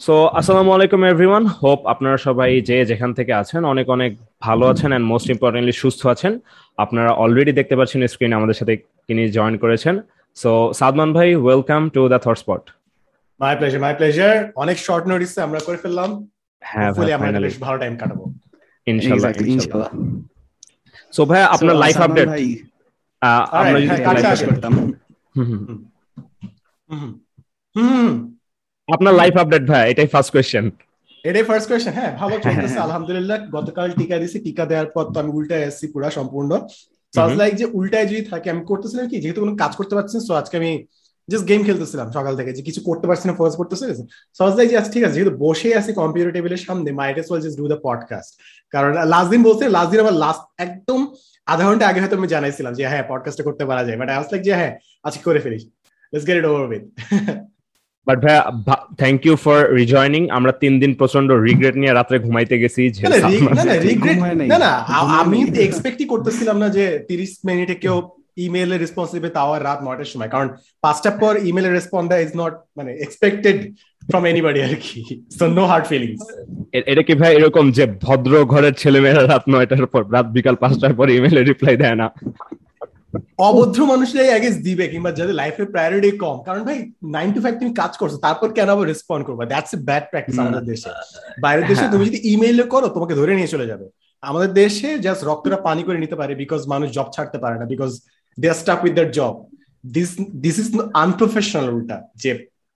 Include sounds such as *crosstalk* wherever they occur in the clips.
So আসসালামু আলাইকুম everyone hope আপনারা সবাই যে যেখান থেকে আছেন অনেক অনেক ভালো আছেন এন্ড মোস্ট ইম্পর্টেন্টলি সুস্থ আছেন। আপনারা অলরেডি দেখতে পাচ্ছেন স্ক্রিনে আমাদের সাথে তিনি জয়েন করেছেন। সো সাদমান ভাই welcome to the thought spot my pleasure my pleasure অনেক শর্ট নোটিস আমরা করে ফেললাম। হ্যাঁ ভাই আমরা বেশ ভালো টাইম কাটাবো। ইনশাআল্লাহ ইনশাআল্লাহ। সো ভাই আপনার লাইফ আপডেট আমরা যদি হ্যাঁ, আসবে। করতাম। হুম, হুম। হুম হুম। আপনার লাইফ আপডেট ভাই এটাই ফার্স্ট কোয়েশ্চেন এটাই ফার্স্ট কোয়েশ্চেন হ্যাঁ ভালো চলতেছে আলহামদুলিল্লাহ গতকাল টিকা দিছি টিকা দেওয়ার পর তো আমি উল্টায় এসেছি পুরো সম্পূর্ণ। সাজ লাইক যে উল্টায় যদি থাকে আমি করতেছিলাম কি যেহেতু কোনো কাজ করতে পারছি সো আজকে আমি জাস্ট গেম খেলতেছিলাম সকাল থেকে যে কিছু করতে পারছি না ফোকাস করতেছি সাজ লাইক আচ্ছা, ঠিক আছে যেহেতু বসে আছি কম্পিউটার টেবিলের সামনে might as well just do the podcast কারণ লাস্ট দিন বলতে লাস্ট দিন আমার লাস্ট একদম আধা ঘণ্টা আগে হয়তো আমি জানাইছিলাম যে হ্যাঁ পডকাস্টটা করতে পারা যায়। বাট আই ওয়াজ লাইক যে হ্যাঁ আজকে করে ফেলিস let's get it over with but ভাই থ্যাংক ইউ ফর রিজয়নিং আমরা তিন দিন প্রচণ্ড রিগ্রেট নিয়ে রাত্রে ঘুমাইতে গেছি না না, আমি। এক্সপেক্টই করতেছিলাম না যে তিরিশ মিনিটে কেউ ইমেলে রেসপন্স দিবে তাও আর রাত নয়টার সময়। কারণ পাঁচটার পর ইমেলে রেসপন্স দেয় ইজ নট মানে এক্সপেক্টেড ফ্রম এনিবডি আর কি। সো নো হার্ড ফিলিংস এটা কি ভাই এরকম যে ভদ্র ঘরের ছেলেমেয়েরা রাত নয়টার পর রাত বিকাল পাঁচটার পর ইমেলে রিপ্লাই দেয় না? অভদ্র মানুষরাই আগে দিবে কিংবা যাদের লাইফে প্রায়োরিটি কম। কারণ ভাই নাইন টু ফাইভ তুমি কাজ করছ তারপর কেন আবার রেসপন্ড করবা? দ্যাটস এ ব্যাড প্র্যাকটিস আমাদের দেশে। বাইরের দেশে তুমি যদি ইমেইলে করো তোমাকে ধরে নিয়ে চলে যাবে। আমাদের দেশে জাস্ট রক্তটা পানি করে নিতে পারে বিকজ মানুষ জব ছাড়তে পারে না because they are stuck with their job this this is unprofessional উল্টা যে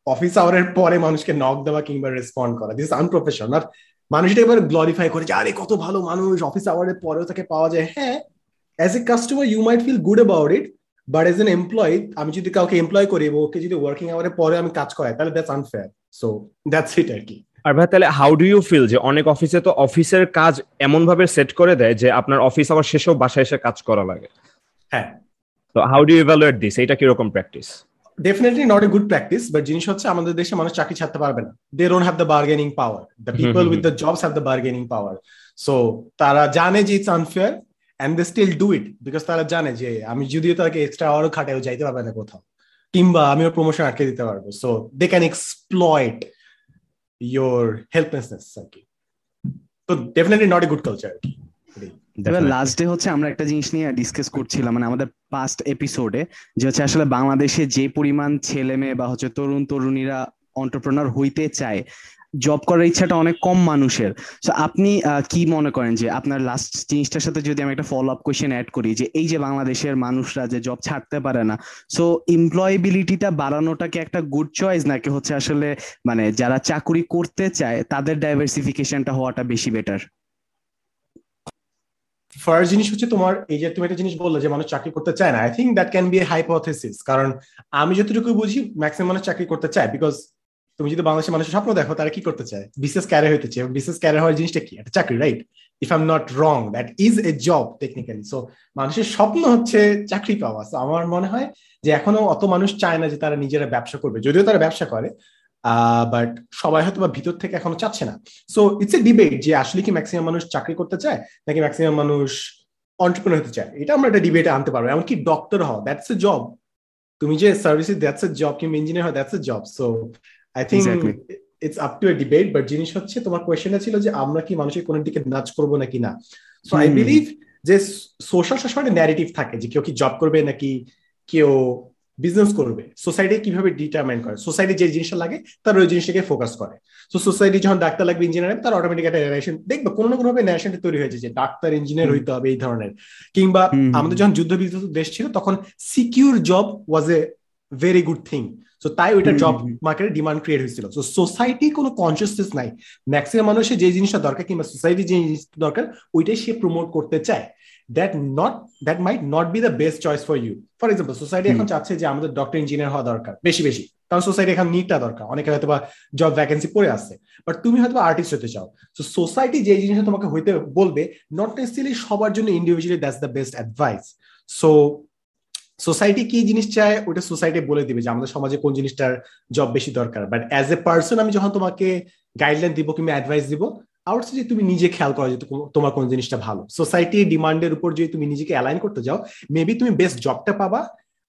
অফিস আওয়ারের পরে মানুষকে নক দেওয়া কিংবা রেসপন্ড করা। দিস আনপ্রফেশনাল আর মানুষ এটা এবার গ্লোরিফাই করে যে আরে কত ভালো মানুষ অফিস আওয়ারের পরেও তাকে পাওয়া যায়। হ্যাঁ as a customer you might feel good about it but as an employee আমি যদি কাউকে এমপ্লয় করি ওকে যদি ওয়ার্কিং আওয়ারের পরে আমি কাজ করাই তাহলে that's unfair so that's it আর কি. আর ভাই তাহলে হাউ ডু ইউ ফিল যে অনেক অফিসে তো অফিসের কাজ এমন ভাবে সেট করে দেয় যে আপনার অফিস আবার শেষেও বাসায় এসে কাজ করা লাগে? হ্যাঁ। তো হাউ ডু ইভ্যালুয়েট দিস এটা কীরকম practice definitely not a good practice but জিনিস হচ্ছে আমাদের দেশে মানুষ চাকরি ছাড়তে পারবে না। They don't have the bargaining power the people with the jobs have the bargaining power so তারা জানে যে it's unfair and they still do it because তারা জানে যে আমি যদিও তাকে এক্সট্রা আওয়ারও খাটাইও যাইতে পারবে না কোথাও কিংবা আমি ওর প্রমোশন আটকে দিতে পারব। So they can exploit your helplessness আর কি। তো definitely not a good culture আর কি এবার লাস্ট ডে হচ্ছে আমরা একটা জিনিস নিয়ে ডিসকাস করছিলাম মানে আমাদের পাস্ট এপিসোডে যে হচ্ছে আসলে বাংলাদেশে যে পরিমাণ ছেলে মেয়ে বা হচ্ছে তরুণ তরুণীরা অন্টারপ্রেনার হইতে চায় জব করার ইচ্ছাটা অনেক কম মানুষের। তো আপনি কি মনে করেন যে আপনার লাস্ট জিনিসটার সাথে যদি আমি একটা ফলো আপ কোয়েশ্চেন অ্যাড করি যে এই যে বাংলাদেশের মানুষরা যে জব ছাড়তে পারে না সো এমপ্লয়েবিলিটিটা বাড়ানোটা কি একটা গুড চয়েস নাকি হচ্ছে আসলে মানে যারা চাকুরি করতে চায়, তাদের ডাইভার্সিফিকেশনটা হওয়াটা বেশি বেটার ফার্স্ট জিনিস হচ্ছে তোমার, এই যে তুমি একটা জিনিস বললে যে মানুষ চাকরি করতে চায় না I think that can be hypothesis কারণ আমি যতটুকু বুঝি ম্যাক্সিমাম মানুষ চাকরি করতে চায় বিকজ তুমি যদি বাংলাদেশের মানুষের স্বপ্ন দেখো, তারা কি করতে চায়? বিশেষ ক্যারিয়ার হইতে চায়। বিশেষ ক্যারিয়ার হওয়ার জিনিসটা কি? একটা চাকরি right if I am not wrong that is a job technically so মানুষের স্বপ্ন হচ্ছে চাকরি পাওয়া। So, আমার মনে হয় যে এখনও অত মানুষ চায় না যে তারা নিজেরা ব্যবসা করবে। যদিও তারা ব্যবসা করে বাট সবাই হয়তো বা ভিতর থেকে এখনও চাচ্ছে না। সো ইটস এ ডিবেট যে আসলে কি ম্যাক্সিমাম মানুষ চাকরি করতে চায়, নাকি ম্যাক্সিমাম মানুষ অন্টারপ্রেনার হতে চায়? এটা আমরা একটা ডিবেটে আনতে পারব। এমনকি ডক্টর হও দ্যাটস এ জব তুমি যে সার্ভিস দ্যাটস এ জব কিংবা ইঞ্জিনিয়ার হও that's a job so I think. It's up to a debate but জিনিস হচ্ছে তোমার কোয়েশ্চেনটা ছিল যে আমরা কি মানুষের কোন দিকে নাচ করব নাকি না? সো আই বিলিভ যে সোশ্যাল সবসময় ন্যারেটিভ থাকে যে কেউ কি জব করবে নাকি কেউ বিজনেস করবে। সোসাইটি কীভাবে ডিটারমাইন করে? সোসাইটি যে জিনিসটা লাগে তার ওই জিনিসটাকে ফোকাস করে। তো সোসাইটি যখন ডাক্তার লাগবে ইঞ্জিনিয়ার তার অটোমেটিক একটা ন্যারেশন দেখবে কোনো না কোনো ভাবে ন্যারেশনটা তৈরি হয়েছে যে ডাক্তার ইঞ্জিনিয়ার হইতে হবে এই ধরনের। কিংবা হুম। আমাদের যখন যুদ্ধ বিধ্বস্ত দেশ ছিল তখন secure job was a very good thing so তাই ওইটা জব। মার্কেটে ডিমান্ড ক্রিয়েট হয়েছিল। সো সোসাইটি কোনো কনসিয়াসনেস নাই। ম্যাক্সিমাম মানুষের যে জিনিসটা দরকার কিংবা সোসাইটি যে জিনিসটা দরকার ওইটাই সে প্রমোট করতে চায়। That not that might not be the best choice for you for example society এখন চাচ্ছে যে আমাদের ডক্টর ইঞ্জিনিয়ার হওয়া দরকার বেশি বেশি। কারণ সোসাইটি এখন নিটটা দরকার। অনেকে হয়তো বা জব ভ্যাকেন্সি পড়ে আছে। বাট তুমি হয়তো আর্টিস্ট হতে চাও। তো সোসাইটি যে জিনিসটা তোমাকে হইতে বলবে নট নেসেসারিলি সবার জন্য individually that's the best advice so society কি জিনিস চায় ওটা সোসাইটি বলে দিবে যে আমাদের সমাজে কোন জিনিসটার জব বেশি দরকার। বাট অ্যাজ এ পার্সন আমি যখন তোমাকে গাইডলাইন দিব কিংবা অ্যাডভাইস দিব আউটস যে তুমি নিজে খেয়াল করো যে তোমার কোন জিনিসটা ভালো। সোসাইটি ডিমান্ডের উপর যদি তুমি নিজেকে অ্যালাইন করতে যাও মেবি তুমি বেস্ট জবটা পাবা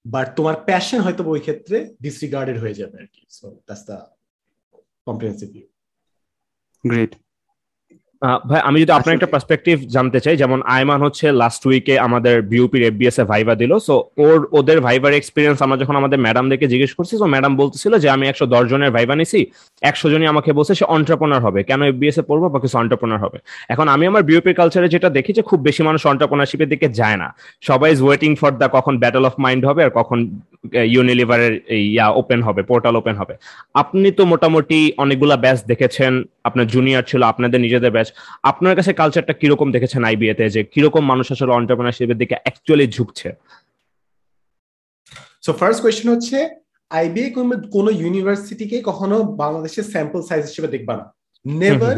বাট তোমার প্যাশন হয়তো ওই ক্ষেত্রে ডিসরিগার্ডেড হয়ে যাবে আর কি। So that's the comprehensive view great ভাই আমি যদি আপনার একটা পার্সপেক্টিভ জানতে চাই যেমন আয়মান হচ্ছে লাস্ট উইকে আমাদের বিউপির এফবিএস এ ভাইবা দিল সো ওর ওদের ভাইবার এক্সপিরিয়েন্স আমরা যখন আমাদের ম্যাডামদেরকে জিজ্ঞেস করছি তো ম্যাডাম বলতেছিল যে আমি একশো দশ জনের ভাইবা নিছি একশো জনই আমাকে বলছে সে অন্টারপ্রনার হবে কেন এফবিএস এ পড়ব বা কিছু অন্টারপ্রনার হবে? এখন আমি আমার বিউপির কালচারে যেটা দেখি যে খুব বেশি মানুষ অন্টারপ্রনারশিপের দিকে যায় না। সবাই ইজ ওয়েটিং ফর দ্য কখন ব্যাটল অফ মাইন্ড হবে আর কখন ইউনিলিভারের ইয়া ওপেন হবে পোর্টাল ওপেন হবে। আপনি তো মোটামুটি অনেকগুলা ব্যাচ দেখেছেন আপনার জুনিয়র ছিল আপনাদের নিজেদের ব্যাচ আপনার কাছে কালচারটা কীরকম দেখেছেন আইবিএতে যে কীরকম মানুষ আসলে অন্টারপ্রেনারশিপের দিকে অ্যাকচুয়ালি ঝুঁকছে? সো ফার্স্ট কোয়েশ্চেন হচ্ছে আইবিএ কোন ইউনিভার্সিটিকে কখনো বাংলাদেশের স্যাম্পল সাইজ হিসেবে দেখবা না। নেভার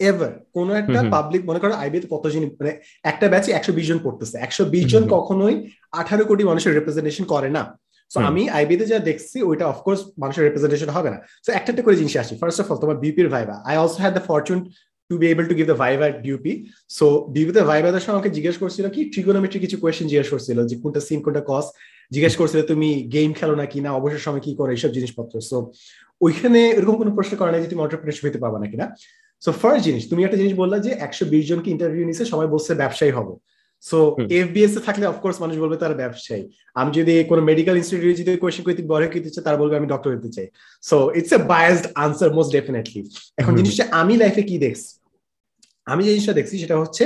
এভার কোন একটা পাবলিক মনে করো আইবিএ কতজন মানে একটা ব্যাচে একশো বিশ জন পড়তেছে। একশো বিশ জন কখনোই আঠারো কোটি মানুষের রিপ্রেজেন্টেশন করে না। সো আমি আইবিতে যা দেখছি ওইটা অফকোর্স মানুষের রিপ্রেজেন্টেশন হবে না। সো একটা একটা করে জিনিস আসি ফার্স্ট অফ অল তোমার বিপির viva I also had the fortune to be able to give the viva at BUP so বিউপিতে ভাইভাদের সময় আমাকে জিজ্ঞেস করছিল কি? ট্রিগোনোমেট্রি কিছু কোয়েশ্চেন জিজ্ঞেস করছিল যে কোনটা সিন কোনটা কস জিজ্ঞেস করছিল তুমি গেম খেলো না কিনা অবসর সময় কি করো? এইসব জিনিসপত্র। সো ওইখানে এরকম কোনো প্রশ্ন করে না যে তুমি অন্টারপ্রেনারশিপ হতে পারবা না? কিনা সো ফার্স্ট জিনিস তুমি একটা জিনিস বললা যে একশো বিশ জনকে ইন্টারভিউ নিছে সবাই বলছে ব্যবসায়ী হব। সো এফবিএস এ থাকলে অফকোর্স মানুষ বলবে তারা ব্যবসায়ী। আমি যদি কোনো মেডিকেল ইনস্টিটিউট যদি কোয়েশ্চেন করতে বড় হতে চাই তারা বলবে আমি ডক্টর হতে চাই। So it's a biased answer most definitely এখন জিনিসটা আমি লাইফে কি দেখছি? আমি যে জিনিসটা দেখছি সেটা হচ্ছে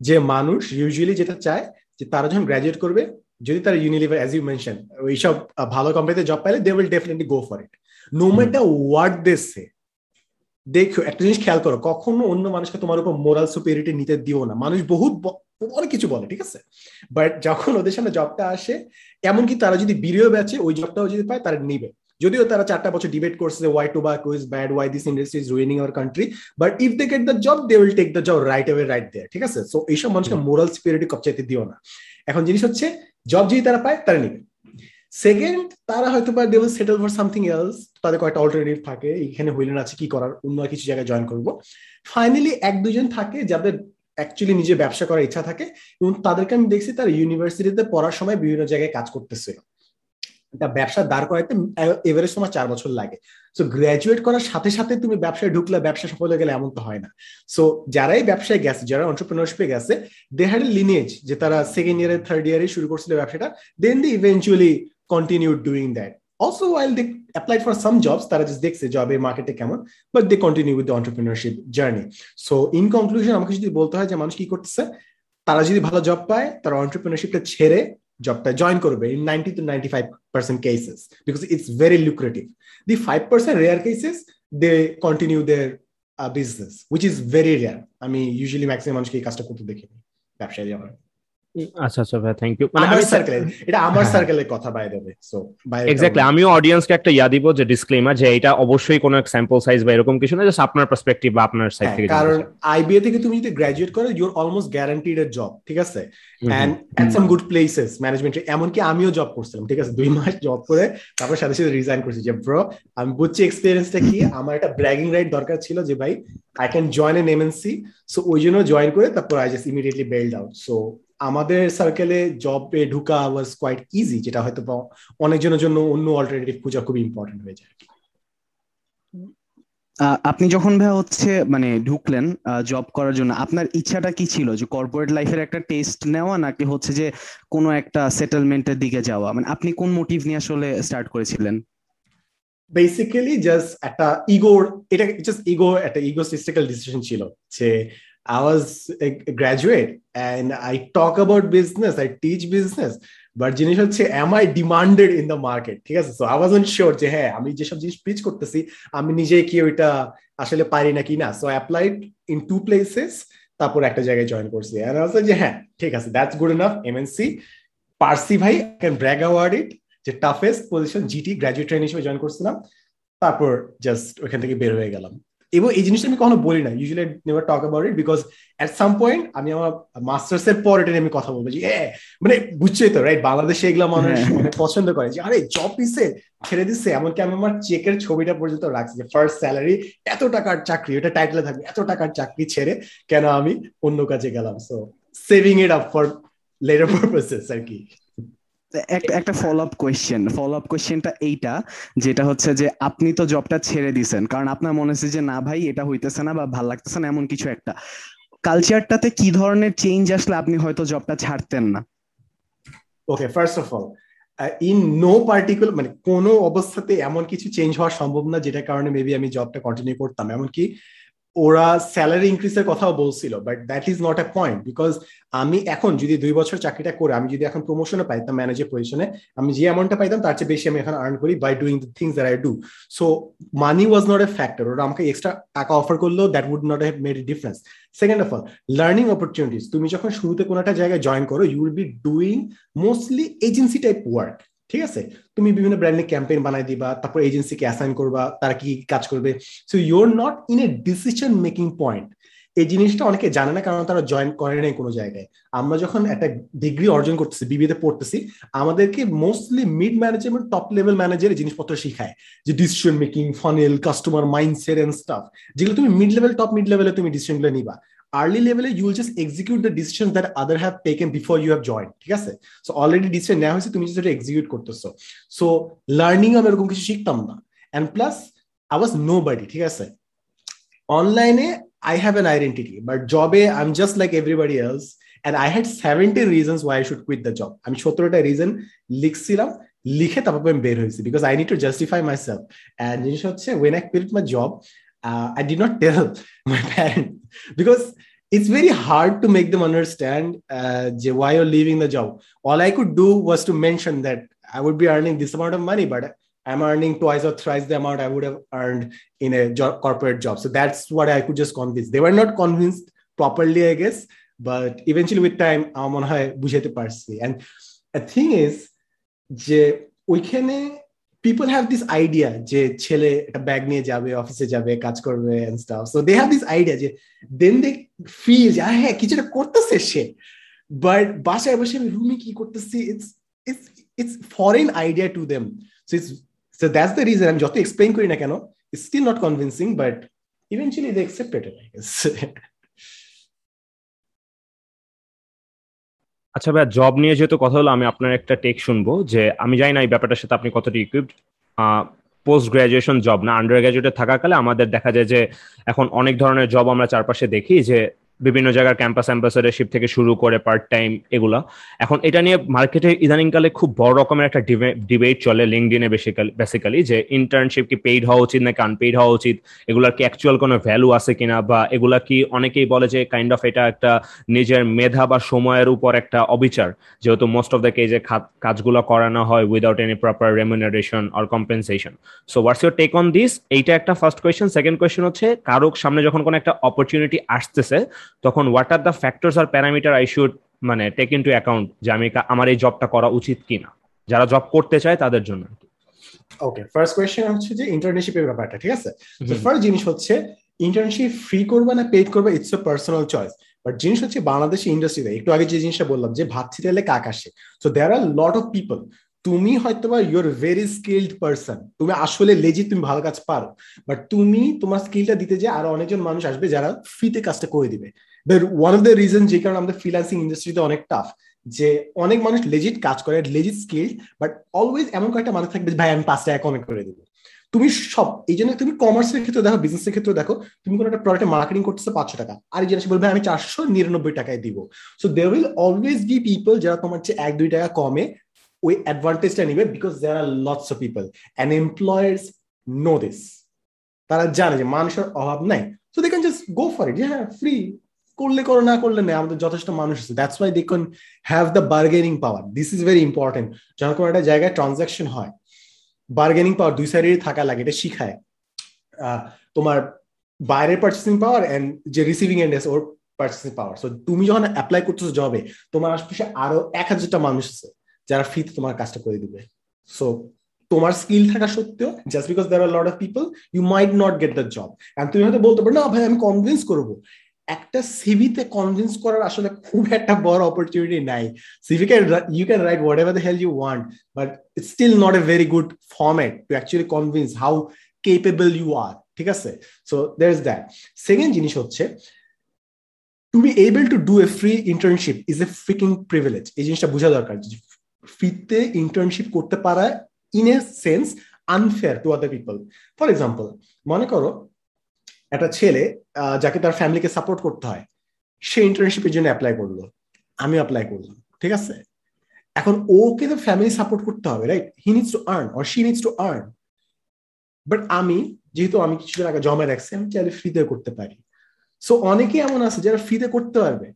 যে মানুষ ইউজুয়ালি যেটা চায় যে তারা যখন গ্রাজুয়েট করবে যদি তারা ইউনিলিভার অ্যাজ ইউ মেনশন ওইসব ভালো কোম্পানিতে জব পাইলে they will definitely go for it no matter what they say দেখো একটা জিনিস খেয়াল করো কখনো অন্য মানুষকে তোমার উপর মোরাল সুপিরিটি নিতে দিও না। মানুষ বহুত অনেক কিছু বলে ঠিক আছে? বাট যখন ওদের সামনে জবটা আসে এমনকি তারা যদি বিরিও ব্যাচে ওই জবটাও যদি পায় তারা নিবে। যদিও তারা চারটা বছর ডিবেট করছে why tobacco is bad why this industry is ruining our country but if they get the job they will take the job right away right there ঠিক আছে? সো এইসব মানুষকে মোরাল সিকিউরিটি কপচাইতে দিও না। এখন জিনিস হচ্ছে জব যদি তারা পায় তারা নিবে। সেকেন্ড তারা হয়তো বা they settle for something else তাদের কয়েকটা অল্টারনেটিভ থাকে, এখানে হুইলেন আছে, কি করার, অন্য কিছু জায়গায় জয়েন করব। ফাইনালি এক দুজন থাকে যাদের অ্যাকচুয়ালি নিজে ব্যবসা করার ইচ্ছা থাকে, এবং তাদেরকে আমি দেখছি তারা ইউনিভার্সিটিতে পড়ার সময় বিভিন্ন জায়গায় কাজ করতেছিল একটা ব্যবসা দাঁড় করাইতে এভারেজ সময় চার বছর লাগে। সো গ্রাজুয়েট করার সাথে সাথে তুমি ব্যবসায় ঢুকলে, ব্যবসা সফল হয়ে গেলে এমন তো হয় না। সো যারাই ব্যবসায় গেছে, যারা অন্টারপ্রিনারশিপে গেছে দে হ্যাড এ লিনিয়েজ যে তারা সেকেন্ড ইয়ারে থার্ড ইয়ারে শুরু করছিল ব্যবসাটা then the eventually continue doing that also, while they applied for some jobs, তারা just দেখছে জবের মার্কেটে কেমন but they continue with the entrepreneurship journey so in conclusion আমাকে যদি বলতে হয় যে মানুষ কি করতেছে? তারা যদি ভালো জব পায়, তারা অন্টারপ্রিনারশিপটা ছেড়ে জবটা জয়েন করবে in ninety two ninety five percent cases because it's very lucrative the five percent rare cases they continue their business which is very rare আমি ইউজুয়ালি ম্যাক্সিমাম মানুষকে এই কাজটা করতে দেখিনি, ব্যবসায় যাওয়ার আচ্ছা আচ্ছা ভাই থ্যাংক ইউ মানে সার্কেলে এটা আমার সার্কেলের কথা বাই দেবে সো এক্স্যাক্টলি আমিও অডিয়েন্সকে একটা ইয়া দিব যে ডিসক্লেমার যে এটা অবশ্যই কোনো স্যাম্পল সাইজ বা এরকম কিছু না জাস্ট আপনার পার্সপেক্টিভ বা আপনার সাইড থেকে কারণ আইবিএ থেকে তুমি যদি গ্র্যাজুয়েট করো ইউ আর অলমোস্ট গ্যারান্টিড এর জব ঠিক আছে? And at some good places management এমনকি আমিও জব করছিলাম ঠিক আছে? দুই মাস জব করে তারপর সাথে সাথে রিজাইন করছি যে ব্রো আমি বুঝছি এক্সপিরিয়েন্সটা কি আমার একটা ব্র্যাগিং রাইট দরকার ছিল যে ভাই I can join an MNC so ওই জন্য জয়েন করে তারপর I just immediately bailed out so আমাদের সার্কেলে জবে ঢুকা ওয়াজ কোয়াইট ইজি যেটা হয়তো অনেকজনের জন্য অন্য অল্টারনেটিভ খোঁজা খুব ইম্পর্টেন্ট হয়ে যায়। আপনি যখন ভাই হচ্ছে মানে ঢুকলেন জব করার জন্য আপনার ইচ্ছাটা কি ছিল যে কর্পোরেট লাইফের একটা টেস্ট নেওয়া নাকি হচ্ছে যে কোনো একটা সেটেলমেন্টের দিকে যাওয়া? মানে আপনি কোন মোটিভ নিয়ে আসলে স্টার্ট করেছিলেন? বেসিক্যালি জাস্ট একটা ইগোর এটা জাস্ট ইগো একটা ইগোসিস্টিক্যাল ডিসিশন ছিল যে I was a graduate and I talk about business, I teach business. But জিনিস হচ্ছে am I demanded in the market ঠিক আছে? আই ওয়াজ শিওর যে হ্যাঁ আমি যেসব জিনিস পিচ করতেছি আমি নিজে কি ওইটা আসলে পারি নাকি না? So applied in two places তারপর একটা জায়গায় জয়েন করছি। আর যে হ্যাঁ ঠিক আছে that's good enough MNC per se ভাই ক্যান ব্র্যাগ অ্যাওয়ার্ড ইট যে toughest position GT graduate trainee হিসেবে জয়েন করছিলাম তারপর জাস্ট ওইখান থেকে বের হয়ে গেলাম। এবং এই জিনিসটা আমি কখনো বলি না usually never talk about it because at some point আমি আমার মাস্টার্স এর পর এটা আমি কথা বলব যে হ্যাঁ মানে বুঝছোই তো রাইট বাংলাদেশে এগুলো মানুষ হ্যাঁ, পছন্দ করে যে আরে জব পিসে ছেড়ে দিচ্ছে এমনকি আমি আমার চেকের ছবিটা পর্যন্ত রাখছি যে ফার্স্ট স্যালারি এত টাকার চাকরি ওটা টাইটেলে থাকবে এত টাকার চাকরি ছেড়ে কেন আমি অন্য কাজে গেলাম? So saving it up for later purposes আর কি। একটা follow up question follow up কোয়েশ্চেনটা এইটা, যেটা হচ্ছে যে আপনি তো জবটা ছেড়ে দিছেন, কারণ আপনার মনে হচ্ছে যে না ভাই, এটা হইতেছে না বা ভালো লাগতেছে না, এমন কিছু একটা। কালচারটাতে কি ধরনের চেঞ্জ আসলে আপনি হয়তো জবটা ছাড়তেন না? Okay first of all in no particular মানে কোনো অবস্থাতে এমন কিছু চেঞ্জ হওয়া সম্ভব না, যেটার কারণে মেবি আমি জবটা কন্টিনিউ করতাম। এমনকি ওরা স্যালারি ইনক্রিজের কথাও বলছিল but that is not a point because আমি এখন যদি দুই বছর চাকরিটা করে, আমি যদি এখন প্রমোশনে পাইতাম ম্যানেজার পজিশনে আমি যে অ্যামাউন্টটা পাইতাম, তার চেয়ে বেশি আমি এখন আর্ন করি by doing the things that I do so money was not a factor ওরা আমাকে এক্সট্রা টাকা অফার করলেও that would not have made difference second of all learning opportunities তুমি যখন শুরুতে কোনো একটা জায়গায় জয়েন করো you will be doing mostly agency type work ঠিক আছে? তুমি বিভিন্ন ব্র্যান্ডে ক্যাম্পেইন বানাই দিবা, তারপর এজেন্সিকে অ্যাসাইন করবা, তারা কি কাজ করবে। So your not in a decision making point এই জিনিসটা অনেকে জানে না, কারণ তারা জয়েন করে নাই কোনো জায়গায়। আমরা যখন একটা ডিগ্রি অর্জন করতেছি বিবিতে পড়তেছি, আমাদেরকে mostly mid management top level manager জিনিসপত্র শিখায়। যে decision making funnel customer mindset and stuff যেগুলো তুমি মিড লেভেল টপ মিড লেভেলে তুমি ডিসিশনগুলো নিবা। আর্লি লেভেলে you will just execute the decision that other have taken before you have join ঠিক আছে? সো অলরেডি ডিসিশন নেওয়া হয়েছে, তুমি যেটা এক্সিকিউট করতেছো। সো লার্নিং আমি এরকম কিছু শিখতাম না। And plus I was nobody ঠিক আছে? অনলাইনে I have an identity but জবে I am just like everybody else and I had seventeen reasons why I should quit the job আমি সতেরোটা রিজন লিখছিলাম, লিখে তারপর আমি বের হয়েছি because I need to justify myself and জিনিস হচ্ছে when I quit my job uh, I did not *laughs* tell my parents because it's very hard to make them understand uh, why you're leaving the job. All I could do was to mention that I would be earning this amount of money, but I'm earning twice or thrice the amount I would have earned in a job, corporate job. So that's what I could just convince. They were not convinced properly, I guess, but eventually with time, আমার মনে হয় বুঝাতে পারছি and the thing is যে ওইখানে people have this idea যে ছেলে একটা ব্যাগ নিয়ে যাবে অফিসে যাবে, কাজ করবে and stuff so they have this idea যে দেন দে ফিল যে হ্যাঁ কিছুটা করতেছে সে। বাট বাসায় বসে আমি রুমে কি করতেছি? It's it's it's foreign idea to them so it's so that's the reason আমি যত এক্সপ্লেন করি না কেন it's still not convincing but eventually they accepted I guess আচ্ছা ভাই জব নিয়ে যেহেতু কথা হলো, আমি আপনার একটা টেক শুনব যে আমি জানি না এই ব্যাপারটার সাথে আপনি কতটা ইকুইপড পোস্ট গ্রাজুয়েশন জব না আন্ডার গ্রাজুয়েটে থাকাকালে আমাদের দেখা যায় যে এখন অনেক ধরনের জব আমরা চারপাশে দেখি যে বিভিন্ন জায়গার ক্যাম্পাস অ্যাম্বাসেডারশিপ থেকে শুরু করে পার্ট টাইম এগুলা। এখন এটা নিয়ে মার্কেটে ইদানিংকালে খুব বড় রকমের একটা ডিবেট চলে লিঙ্কডিনে বেসিক্যালি যে ইন্টার্নশিপ কি পেইড হওয়া উচিত নাকি আনপেইড হওয়া উচিত? এগুলার কি অ্যাকচুয়াল কোনো ভ্যালু আছে কিনা? বা এগুলা কি অনেকেই বলে যে কাইন্ড অফ এটা একটা নিজের মেধা বা সময়ের উপর একটা অবিচার। যেহেতু মোস্ট অফ দ্য কেজে কাজগুলো করানো হয় without any proper remuneration or compensation so what's your take on this এইটা একটা ফার্স্ট কোয়েশ্চেন সেকেন্ড কোয়েশ্চেন হচ্ছে, কারোর সামনে যখন কোনো একটা অপরচুনিটি আসতেছে তখন what are the factors are parameter I should মানে টেক ইন টু অ্যাকাউন্ট যে আমি আমার এই জবটা করা উচিত কিনা? যারা জব করতে চায় তাদের জন্য ওকে ফার্স্ট কোয়েশ্চেন হচ্ছে যে ইন্টার্নশিপের ব্যাপারটা ঠিক আছে? ফার্স্ট জিনিস হচ্ছে ইন্টার্নশিপ ফ্রি করবে না পেড করবে it's a personal choice but জিনিস হচ্ছে বাংলাদেশি ইন্ডাস্ট্রিতে একটু আগে যে জিনিসটা বললাম যে ভাত ছিটালে কাক আসে so there are lot of people তুমি হয়তো বা ইউর ভেরি স্কিল্ড পার্সন তুমি আসলে লেজি তুমি ভালো কাজ পারো। বাট তুমি তোমার স্কিলটা দিতে যে আরও অনেকজন মানুষ আসবে যারা ফ্রিতে কাজটা করে দিবে। ওয়ান অফ দ্য রিজন যে কারণে আমাদের ফ্রিল্যান্সিং ইন্ডাস্ট্রিতে অনেক টাফ যে অনেক মানুষ লেজিট কাজ করে লেজিট স্কিল বাট অলওয়েজ এমন কয়েকটা মানুষ থাকবে ভাই, আমি পাঁচ টাকা কমে করে দেবো। তুমি সব, এই জন্য তুমি কমার্সের ক্ষেত্রে দেখো বিজনেসের ক্ষেত্রে দেখো, তুমি কোনো একটা প্রোডাক্টে মার্কেটিং করতেছো পাঁচশো টাকা, আর এই জিনিস বলবে আমি চারশো নিরানব্বই টাকায় দিব। So they will always be people যারা তোমার চেয়ে এক দুই টাকা কমে ওই অ্যাডভান্টেজটা নিবে because there are lots of people and employers know this তারা জানে যে মানুষের অভাব নাই। So they can just go for it হ্যাঁ ফ্রি করলে করো, না করলে নেই। আমাদের যথেষ্ট মানুষ আছে। That's why they can have the bargaining power this is very important যখন কোনো একটা জায়গায় ট্রানজাকশন হয় বার্গেনিং পাওয়ার দুই সাইডেরই থাকা লাগে। এটা শিখায়। তোমার বাইরের পার্চেসিং পাওয়ার এন্ড যে রিসিভিং এন্ড ওর পার্চেসিং পাওয়ার সো তুমি যখন অ্যাপ্লাই করতেছো জবে তোমার আশপাশে আরও এক হাজারটা মানুষ আছে। যারা ফ্রিতে তোমার কাজটা করে দিবে। সো তোমার স্কিল থাকা সত্ত্বেও just because there are lot of people you might not get the job and তুমি হয়তো বলতে পারো, না ভাই, আমি কনভিন্স করব। একটা সিভিতে কনভিন্স করার আসলে খুব একটা বড় অপরচুনিটি নাই। CV can you can write whatever the hell you want but it's still not a very good format to actually convince how capable you are ঠিক আছে? So there is that second জিনিস হচ্ছে to be able to do a free internship is a freaking privilege এই জিনিসটা বোঝা দরকার ফ্রিতে internship করতে পারা in a sense unfair to other people for example মনে করো, একটা ছেলে যাকে তার ফ্যামিলিকে সাপোর্ট করতে হয়, সে ইন্টার্নশিপের জন্য অ্যাপ্লাই করল আমি অ্যাপ্লাই করলাম, ঠিক আছে? এখন ওকে তো ফ্যামিলি সাপোর্ট করতে হবে right he needs to earn or she needs to earn but আমি, যেহেতু আমি কিছুদিন আগে জমা রাখছি, আমি চাইলে ফ্রিতে করতে পারি। সো অনেকেই এমন আছে যারা ফ্রিতে করতে পারবে।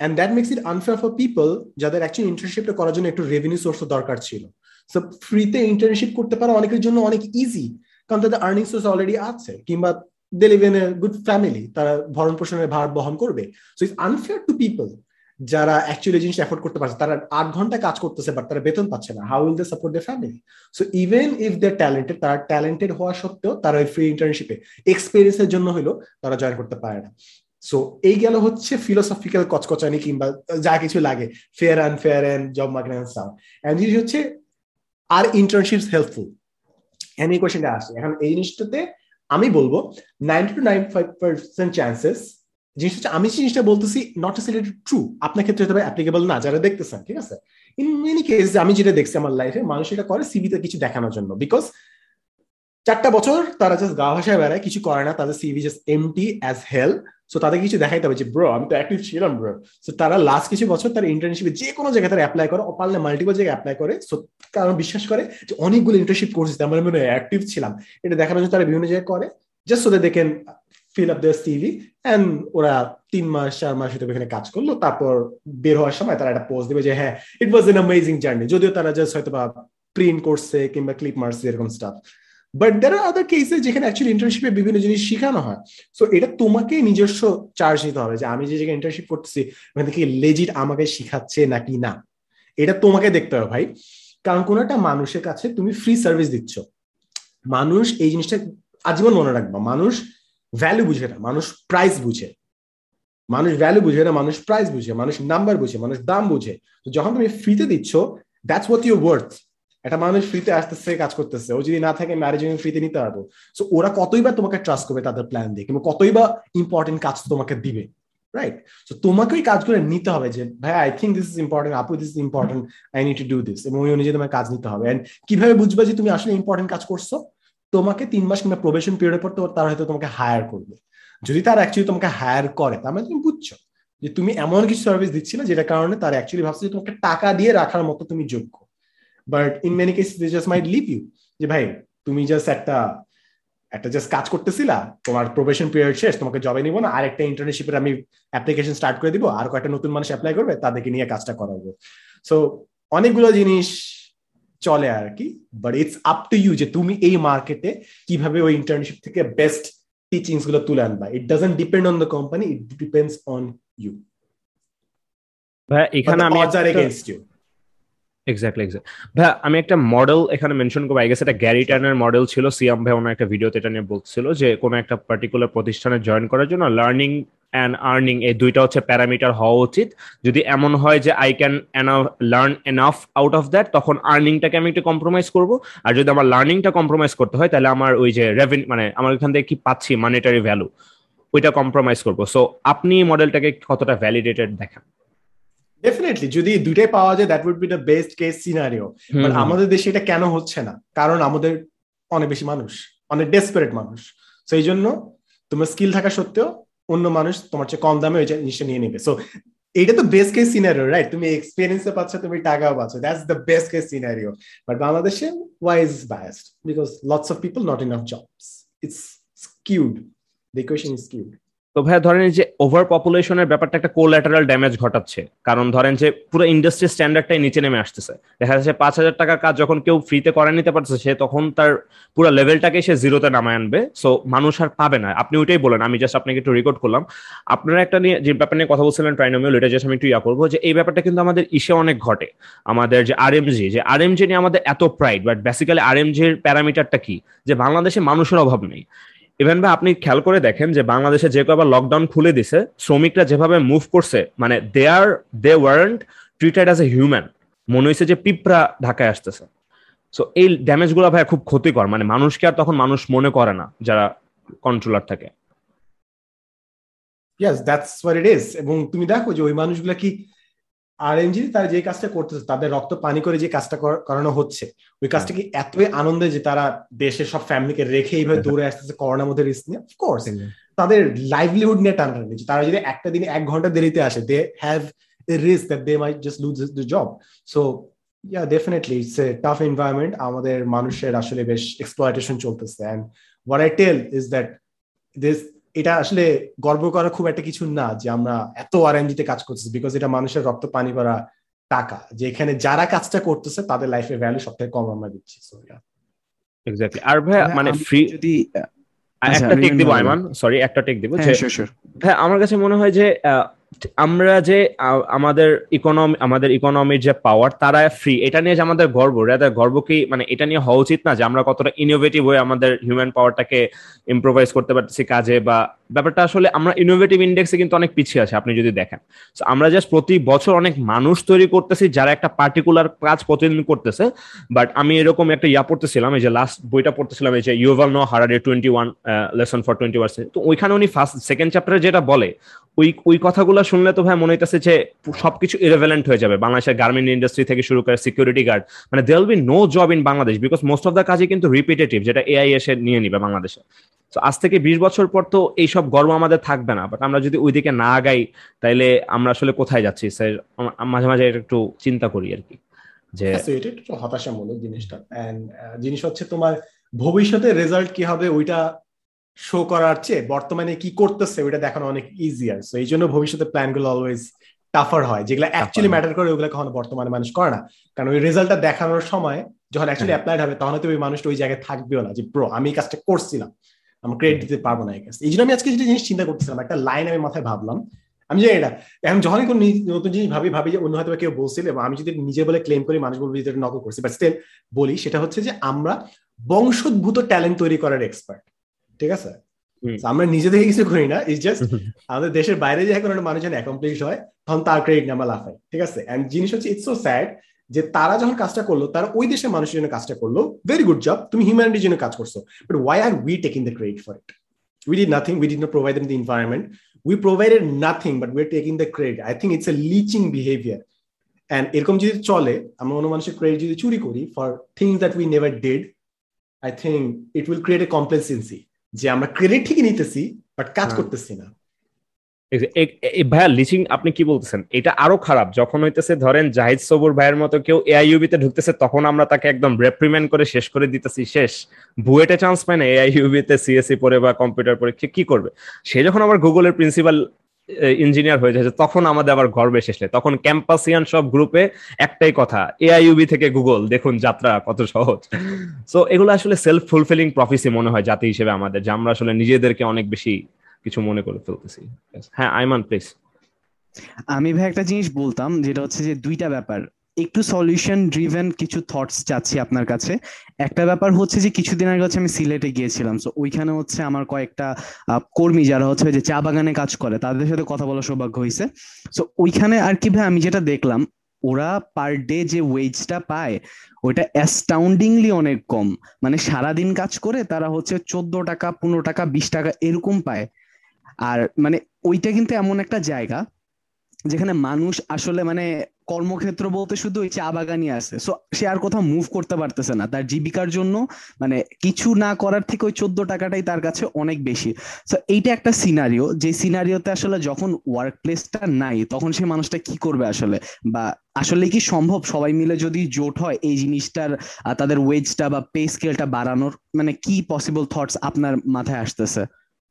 And that makes it unfair for people যাদের অ্যাকচুয়ালি ইন্টার্নশিপটা করার জন্য একটু রেভিনিউ সোর্স দরকার ছিল। সো ফ্রিতে ইন্টার্নশিপ করতে পারা অনেকের জন্য অনেক ইজি কারণ তাদের আর্নিং সোর্স অলরেডি আছে, কিংবা they live in a good family তারা ভরণ পোষণের ভার বহন করবে। So it's unfair to people যারা অ্যাকচুয়ালি জিনিস এফোর্ড করতে পারছে। তারা আট ঘণ্টা কাজ করতেছে বাট তারা বেতন পাচ্ছে না। How will they support the family so even if they talented তারা ট্যালেন্টেড হওয়া সত্ত্বেও তারা ফ্রি ইন্টার্নশিপে এক্সপিরিয়েন্সের জন্য হলো তারা জয়েন করতে পারে না। সো এই গেল হচ্ছে ফিলোসফিক্যাল কচকচানি কিংবা যা কিছু লাগে। Fair and fair and job market and sound and জিনিস হচ্ছে আর ইন্টার্নশিপ হেল্পফুল এমন এই কোয়েশ্চেনটা আসছে এখন এই জিনিসটাতে আমি বলব ninety two ninety five percent chances জিনিস হচ্ছে, আমি জিনিসটা বলতেছি নট নেসেসারি ট্রু আপনার ক্ষেত্রে হতে পারে অ্যাপ্লিকেবল না, যারা দেখতেছেন, ঠিক আছে? ইন মেনি কেস আমি যেটা দেখছি আমার লাইফে মানুষ এটা করে সিভিতে কিছু দেখানোর জন্য। বিকজ চারটা বছর তারা জাস্ট গা ভাষায় বেড়ায়, কিছু করে না, তাদের CV just empty as hell so তাদের কিছু দেখাইতে হবে যে ব্রো আমি তো অ্যাক্টিভ ছিলাম ব্রো সো তারা লাস্ট কিছু বছর তারা ইন্টার্নশিপে যে কোনো জায়গায় তারা অ্যাপ্লাই করে পারলে মাল্টিপল জায়গায় অ্যাপ্লাই করে। সো কারণ বিশ্বাস করে যে অনেকগুলো ইন্টার্নশিপ করছিস আমরা মনে অ্যাক্টিভ ছিলাম। এটা দেখানোর জন্য তারা বিভিন্ন জায়গায় করে। জাস্ট ওদের দেখেন fill up their CV and ওরা তিন মাস, চার মাস হয়তো এখানে কাজ করল। তারপর বের হওয়ার সময় তারা একটা পোস্ট দেবে যে হ্যাঁ it was an amazing journey যদিও তারা জাস্ট হয়তো বা প্রিন্ট করছে কিংবা ক্লিপ মারছে এরকম স্টাফ বাট দের আর আদার কেসে যেখানে অ্যাকচুয়ালি ইন্টার্নশিপে বিভিন্ন জিনিস শেখানো হয়। সো এটা তোমাকে নিজস্ব চার্জ নিতে হবে যে আমি যে জায়গায় ইন্টার্নশিপ করতেছি, ওখান থেকে লেজিট আমাকে শিখাচ্ছে নাকি না? এটা তোমাকে দেখতে হবে ভাই। কারণ কোনো একটা মানুষের কাছে তুমি ফ্রি সার্ভিস দিচ্ছ। মানুষ এই জিনিসটা আজীবন মনে রাখবা, মানুষ ভ্যালু বুঝে না, মানুষ প্রাইস বুঝে। মানুষ ভ্যালু বুঝে না, মানুষ প্রাইস বুঝে, মানুষ নাম্বার বুঝে, মানুষ দাম বুঝে। তো যখন তুমি ফ্রিতে দিচ্ছ দ্যাটস হোয়াট ইউর ওয়ার্থ একটা মানুষ ফ্রিতে আসতেছে, কাজ করতেছে। ও যদি না থাকে ম্যারেজ ফ্রিতে নিতে পারব। সো ওরা কতই বা তোমাকে ট্রাস্ট করবে তাদের প্ল্যান দিয়ে কিংবা কতই বা ইম্পর্টেন্ট কাজ তোমাকে দিবে রাইট সো তোমাকে ওই কাজগুলো নিতে হবে যে, ভাই I think this is important আপু this is important I need to do this এবং ওই অনুযায়ী তোমার কাজ নিতে হবে। এন্ড কীভাবে বুঝবে যে, তুমি আসলে ইম্পর্টেন্ট কাজ করছ? তোমাকে তিন মাস কিংবা প্রবেশন পিরিয়ডের পর তারা হয়তো তোমাকে হায়ার করবে। যদি তারা অ্যাকচুয়ালি তোমাকে হায়ার করে, তার মানে তুমি বুঝছ যে, তুমি এমন কিছু সার্ভিস দিচ্ছিলে যেটা কারণে তারা অ্যাকচুয়ালি ভাবছে যে, তোমাকে টাকা দিয়ে রাখার মতো তুমি যোগ্য। But in many case they just might leave you যে ভাই তুমি জাস্ট একটা একটা জাস্ট কাজ করতেছিলা তোমার প্রবেশন পিরিয়ড শেষ তোমাকে জবে নিবো না আর একটা ইন্টার্নশিপের আমি অ্যাপ্লিকেশন স্টার্ট করে দিব আর কয়েকটা নতুন মানুষ অ্যাপ্লাই করবে তাদেরকে নিয়ে কাজটা করাবো। সো অনেকগুলো জিনিস চলে আর কি but it's up to you যে তুমি এই মার্কেটে কীভাবে ওই ইন্টার্নশিপ থেকে বেস্ট টিচিংসগুলো তুলে আনবা। It doesn't depend on the company it depends on you ভাই এখানে আমি এগেইনস্ট ইউ এক্স্যাক্টলি এক্স্যাক্ট ভাই আমি একটা মডেল এখানে মেনশন করব। আই গেস এটা গ্যারি টার্নের মডেল ছিল। সিয়াম ভাই ওনার একটা ভিডিওতে এটা নিয়ে বলছিল যে, কোনো একটা পার্টিকুলার প্রতিষ্ঠানে জয়েন করার জন্য লার্নিং অ্যান্ড আর্নিং এই দুইটা হচ্ছে প্যারামিটার হওয়া উচিত। যদি এমন হয় যে I can learn enough out of that তখন আর্নিংটাকে আমি একটু কম্প্রোমাইজ করব। আর যদি আমার লার্নিংটা কম্প্রোমাইজ করতে হয়, তাহলে আমার ওই যে রেভিনিউ মানে আমার এখান থেকে কি পাচ্ছি মানিটারি ভ্যালু ওইটা কম্প্রোমাইজ করব। সো আপনি মডেলটাকে কতটা ভ্যালিডেটেড দেখেন? ডেফিনেটলি যদি দুইটাই পাওয়া যায় that would be the best case scenario but আমাদের দেশে এটা কেন হচ্ছে না? কারণ আমাদের অনেক বেশি মানুষ অনেক ডেসপারেট মানুষ। তো এই জন্য তোমার স্কিল থাকা সত্ত্বেও অন্য মানুষ তোমার চেয়ে কম দামে ওই জিনিসটা নিয়ে নেবে। সো এটা তো বেস্ট কেস সিনারিও রাইট তুমি এক্সপিরিয়েন্সও পাচ্ছ তুমি টাকাও পাচ্ছ। That's the best case scenario but বাংলাদেশে why is biased because lots of people not enough jobs it's skewed the equation is skewed তো ভাইয়া ধরেন যে ওভার পপুলেশনের ব্যাপারটা একটা কোল্যাটারাল ড্যামেজ ঘটাচ্ছে। কারণ ধরেন যে পুরো ইন্ডাস্ট্রি স্ট্যান্ডার্ডটাই নিচে নেমে আসতেছে। দেখা যাচ্ছে পাঁচ হাজার টাকার কাজ যখন কেউ ফ্রিতে করে নিতে পারছে সে তখন তার পুরো লেভেলটাকে সে জিরোতে নামায় আনবে। সো মানুষ আর পাবে না। আপনি ওইটাই বলেন, আমি জাস্ট আপনাকে একটু রেকর্ড করলাম। আপনারা একটা নিয়ে যে ব্যাপার নিয়ে কথা বলছিলেন ট্রাইনোমিয়াল এটা জাস্ট আমি একটু ইয়া করব যে এই ব্যাপারটা কিন্তু আমাদের ইসে অনেক ঘটে। আমাদের যে আর এমজি যে আর এমজি নিয়ে আমাদের এত প্রাইড বাট বেসিক্যালি আর এমজির প্যারামিটারটা কি? যে বাংলাদেশে মানুষের অভাব নেই। ইভেন ভাই, আপনি খেয়াল করে দেখেন যে বাংলাদেশে যে কবার লকডাউন খুলে দিছে, শ্রমিকরা যেভাবে মুভ করছে মানে they are they weren't treated as a human মনে হয়েছে যে পিঁপড়া ঢাকায় আসতেছে। সো এই ড্যামেজগুলো ভাই খুব ক্ষতিকর। মানে মানুষকে আর তখন মানুষ মনে করে না, যারা কন্ট্রোলার থাকে। Yes that's what it is এবং তুমি দেখো যে ওই মানুষগুলা কি আর এনজি তারা যে কাজটা করতেছে তাদের রক্ত পানি করে যে কাজটা করানো হচ্ছে ওই কাজটা কি এতই আনন্দে যে তারা দেশের সব ফ্যামিলিকে রেখে এইভাবে দৌড়ে আসতেছে করোনার মধ্যে রিস্ক নিয়ে? অফকোর্স তাদের লাইভলিহুড নিয়ে টান নিচ্ছে তারা যদি একটা দিনে এক ঘণ্টা দেরিতে আসে they have a risk that they might just lose the job so yeah definitely it's a tough environment আমাদের মানুষের আসলে বেশ এক্সপ্লয়টেশন চলতেছে। And what I tell is that this এটা আসলে গর্ব করা খুব একটা কিছু না যে আমরা এত আরএমজিতে কাজ করতেছি বিকজ এটা মানুষের রক্ত পানি করা টাকা। যে এখানে যারা কাজটা করতেছে তাদের লাইফের ভ্যালু সব থেকে কম আমরা দিচ্ছি। এক্স্যাক্টলি আর ভাই মানে ফ্রি যদি আচ্ছা, একটা টেক দিব আইমান সরি একটা টেক দিব। হ্যাঁ, হ্যাঁ আমার কাছে মনে হয় যে আমরা যে আমাদের ইকোনমি আমাদের ইকোনমির যে পাওয়ার তারা ফ্রি এটা নিয়ে যে আমাদের গর্ব রেদার গর্ব কি মানে এটা নিয়ে হওয়া উচিত না যে আমরা কতটা ইনোভেটিভ হয়ে আমাদের হিউম্যান পাওয়ারটাকে ইম্প্রোভাইজ করতে পারতেছি কাজে বা ব্যাপারটা আসলে আমরা ইনোভেটিভ ইন্ডেক্সে কিন্তু অনেক পিছিয়ে আছে, আপনি যদি দেখেন। তো আমরা জাস্ট প্রতি বছর অনেক মানুষ তৈরি করতেছি, যারা একটা পার্টিকুলার কাজ প্রতিদিন করতেছে। বাট আমি এরকম একটা ইয়া পড়তেছিলাম, এই যে লাস্ট বইটা পড়তেছিলাম, এই যে Yuval Noah Harari twenty one lesson for twenty wars তো ওইখানে উনি ফার্স্ট সেকেন্ড চ্যাপ্টারে যেটা বলে, ওই ওই কথাগুলো শুনলে তো ভাই মনে হইতেছে যে সবকিছু ইরেভেলেন্ট হয়ে যাবে। বাংলাদেশের গার্মেন্ট ইন্ডাস্ট্রি থেকে শুরু করে সিকিউরিটি গার্ড মানে there'll be no job in Bangladesh because most of the কাজই কিন্তু রিপিটেটিভ যেটা এআই এসে নিয়ে নিবে বাংলাদেশে। তো আজ থেকে বিশ বছর পর তো এইসব গর্ব আমাদের থাকবে না বাট আমরা যদি ওইদিকে না আগাই তাইলে আমরা আসলে কোথায় যাচ্ছি? স্যার মাঝে মাঝে একটু চিন্তা করি আর কি যে হ্যাঁ, এটা একটু হতাশামূলক জিনিসটা। জিনিস হচ্ছে তোমার ভবিষ্যতে রেজাল্ট কি হবে ওইটা শো করার চেয়ে বর্তমানে কি করতেছে ওইটা দেখানো অনেক ইজিয়ার সো এই জন্য ভবিষ্যতে প্ল্যানগুলো অলওয়েজ টাফার হয় যেগুলো অ্যাকচুয়ালি ম্যাটার করে ওগুলো কখনো বর্তমানে মানুষ করে না। কারণ ওই রেজাল্টটা দেখানোর সময় যখন অ্যাকচুয়ালি অ্যাপ্লাইড হবে তখন হয়তো ওই মানুষটা ওই জায়গায় থাকবেও না যে প্রো আমি এই কাজটা করছিলাম। আমি ক্রেডিট দিতে পারব না এই কাজ এই জন্য আমি আজকে যেটা জিনিস চিন্তা করতেছিলাম একটা লাইন আমি মাথায় ভাবলাম। আমি জানি এটা এখন যখনই কোনো নতুন জিনিস ভাবি ভাবি যে অন্য হয়তো কেউ বলছিল এবং আমি যদি নিজে বলে ক্লেম করি মানুষ বলবে যে নকল করছি। বাট স্টিল বলি সেটা হচ্ছে যে আমরা বংশোদ্ভূত ট্যালেন্ট তৈরি করার এক্সপার্ট ঠিক আছে? আমরা নিজে থেকে কিছু করি না ইজ জাস্ট আমাদের দেশের বাইরে যে কোনো একটা মানুষ অ্যাকমপ্লিশ হয় তখন তার ক্রেডিট নাম্বার লাফায় ঠিক আছে? এন্ড জিনিস হচ্ছে ইটস সো স্যাড যে তারা যখন কাজটা করল তারা ওই দেশের মানুষের জন্য কাজটা করল। ভেরি গুড জব তুমি হিউম্যানিটির জন্য কাজ করছ। But why are we taking the credit for it we did nothing we did not provide the environment we provided nothing but we are taking the credit I think it's a leaching behaviour and এরকম যদি চলে আমরা অন্য মানুষের credit যদি চুরি করি for things that we never did I think it will create a complacency যে আমরা ক্রেডিট ঠিকই নিতেছি বাট কাজ হ্যাঁ। করতেছি না। ভাইয়া লিচিং আপনি কি বলতেছেন? এটা আরও খারাপ। যখন হইতেছে, ধরেন, জাহিদ সবুর ভাইয়ের মতো কেউ এআইইউবি তে ঢুকতেছে, তখন আমরা তাকে একদম রেপ্রিমেন্ট করে শেষ করে দিতেছি, শেষ। বুয়েটে চান্স পায় না এআইইউবি তে সিএসসি পড়ে বা কম্পিউটার পড়ে কি করবে? সে যখন আবার গুগলের প্রিন্সিপাল ইঞ্জিনিয়ার হয়ে যাচ্ছে তখন আমাদের আবার গর্বে শেষলে তখন ক্যাম্পাসিয়ান সব গ্রুপে একটাই কথা এআইইউবি থেকে গুগল দেখুন যাত্রা কত সহজ। সো এগুলো আসলে সেলফ ফুলফিলিং প্রফিসি মনে হয় জাতি হিসেবে আমাদের, যে আমরা আসলে নিজেদেরকে অনেক বেশি কিছু মনে করে ফেলতেছি। হ্যাঁ আইমান প্লিজ আমি ভাই একটা জিনিস বলতাম, যেটা হচ্ছে যে দুইটা ব্যাপার। একটু সলিউশন ড্রিভেন কিছু থটস চাচ্ছি আপনার কাছে। একটা ব্যাপার হচ্ছে যে কিছুদিন আগে হচ্ছে আমি সিলেটে গিয়েছিলাম। সো ওইখানে হচ্ছে আমার কয়েকটা কর্মী যারা হচ্ছে যে চা বাগানে কাজ করে, তাদের সাথে কথা বলার সৌভাগ্য হয়েছে। সো ওইখানে আর কি ভাই, আমি যেটা দেখলাম, ওরা পার ডে যে ওয়েজটা পায়, ওইটা অ্যাস্টাউন্ডিংলি অনেক কম। মানে সারাদিন কাজ করে তারা হচ্ছে চোদ্দ টাকা, পনেরো টাকা, বিশ টাকা এরকম পায়। আর মানে ওইটা কিন্তু এমন একটা জায়গা যেখানে মানুষ আসলে মানে কর্মক্ষেত্র বলতে শুধু ওই চা বাগানই আছে। সো সে আর কোথাও মুভ করতে পারতেছে না। তার জীবিকার জন্য মানে কিছু না করার থেকে ওই চোদ্দ টাকাটাই তার কাছে অনেক বেশি। সো এইটা একটা সিনারিও যে সিনারিওতে আসলে যখন ওয়ার্ক প্লেসটা নাই, তখন সে মানুষটা কি করবে আসলে? বা আসলে কি সম্ভব? সবাই মিলে যদি জোট হয়, এই জিনিসটার তাদের ওয়েজটা বা পে স্কেলটা বাড়ানোর মানে কি পসিবল থটস আপনার মাথায় আসতেছে?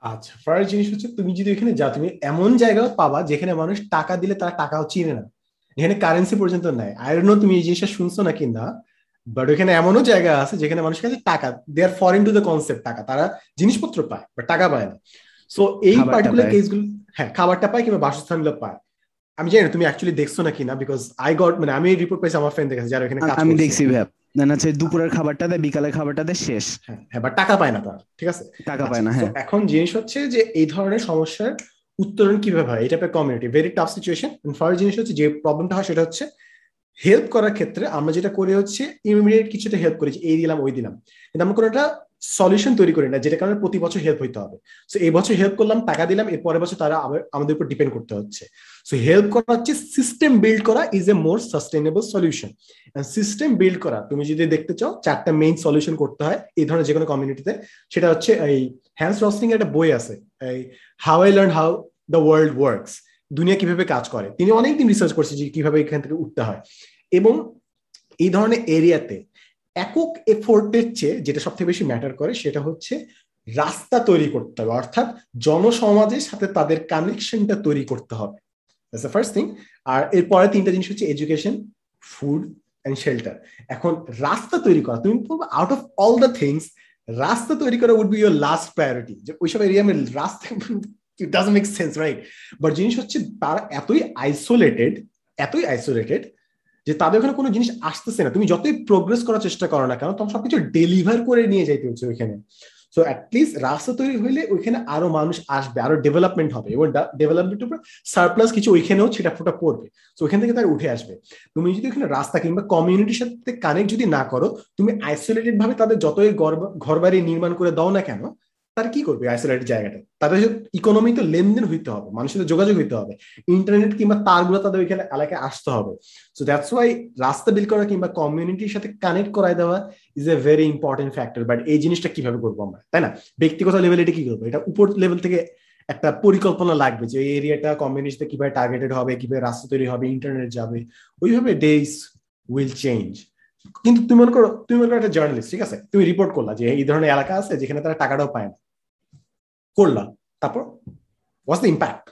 আচ্ছা ফার্স্ট জিনিস হচ্ছে তুমি যদি এখানে যাও তুমি এমন জায়গাও পাবা যেখানে মানুষ টাকা দিলে তারা টাকাও চিনে না। এখানে কারেন্সি পর্যন্ত নাই। আই নো তুমি এই জিনিসটা শুনছো না কিনা বাট ওখানে এমনও জায়গা আছে যেখানে মানুষের কাছে টাকা they are foreign to the concept টাকা। তারা জিনিসপত্র পায় বাট টাকা পায় না। সো এই পার্টিকুলার কেসগুলো হ্যাঁ খাবারটা পায় কিংবা বাসস্থানগুলো পায়। আমি জানি তুমি অ্যাকচুয়ালি দেখছ না কিনা বিকজ আই গট মানে আমি রিপোর্ট পাইছি আমার ফ্রেন্ড দেখেছে যারা এখানে আমি দেখছি ভাই না না দুপুরের খাবারটা দেয় বিকালের খাবারটা দেয় শেষ। হ্যাঁ হ্যাঁ বাট টাকা পায় না তার ঠিক আছে? টাকা পায় না আচ্ছা, হ্যাঁ। এখন জিনিস হচ্ছে যে এই ধরনের সমস্যার উত্তরণ কীভাবে হয়? এটা community very tough situation first জিনিস হচ্ছে যে প্রবলেমটা হয় সেটা হচ্ছে হেল্প করার ক্ষেত্রে আমরা যেটা করি হচ্ছে ইমিডিয়েট কিছুটা হেল্প করেছি এই দিলাম ওই দিলাম। কিন্তু আমরা কোনো একটা সলিউশন তৈরি করি না, যেটা কারণে প্রতি বছর হেল্প হইতে হবে। সো এই বছর হেল্প করলাম, টাকা দিলাম, এর পরের বছর তারা আমাদের উপর ডিপেন্ড করতে হচ্ছে। সো হেল্প করা হচ্ছে সিস্টেম বিল্ড করা is a more sustainable solution system build করা, তুমি যদি দেখতে চাও, চারটা মেইন সলিউশন করতে হয়, এই ধরনের যে কোনো কমিউনিটিতে সেটা হচ্ছে এই হ্যান্স রসলিং একটা বই আছে, এই how I learn how the world works দুনিয়া কীভাবে কাজ করে। তিনি অনেকদিন রিসার্চ করছে যে কীভাবে এখান থেকে উঠতে হয়। এবং এই ধরনের এরিয়াতে একক এফোর্টের চেয়ে যেটা সবথেকে বেশি ম্যাটার করে সেটা হচ্ছে রাস্তা তৈরি করতে হবে, অর্থাৎ জনসমাজের সাথে তাদের কানেকশনটা তৈরি করতে হবে। ফার্স্ট থিং আর এরপরে তিনটা জিনিস হচ্ছে এডুকেশন ফুড অ্যান্ড শেল্টার এখন রাস্তা তৈরি করা, তুমি out of all the things রাস্তা তৈরি করা would be your last priority যে ওইসব এরিয়া আমি রাস্তা it doesn't make sense right but জিনিস হচ্ছে তারা এতই আইসোলেটেড এতই আইসোলেটেড যে তাদের ওখানে কোনো জিনিস আসতেছে না। তুমি যতই প্রোগ্রেস করার চেষ্টা করো না কেন তোমার সবকিছু ডেলিভার করে নিয়ে যাইতে হচ্ছে ওইখানে। সো অ্যাটলিস্ট রাস্তা তৈরি হইলে ওইখানে আরও মানুষ আসবে, আরও ডেভেলপমেন্ট হবে। এবং ডেভেলপমেন্ট উপর সারপ্লাস কিছু ওইখানেও ছিটা ফোটা পড়বে। তো ওইখান থেকে তার উঠে আসবে। তুমি যদি ওখানে রাস্তা কিংবা কমিউনিটির সাথে কানেক্ট যদি না করো, তুমি আইসোলেটেড ভাবে তাদের যতই ঘর বাড়ি নির্মাণ করে দাও না কেন তারা কি করবে আইসোলেটেড জায়গাটা তাদের ইকোনমি তো লেনদেন হইতে হবে, মানুষের যোগাযোগ হইতে হবে ইন্টারনেট কিংবা তারগুলো তাদের ওইখানে এলাকায় আসতে হবে। সো দ্যাটস ওয়াই রাস্তা বিল করা কিংবা কমিউনিটির সাথে কানেক্ট করাই দেওয়া is a very important factor but এই জিনিসটা কীভাবে করব আমরা? তাই না? ব্যক্তিগত লেভেলে এটা কি করব? এটা উপর লেভেল থেকে একটা পরিকল্পনা লাগবে যে এই এরিয়াটা কমিউনিটিতে কীভাবে টার্গেটেড হবে, কীভাবে রাস্তা তৈরি হবে ইন্টারনেট যাবে, ওইভাবে ডেজ উইল চেঞ্জ কিন্তু তুমি মনে করো, তুমি মনে করো একটা জার্নালিস্ট ঠিক আছে? তুমি রিপোর্ট করলা যে এই ধরনের এলাকা আছে যেখানে তারা টাকাটাও পায় না। করলা তারপর ওয়াজ দ্য ইম্প্যাক্ট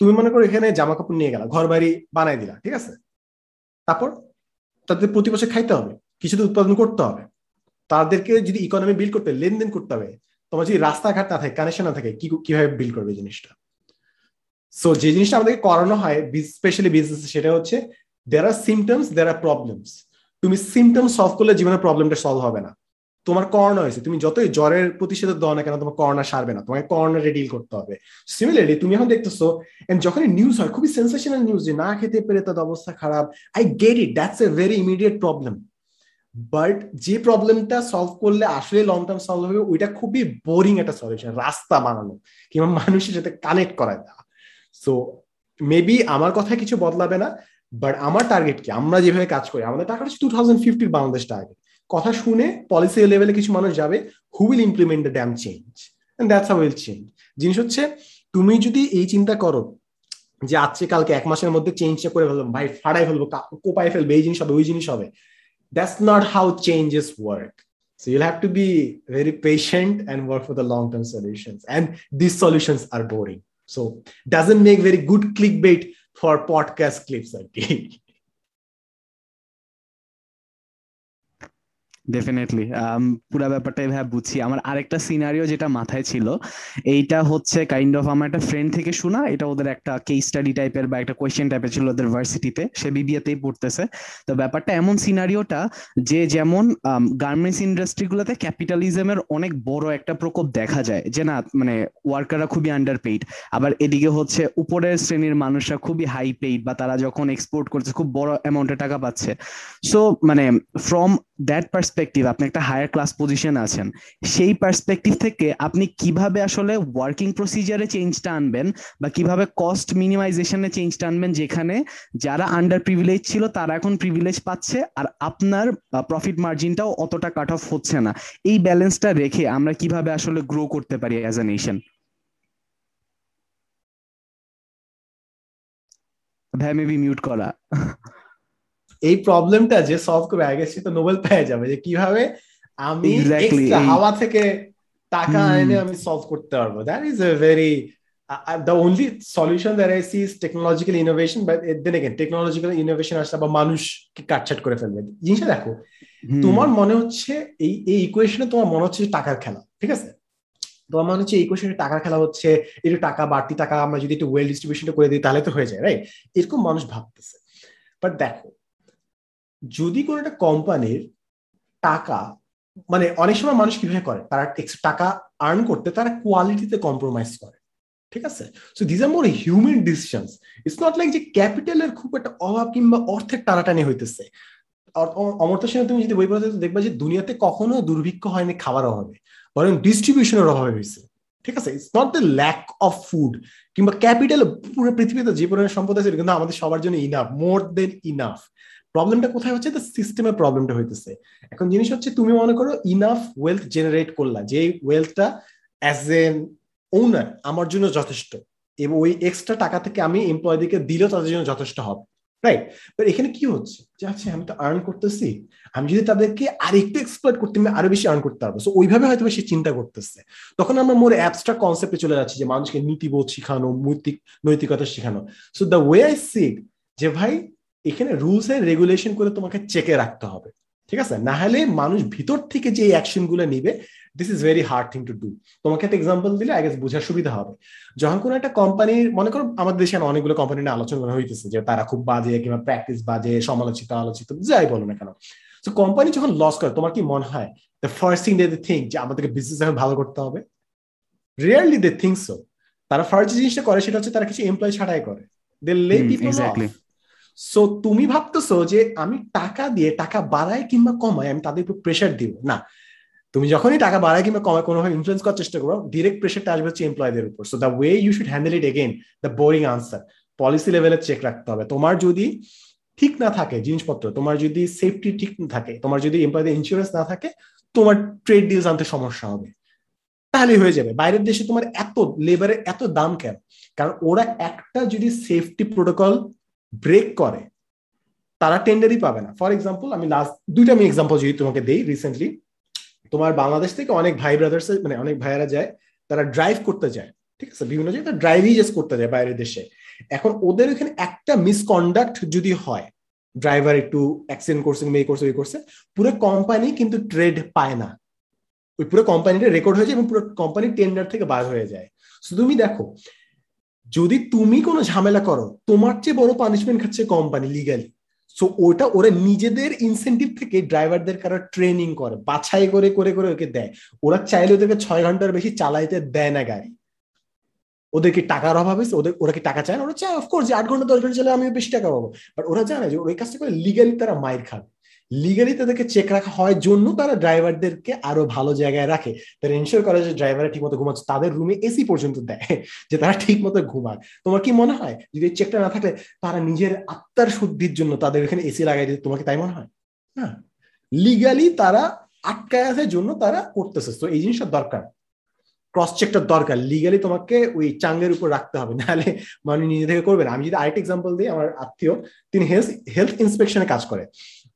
তুমি মনে করো এখানে জামা কাপড় নিয়ে গেলা ঘর বাড়ি বানাই দিলা, ঠিক আছে? তারপর, তাদের প্রতি বছর খাইতে হবে কিছু তো উৎপাদন করতে হবে। তাদেরকে যদি ইকোনমি বিল্ড করতে, লেনদেন করতে হবে, তোমার যদি রাস্তাঘাট না থাকে কানেকশন না থাকে, কি কীভাবে বিল্ড করবে জিনিসটা? সো যে জিনিসটা আমাদেরকে করানো হয় স্পেশালি বিজনেস সেটা হচ্ছে there are symptoms there are problems তুমি সিমটমস সলভ করলে জীবনের প্রবলেমটা সলভ হবে না। তোমার করোনা হয়েছে। তুমি যতই জ্বরের প্রতিষেধক দাও না কেন, তোমার করোনা সারবে না। তোমাকে করোনাটা ডিল করতে হবে। সিমিলারলি তুমি এখন দেখতেছো যখনই নিউজ হয়, খুবই সেন্সেশনাল নিউজ যে না খেতে পেরে তাদের অবস্থা খারাপ। I get it that's a very immediate problem but যে প্রবলেমটা সলভ করলে আসলে লং টার্ম সলভ হবে, ওইটা খুবই বোরিং একটা সলিউশন রাস্তা বানানো, কিংবা মানুষের সাথে কানেক্ট করা দেওয়া সো মেবি আমার কথা কিছু বদলাবে না বাট আমার টার্গেট কি? আমরা যেভাবে কাজ করি, আমাদের টার্গেট টু থাউজেন্ড ফিফটির বাংলাদেশ টার্গেট কথা শুনে পলিসি লেভেলে কিছু মানুষ যাবে who will implement damn change that's how will change জিনিস হচ্ছে তুমি যদি এই চিন্তা করো যে আজকে কালকে এক মাসের মধ্যে চেঞ্জটা করে ফেলব ভাই ফাড়াই ফেলব কোপাই ফেলবে এই জিনিস হবে ওই জিনিস হবে that's not how changes work So you'll have to be very patient and work for the long-term solutions. And these solutions are boring. So doesn't make very good clickbait for podcast clips, okay? Definitely um, পুরা ব্যাপারটাই ভাই বুঝছি। আমার আরেকটা scenario যেটা মাথায় ছিল এইটা হচ্ছে কাইন্ড অফ আমার একটা ফ্রেন্ড থেকে শোনা এটা ওদের একটা কেস স্টাডি টাইপের বা একটা কোয়েশ্চেন টাইপের ছিল ওদের ভার্সিটিতে সে বিবিএতেই পড়তেছে। তো ব্যাপারটা এমন সিনারিওটা যে যেমন গার্মেন্টস ইন্ডাস্ট্রিগুলোতে ক্যাপিটালিজমের অনেক বড় একটা প্রকোপ দেখা যায় যে না মানে ওয়ার্কাররা খুবই আন্ডার পেইড আবার এদিকে হচ্ছে উপরের শ্রেণির মানুষরা খুবই হাই পেইড বা তারা যখন এক্সপোর্ট করছে খুব বড় অ্যামাউন্টে টাকা পাচ্ছে। সো মানে ফ্রম দ্যাট পার্সপেক্টিভ আপনি একটা হায়ার ক্লাস পজিশন আছেন, সেই পার্সপেক্টিভ থেকে আপনি কীভাবে আসলে ওয়ার্কিং প্রসিজারে চেঞ্জটা আনবেন বা কীভাবে কস্ট মিনিমাইজেশনে চেঞ্জটা আনবেন, যেখানে যারা আন্ডার প্রিভিলেজ ছিল তারা এখন প্রিভিলেজ পাচ্ছে আর আপনার প্রফিট মার্জিনটাও অতটা কাট অফ হচ্ছে না। এই ব্যালেন্সটা রেখে আমরা কীভাবে আসলে গ্রো করতে পারি অ্যাজ এ নেশন ভাই মেবি মিউট করা। এই প্রবলেমটা যে সলভ করবে আগে সে তো নোবেল পেয়ে যাবে যে কীভাবে আমি হাওয়া থেকে টাকা এনে আমি সলভ করতে পারব। That is a very the only solution that I see is technological innovation but then again technological innovation আসলে বা মানুষকে কাটছাট করে ফেলবে। জিনিসটা দেখো তোমার মনে হচ্ছে এই এই ইকুয়েশনে তোমার মনে হচ্ছে টাকার খেলা ঠিক আছে? তোমার মনে হচ্ছে এই ইকুয়েশনে টাকার খেলা হচ্ছে একটু টাকা বাড়তি টাকা আমরা যদি একটু ওয়েল ডিস্ট্রিবিউশনটা করে দিই তাহলে তো হয়ে যায় রাইট এরকম মানুষ ভাবতেছে। বাট দেখো যদি কোনো একটা কোম্পানির টাকা মানে অনেক সময় মানুষ কীভাবে করে? তারা টাকা আর্ন করতে তারা কোয়ালিটিতে কম্প্রোমাইজ করে। ঠিক আছে? So this are more human decisions it's not like যে ক্যাপিটালের খুব একটা অভাব কিংবা অর্থের টানাটানি হইতেছে। অমর্ত সেন, তুমি যদি বই পড়তে দেখবা যে দুনিয়াতে কখনো দুর্ভিক্ষ হয়নি, খাবার অভাবে। বরং ডিস্ট্রিবিউশনের অভাবে হয়েছে। ঠিক আছে? It's not the lack of food কিংবা ক্যাপিটাল পুরো পৃথিবীতে যে পরিমাণ সম্পদ আছে, কিন্তু আমাদের সবার জন্য ইনাফ মোর দেন ইনাফ প্রবলেমটা কোথায় হচ্ছে? দ্য সিস্টেমের প্রবলেমটা হইতেছে। এখন জিনিস হচ্ছে, তুমি মনে করো ইনাফ ওয়েলথ জেনারেট করলা, যে ওয়েলথটা অ্যাজ এন ওনার আমার জন্য যথেষ্ট। এবং ওই এক্সট্রা টাকা থেকে আমি এমপ্লয়দিকে দিলেও তাদের জন্য যথেষ্ট হবে। রাইট বাট এখানে কি হচ্ছে? যে আচ্ছা আমি তো আর্ন করতেছি। আমি যদি তাদেরকে আর একটু এক্সপ্লোর করতে, আমি আরও বেশি আর্ন করতে পারব। সো ওইভাবে হয়তো সে চিন্তা করতেছে। তখন আমরা মোর অ্যাবস্ট্রা কনসেপ্টে চলে যাচ্ছি, যে মানুষকে নীতিবোধ শিখানো নৈতিক নৈতিকতা শিখানো। So the way I seek যে ভাই এখানে রুলস এন্ড রেগুলেশন করে তোমাকে চেকে রাখতে হবে ঠিক আছে? না হলে মানুষ ভিতর থেকে যে অ্যাকশনগুলো নিবে this is very hard thing to do তোমাকে একটা এক্সাম্পল দিলে আগে বোঝার সুবিধা হবে। যখন কোনো একটা কোম্পানির মনে করো আমাদের দেশে অনেকগুলো কোম্পানি নিয়ে আলোচনা করা হইতেছে যে তারা খুব বাজে কিংবা প্র্যাকটিস বাজে সমালোচিত আলোচিত যাই বলো না কেন। তো কোম্পানি যখন লস করে তোমার কি মনে হয়? The first thing they think যে আমাদেরকে বিজনেস এখন ভালো করতে হবে? রিয়ারলি দে থিঙ্ক সো তারা ফার্স্ট জিনিসটা করে সেটা হচ্ছে তারা কিছু এমপ্লয় ছাড়াই করে। দে লে পিপল সো তুমি ভাবতেছো যে আমি টাকা দিয়ে টাকা বাড়াই কিংবা কমাই আমি তাদের উপর প্রেশার দিব। না। তুমি যখনই টাকা বাড়ায় কিংবা কমায়, কোনোভাবে ইনফ্লুয়েন্স করার চেষ্টা করো ডিরেক্ট প্রেশারটা আসবে হচ্ছে এমপ্লয়দের উপর। So the way you should handle it again the boring answer policy লেভেলে চেক রাখতে হবে। তোমার যদি ঠিক না থাকে জিনিসপত্র, তোমার যদি সেফটি ঠিক না থাকে, তোমার যদি এমপ্লয়দের ইন্স্যুরেন্স না থাকে, তোমার ট্রেড ডিলস আনতে সমস্যা হবে। তাহলে হয়ে যাবে। বাইরের দেশে তোমার এত লেবারের এত দাম কেন? কারণ ওরা একটা যদি সেফটি প্রোটোকল ব্রেক করে, তারা টেন্ডারই পাবে না। ফর এক্সাম্পল আমি লাস্ট দুইটা আমি এক্সাম্পল যদি তোমাকে দেই রিসেন্টলি তোমার বাংলাদেশ থেকে অনেক ভাই ব্রাদার্স মানে অনেক ভাইয়েরা যায়, তারা ড্রাইভ করতে যায়, ঠিক আছে? বিভিন্ন জায়গায় ড্রাইভই জাস্ট করতে যায় বাইরের দেশে। এখন ওদের এখানে একটা মিসকন্ডাক্ট যদি হয় ড্রাইভার একটু অ্যাক্সিডেন্ট করছে মে করছে, ওই করছে, পুরো কোম্পানি কিন্তু ট্রেড পায় না। ওই পুরো কোম্পানিটা রেকর্ড হয়ে যায় এবং পুরো কোম্পানি টেন্ডার থেকে বার হয়ে যায়। তুমি দেখো যদি তুমি কোনো ঝামেলা করো, তোমার চেয়ে বড় পানিশমেন্ট খাচ্ছে কোম্পানি লিগালি সো ওটা ওরা নিজেদের ইনসেন্টিভ থেকে ড্রাইভারদের কারও ট্রেনিং করে, বাছাই করে করে করে ওকে দেয়। ওরা চাইলে ওদেরকে ছয় ঘণ্টার বেশি চালাইতে দেয় না গাড়ি। ওদের কি টাকার অভাব হয়েছে? ওদের, ওরা কি টাকা চায় না? ওরা চায় অফকোর্স যে আট ঘণ্টা দশ ঘণ্টা চালে আমি বেশি টাকা পাবো। বাট ওরা জানে যে ওই কাজটা করে লিগালি তারা মাইর খাবে। লিগালি তাদেরকে চেক রাখা হয় জন্য তারা ড্রাইভারদেরকে আরও ভালো জায়গায় রাখে। তারা এনশোর করে যে ড্রাইভার ঠিক মতো ঘুমাচ্ছে, তাদের রুমে এসি পর্যন্ত দেয়, *laughs* যে তারা ঠিক মতো ঘুমাক। তোমার কি মনে হয়? যদি চেকটা না থাকলে তারা নিজের আত্মার শুদ্ধির জন্য তাদের এখানে এসি লাগাই দিতে তোমাকে তাই মনে হয়? না লিগালি তারা আটকায় আছে জন্য তারা করতেছে। তো এই জিনিসটা দরকার। ক্রস চেকটা দরকার। লিগালি তোমাকে ওই চাঙ্গের উপর রাখতে হবে। নাহলে মানুষ নিজে থেকে করবে না। আমি যদি আরেকটা এক্সাম্পল দিই, আমার আত্মীয়, তিনি হেলথ হেলথ ইন্সপেকশনে কাজ করে।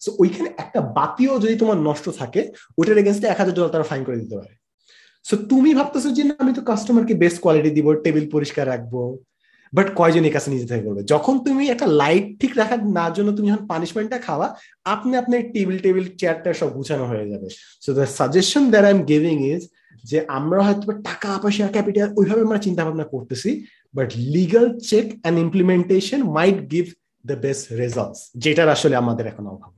সো ওইখানে একটা বাতিও যদি তোমার নষ্ট থাকে ওটার এগেনস্টে এক হাজার ডলার তারা ফাইন করে দিতে পারে। সো তুমি ভাবতেছো যে না, আমি তো কাস্টমারকে বেস্ট কোয়ালিটি দিব টেবিল পরিষ্কার রাখব বাট কয়জন এই কাছে নিজে থেকে করবে? যখন তুমি একটা লাইট ঠিক রাখার না জন্য তুমি যখন পানিশমেন্টটা খাওয়া, আপনি আপনার টেবিল টেবিল চেয়ারটা সব গুছানো হয়ে যাবে। So the suggestion that I am giving is যে আমরা হয়তো টাকা, পয়সা ক্যাপিটাল ওইভাবে আমরা চিন্তা ভাবনা করতেছি but legal check and implementation might give the best results যেটার আসলে আমাদের এখন অভাব।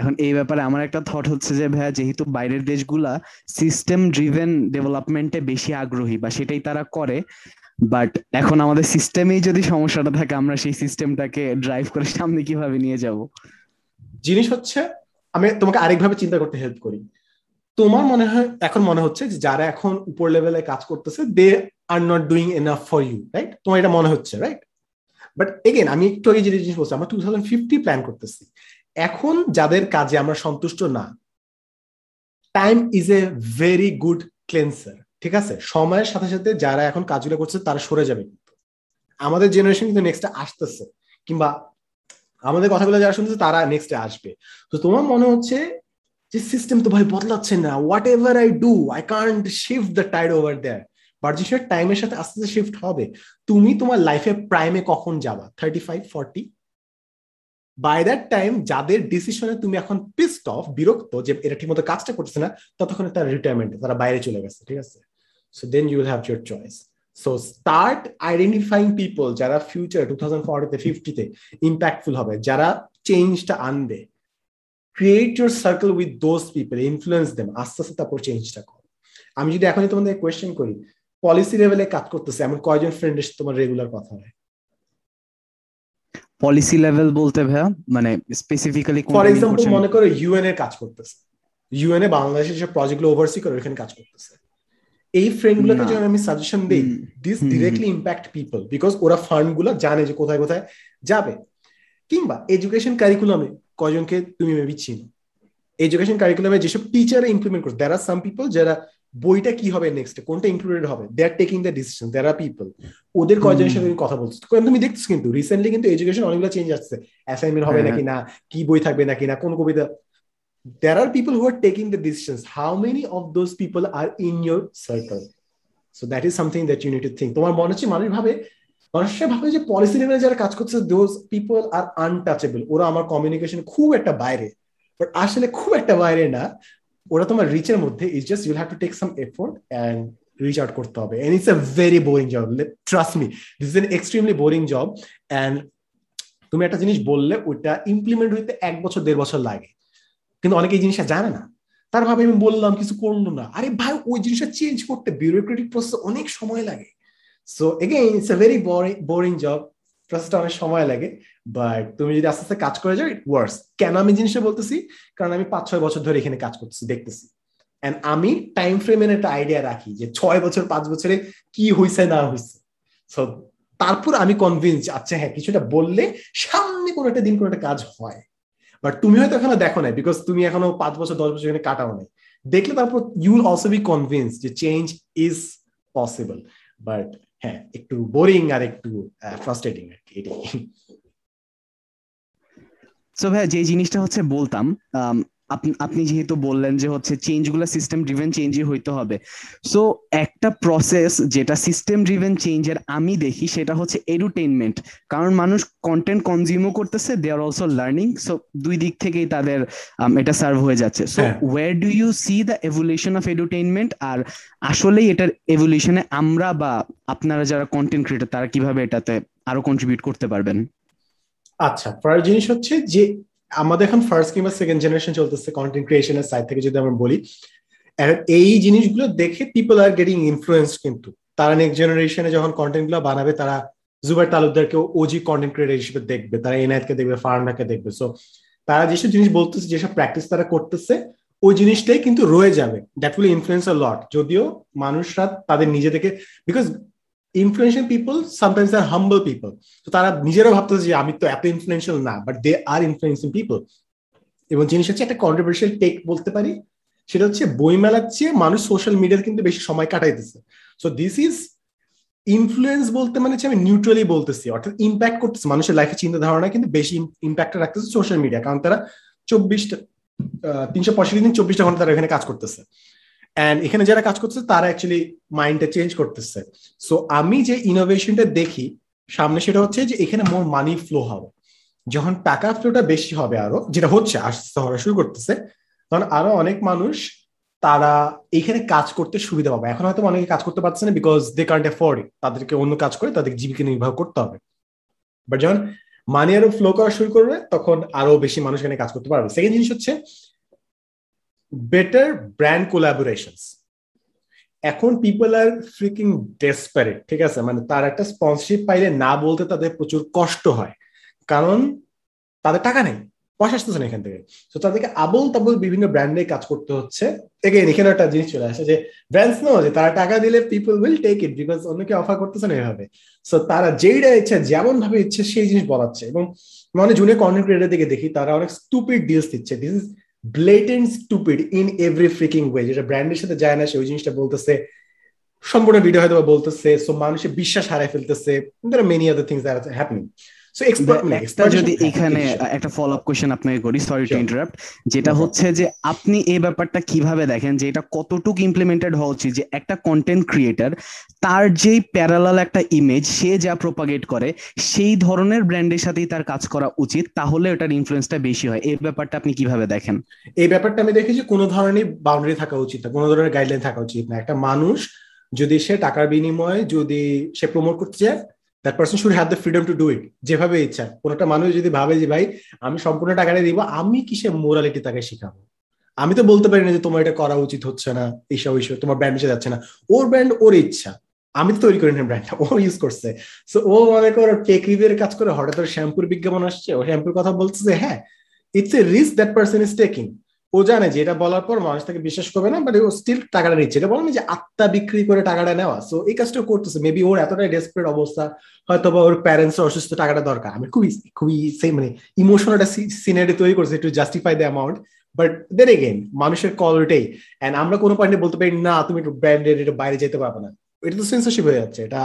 এখন এই ব্যাপারে আমার একটা থট হচ্ছে যে, ভাইয়া, যেহেতু বাইরের দেশগুলা সিস্টেম ড্রিভেন ডেভেলপমেন্টে বেশি আগ্রহী বা সেটাই তারা করে বাট এখন আমাদের সিস্টেমেই যদি সমস্যাটা থাকে, আমরা সেই সিস্টেমটাকে ড্রাইভ করে সামনে কীভাবে নিয়ে যাব? জিনিস হচ্ছে, আমি তোমাকে আরেকভাবে চিন্তা করতে হেল্প করি। তোমার মনে হয়, এখন মনে হচ্ছে যে, যারা এখন উপর লেভেলে কাজ করতেছে they are not doing enough for you right তোমার এটা মনে হচ্ছে রাইট বাট এগেন আমি একটু আগে যে জিনিস বলছি, আমরা টু থাউজেন্ড ফিফটি প্ল্যান করতেছি। এখন যাদের কাজে আমরা সন্তুষ্ট না time is a very good cleanser ঠিক আছে? সময়ের সাথে সাথে যারা এখন কাজগুলো করছে, তারা সরে যাবে কিন্তু। আমাদের জেনারেশন কিন্তু নেক্সট আসতেছে, কিংবা আমাদের কথাগুলো যারা শুনতেছে, তারা নেক্সটে আসবে। তো তোমার মনে হচ্ছে যে সিস্টেম তো ভাই বদলাচ্ছে না। Whatever I do I can't shift the tide over there but যে টাইমের সাথে আস্তে আস্তে শিফট হবে, তুমি তোমার লাইফে প্রাইমে কখন যাবা? Thirty five forty by that time যাদের ডিসিশনে তুমি এখন পিস্ট অফ বিরক্ত যে এটা ঠিকমতো কাজটা করছে না, ততক্ষণ তার রিটায়ারমেন্ট তারা বাইরে চলে গেছে, ঠিক আছে? So then you have your choice so start identifying people যারা ফিউচার টু থাউজেন্ড ফর্টিতে ফিফটিতে ইম্প্যাক্টফুল হবে, যারা চেঞ্জটা আনবে। Create your circle with those people influence them আস্তে আস্তে তারপর চেঞ্জটা করো। আমি যদি এখনই তোমাদের কোয়েশ্চেন করি পলিসি লেভেলে কাজ করতেছে এমন কয়জন ফ্রেন্ডের তোমার রেগুলার কথা হয়? পলিসি লেভেল বলতে ভাইয়া মানে স্পেসিফিক্যালি ফর এক্সাম্পল মনে করো ইউএন এর কাজ করতেছে। ইউএন এ বাংলাদেশের যে প্রজেক্টগুলো ওভারসি করে ওখানে কাজ করতেছে। এই ফ্রেন্ডগুলোকে যখন আমি সাজেশন দিই this directly impact people because ওরা ফান্ডগুলো জানে যে কোথায় কোথায় যাবে। কিংবা এডুকেশন কারিকুলামে কয়জনকে তুমি মেবি চিনো? এডুকেশন কারিকুলামে যেসব টিচার ইমপ্লিমেন্ট করে দেয়ার আর সাম পিপল যারা বইটা কি হবে নেক্সট কোনটা ইনক্লুডেড হবে? They are taking the decision there are people ওদের কয়জনের সাথে কথা বলছো? তুমি দেখছ কিন্তু রিসেন্টলি কিন্তু এডুকেশন অনেকগুলো চেঞ্জ আসছে। অ্যাসাইনমেন্ট হবে নাকি না? কি বই থাকবে নাকি না? কোন কবিতা? There are people who are taking the decisions. How many of those people are in your circle? So that is something that you need to think. তোমার মনে হচ্ছে মানুষ ভাবে মানুষের ভাবে যে পলিসি লেভেলে যারা কাজ করছে দোজ পিপল আর আনটাচেবল ওরা আমার কমিউনিকেশন খুব একটা বাইরে। বাট আসলে খুব একটা বাইরে না। ওরা তোমার রিচের মধ্যে is just you'll have to take some effort and reach out করতে হবে. And it's a very boring job trust me this is an extremely boring job and তুমি একটা জিনিস বললে, ওটা ইমপ্লিমেন্ট হইতে এক বছর, দেড় বছর লাগে। কিন্তু অনেকে এই জিনিসটা জানে না। তার ভাবে আমি বললাম, কিছু করল না। আরে ভাই, ওই জিনিসটা চেঞ্জ করতে বিউরোক্রেটিক প্রসেস অনেক সময় লাগে। So again it's a very boring job প্রসেসটা অনেক সময় লাগে বাট তুমি যদি আস্তে আস্তে কাজ করে যাও ইট ওয়ার্স কেন আমি জিনিসটা বলতেছি? কারণ আমি পাঁচ ছয় বছর ধরে এখানে কাজ করতেছি, দেখতেছি। এন্ড আমি টাইম ফ্রেমের একটা আইডিয়া রাখি যে ছয় বছর, পাঁচ বছরে কি হয়েছে না হয়েছে সো তারপর আমি কনভিন্স আচ্ছা হ্যাঁ কিছুটা বললে সামনে কোনো একটা দিন কোনো একটা কাজ হয়। বাট তুমি হয়তো এখনও দেখো নাই বিকজ তুমি এখনও পাঁচ বছর, দশ বছর এখানে কাটাও নাই। দেখলে তারপর you will also be convince যে চেঞ্জ ইজ পসিবল বাট হ্যাঁ একটু বোরিং আর একটু ফ্রাস্ট্রেটিং আর কি, এটাই। সো ভাই যে জিনিসটা হচ্ছে বলতাম আপনি যেহেতু বললেন যে হচ্ছে চেঞ্জ চেঞ্জগুলো সিস্টেম ড্রিভেন চেঞ্জই হইতে হবে। সো একটা প্রসেস যেটা সিস্টেম ড্রিভেন চেঞ্জের আমি দেখি সেটা হচ্ছে এডুটেইনমেন্ট কারণ মানুষ কন্টেন্ট কনজিউমও করতেছে they are also learning so দুই দিক থেকেই তাদের এটা সার্ভ হয়ে যাচ্ছে। So where do you see the evolution of edutainment আর আসলেই এটার এভলিউশনে আমরা বা আপনারা যারা কন্টেন্ট ক্রিয়েটার তারা কীভাবে এটাতে আরও কন্ট্রিবিউট করতে পারবেন? আচ্ছা ফার্স্ট জিনিস হচ্ছে যে আমাদের এখন ফার্স্ট কিংবা সেকেন্ড জেনারেশন চলতেছে কন্টেন্ট ক্রিয়েশনের সাইড থেকে যদি আমরা বলি এই জিনিসগুলো দেখে পিপল আর গেটিং ইনফ্লুয়েন্স কিন্তু। তারা নেক্সট জেনারেশনে যখন কন্টেন্টগুলো বানাবে, তারা জুবাই তালুকদারকে ওজি কন্টেন্ট ক্রিয়েটার হিসেবে দেখবে, তারা এনআইতকে দেখবে ফার্নাকে দেখবে। সো তারা যেসব জিনিস বলতেছে, যেসব প্র্যাকটিস তারা করতেছে, ওই জিনিসটাই কিন্তু রয়ে যাবে। That will influence a lot যদিও মানুষরা তাদের নিজে থেকে because influential people sometimes are humble people তো তারা নিজেরাও ভাবতেছে যে আমি তো এত ইনফ্লুয়েন্সিয়াল না but they are influencing people এবং জিনিস হচ্ছে একটা কন্ট্রোভার্সিয়াল টেক বলতে পারি, সেটা হচ্ছে বই মেলার চেয়ে মানুষ সোশ্যাল মিডিয়াতে কিন্তু বেশি সময় কাটাইতেছে। সো দিস ইজ ইনফ্লুয়েন্স বলতে মানে আমি নিউট্রালি বলতেছি, অর্থাৎ ইম্প্যাক্ট করতেছে। মানুষের লাইফে চিন্তা ধারণা কিন্তু বেশি ইম্প্যাক্ট রাখতেছে সোশ্যাল মিডিয়া কারণ তারা চব্বিশটা তিনশো পঁয়ষট্টি দিন চব্বিশটা ঘণ্টা তারা এখানে কাজ করতেছে। অ্যান্ড এখানে যারা কাজ করতেছে, তারা অ্যাকচুয়ালি মাইন্ডটা চেঞ্জ করতেছে। সো আমি যে ইনোভেশনটা দেখি, সামনে সেটা হচ্ছে যে এখানে মোর মানি ফ্লো হবে। যখন টাকা ফ্লোটা বেশি হবে আরও, যেটা হচ্ছে আস্তে হওয়া শুরু করতেছে, তখন আরও অনেক মানুষ তারা এখানে কাজ করতে সুবিধা পাবে। এখন হয়তো অনেকে কাজ করতে পারছে না বিকজ দে কান্ট অ্যাফোর্ড তাদেরকে অন্য কাজ করে তাদের জীবিকা নির্বাহ করতে হবে। বাট যখন মানি আরও ফ্লো করা শুরু করবে, তখন আরও বেশি মানুষ এখানে কাজ করতে পারবে। সেকেন্ড জিনিস হচ্ছে বেটার ব্র্যান্ড কোলাবোরেশনস এখন পিপল আর ফ্রিকিং ডেসপারেট ঠিক আছে? মানে তার একটা স্পন্সরশিপ পাইলে না বলতে তাদের প্রচুর কষ্ট হয়। কারণ তাদের টাকা নেই, পয়সা আসতেছে না এখান থেকে। তো তাদেরকে আবল তাবল বিভিন্ন ব্র্যান্ডে কাজ করতে হচ্ছে। এগেন এখানে একটা জিনিস চলে আসে যে ব্র্যান্ডস নো যে তারা টাকা দিলে people will take it because অন্যকে অফার করতেছে না এভাবে। সো তারা যেইটা ইচ্ছে যেমন ভাবে ইচ্ছে সেই জিনিস বলাচ্ছে। এবং মানে জুনিয়র কন্টেন্ট ক্রিয়েটার দিকে দেখি, তারা অনেক স্টুপিড ডিলস দিচ্ছে। This is blatant stupid in every freaking way যেটা ব্র্যান্ডের সাথে যায় না, সে ওই জিনিসটা বলতেছে, সম্পূর্ণ ভিডিও হয়তো বলতেছে সো মানুষের বিশ্বাস হারাই ফেলতেছে many other things are happening একটা যদি এখানে একটা ফলো আপ কোশ্চেন আপনাকে করি সরি টু ইন্টারাপ্ট যেটা হচ্ছে যে আপনি এই ব্যাপারটা কীভাবে দেখেন যে এটা কতটুকু ইমপ্লিমেন্টেড হওয়া উচিত যে একটা কন্টেন্ট ক্রিয়েটার তার যেই প্যারালাল একটা ইমেজ সে যা প্রোপাগেট করে সেই ধরনের ব্র্যান্ডের সাথেই তার কাজ করা উচিত তাহলে ওটার ইনফ্লুয়েন্সটা বেশি হয়। এই ব্যাপারটা আপনি কীভাবে দেখেন? এই ব্যাপারটা আমি দেখি যে কোনো ধরনের বাউন্ডারি থাকা উচিত না কোনো ধরনের গাইডলাইন থাকা উচিত না। একটা মানুষ যদি সে টাকার বিনিময়ে যদি সে প্রমোট করতে চায় that person should have the freedom to do it যেভাবে ইচ্ছা। কোন একটা মানুষ যদি ভাবে যে, ভাই, আমি সম্পূর্ণ টাকাটা দিব, আমি কিসে মোরালিটি তাকে শিখাবো? আমি তো বলতে পারি না যে, তোমার এটা করা উচিত হচ্ছে না, এইসব ইস্যু তোমার ব্র্যান্ড এসে যাচ্ছে না। ওর ব্র্যান্ড ওর ইচ্ছা। আমি তো তৈরি করি না ব্র্যান্ডটা ও ইউজ করছে। সো ও মনে করো টেক কাজ করে, হঠাৎ করে শ্যাম্পুর বিজ্ঞাপন আসছে, ও শ্যাম্পুর কথা বলছে যে হ্যাঁ it's a risk that person is taking ও জানে যে এটা বলার পর মানুষ তাকে বিশ্বাস করবে না বাট ও স্টিল টাকাটা নিচ্ছে। এটা বলেন যে আত্মা বিক্রি করে টাকাটা নেওয়া। সো এই কাজটা করতেছে। মেবি ওর এতটাই ডেসপারেট অবস্থা হয়তো বা ওর প্যারেন্টস অসুস্থ টাকাটা দরকার। আমি খুবই খুবই সেই মানে ইমোশনাল একটা সিনারি তৈরি করছে to justify the amount but then again মানুষের কল ওটাই অ্যান্ড আমরা কোনো পয়েন্টে বলতে পারি না তুমি একটু ব্র্যান্ডেড এটা বাইরে যেতে পারবে না। এটা তো সেন্সরশিপ হয়ে যাচ্ছে। এটা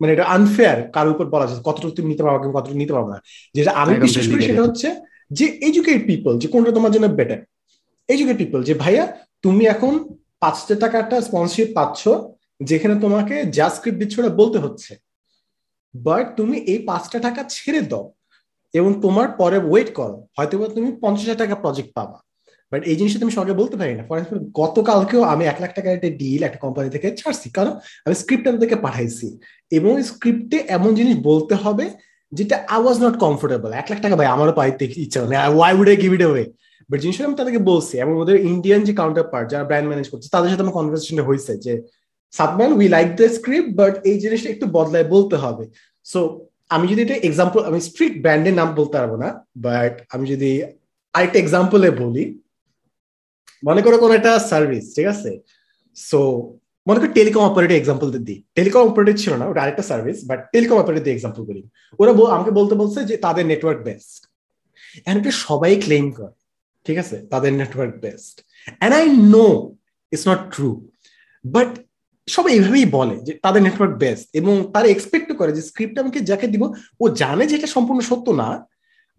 মানে এটা আনফেয়ার কারোর উপর বলা যাচ্ছে কতটুকু তুমি নিতে পারবে কতটুকু নিতে পারবে না। যেটা আমি বিশ্বাস করি সেটা হচ্ছে যে এডুকেট পিপল যে কোনটা তোমার জন্য বেটার এডুকেট পিপল যে ভাইয়া, তুমি এখন পাঁচটা টাকা একটা স্পন্সরশিপ পাচ্ছ, যেখানে তোমাকে যা স্ক্রিপ্ট দিচ্ছ ওটা বলতে হচ্ছে। বাট তুমি এই পাঁচটা টাকা ছেড়ে দাও এবং তোমার পরে ওয়েট করো হয়তো তুমি পঞ্চাশ হাজার টাকা প্রজেক্ট পাবা। বাট এই জিনিসটা তুমি সঙ্গে বলতে পারি না। ফর এক্সাম্পল গতকালকেও আমি এক লাখ টাকার একটা ডিল একটা কোম্পানি থেকে ছাড়ছি। কারণ আমি স্ক্রিপ্ট তাদেরকে পাঠাইছি। এবং স্ক্রিপ্টে এমন জিনিস বলতে হবে যেটা আই ওয়াজ নট কমফোর্টেবল এক লাখ টাকা ভাই, আমারও পাইতে ইচ্ছা নেই why would I give it away but জিনিসটা আমি তাদেরকে বলছি, এবং ওদের ইন্ডিয়ান যে কাউন্টার পার্ট যারা ব্র্যান্ড ম্যানেজ করছে, তাদের সাথে আমার কনভারসেশনটা হয়েছে যে সাবম্যান we like the script but এই জিনিসটা একটু বদলায় বলতে হবে। সো আমি যদি এটা এক্সাম্পল আমি স্ট্রিট ব্র্যান্ডের নাম বলতে পারব না বাট আমি যদি আরেকটা এক্সাম্পলে বলি, মনে করো কোনো একটা সার্ভিস ঠিক আছে? সো মনে টেলিকম অপারেটর এক্সাম্পল দিই টেলিকম অপারেটর ছিল না ওটা আরেকটা সার্ভিস বাট টেলিকম অপারেটর দিয়ে এক্সাম্পল করি ওরা আমাকে বলতে বলছে যে তাদের নেটওয়ার্ক বেস্ট এটা সবাই ক্লেম করে ঠিক আছে? তাদের network best and I know it's not true but সবাই এইভাবেই বলে যে তাদের নেটওয়ার্ক বেস্ট এবং তারা এক্সপেক্ট করে যে স্ক্রিপ্ট আমাকে যাকে দিব, ও জানে যে এটা সম্পূর্ণ সত্য না,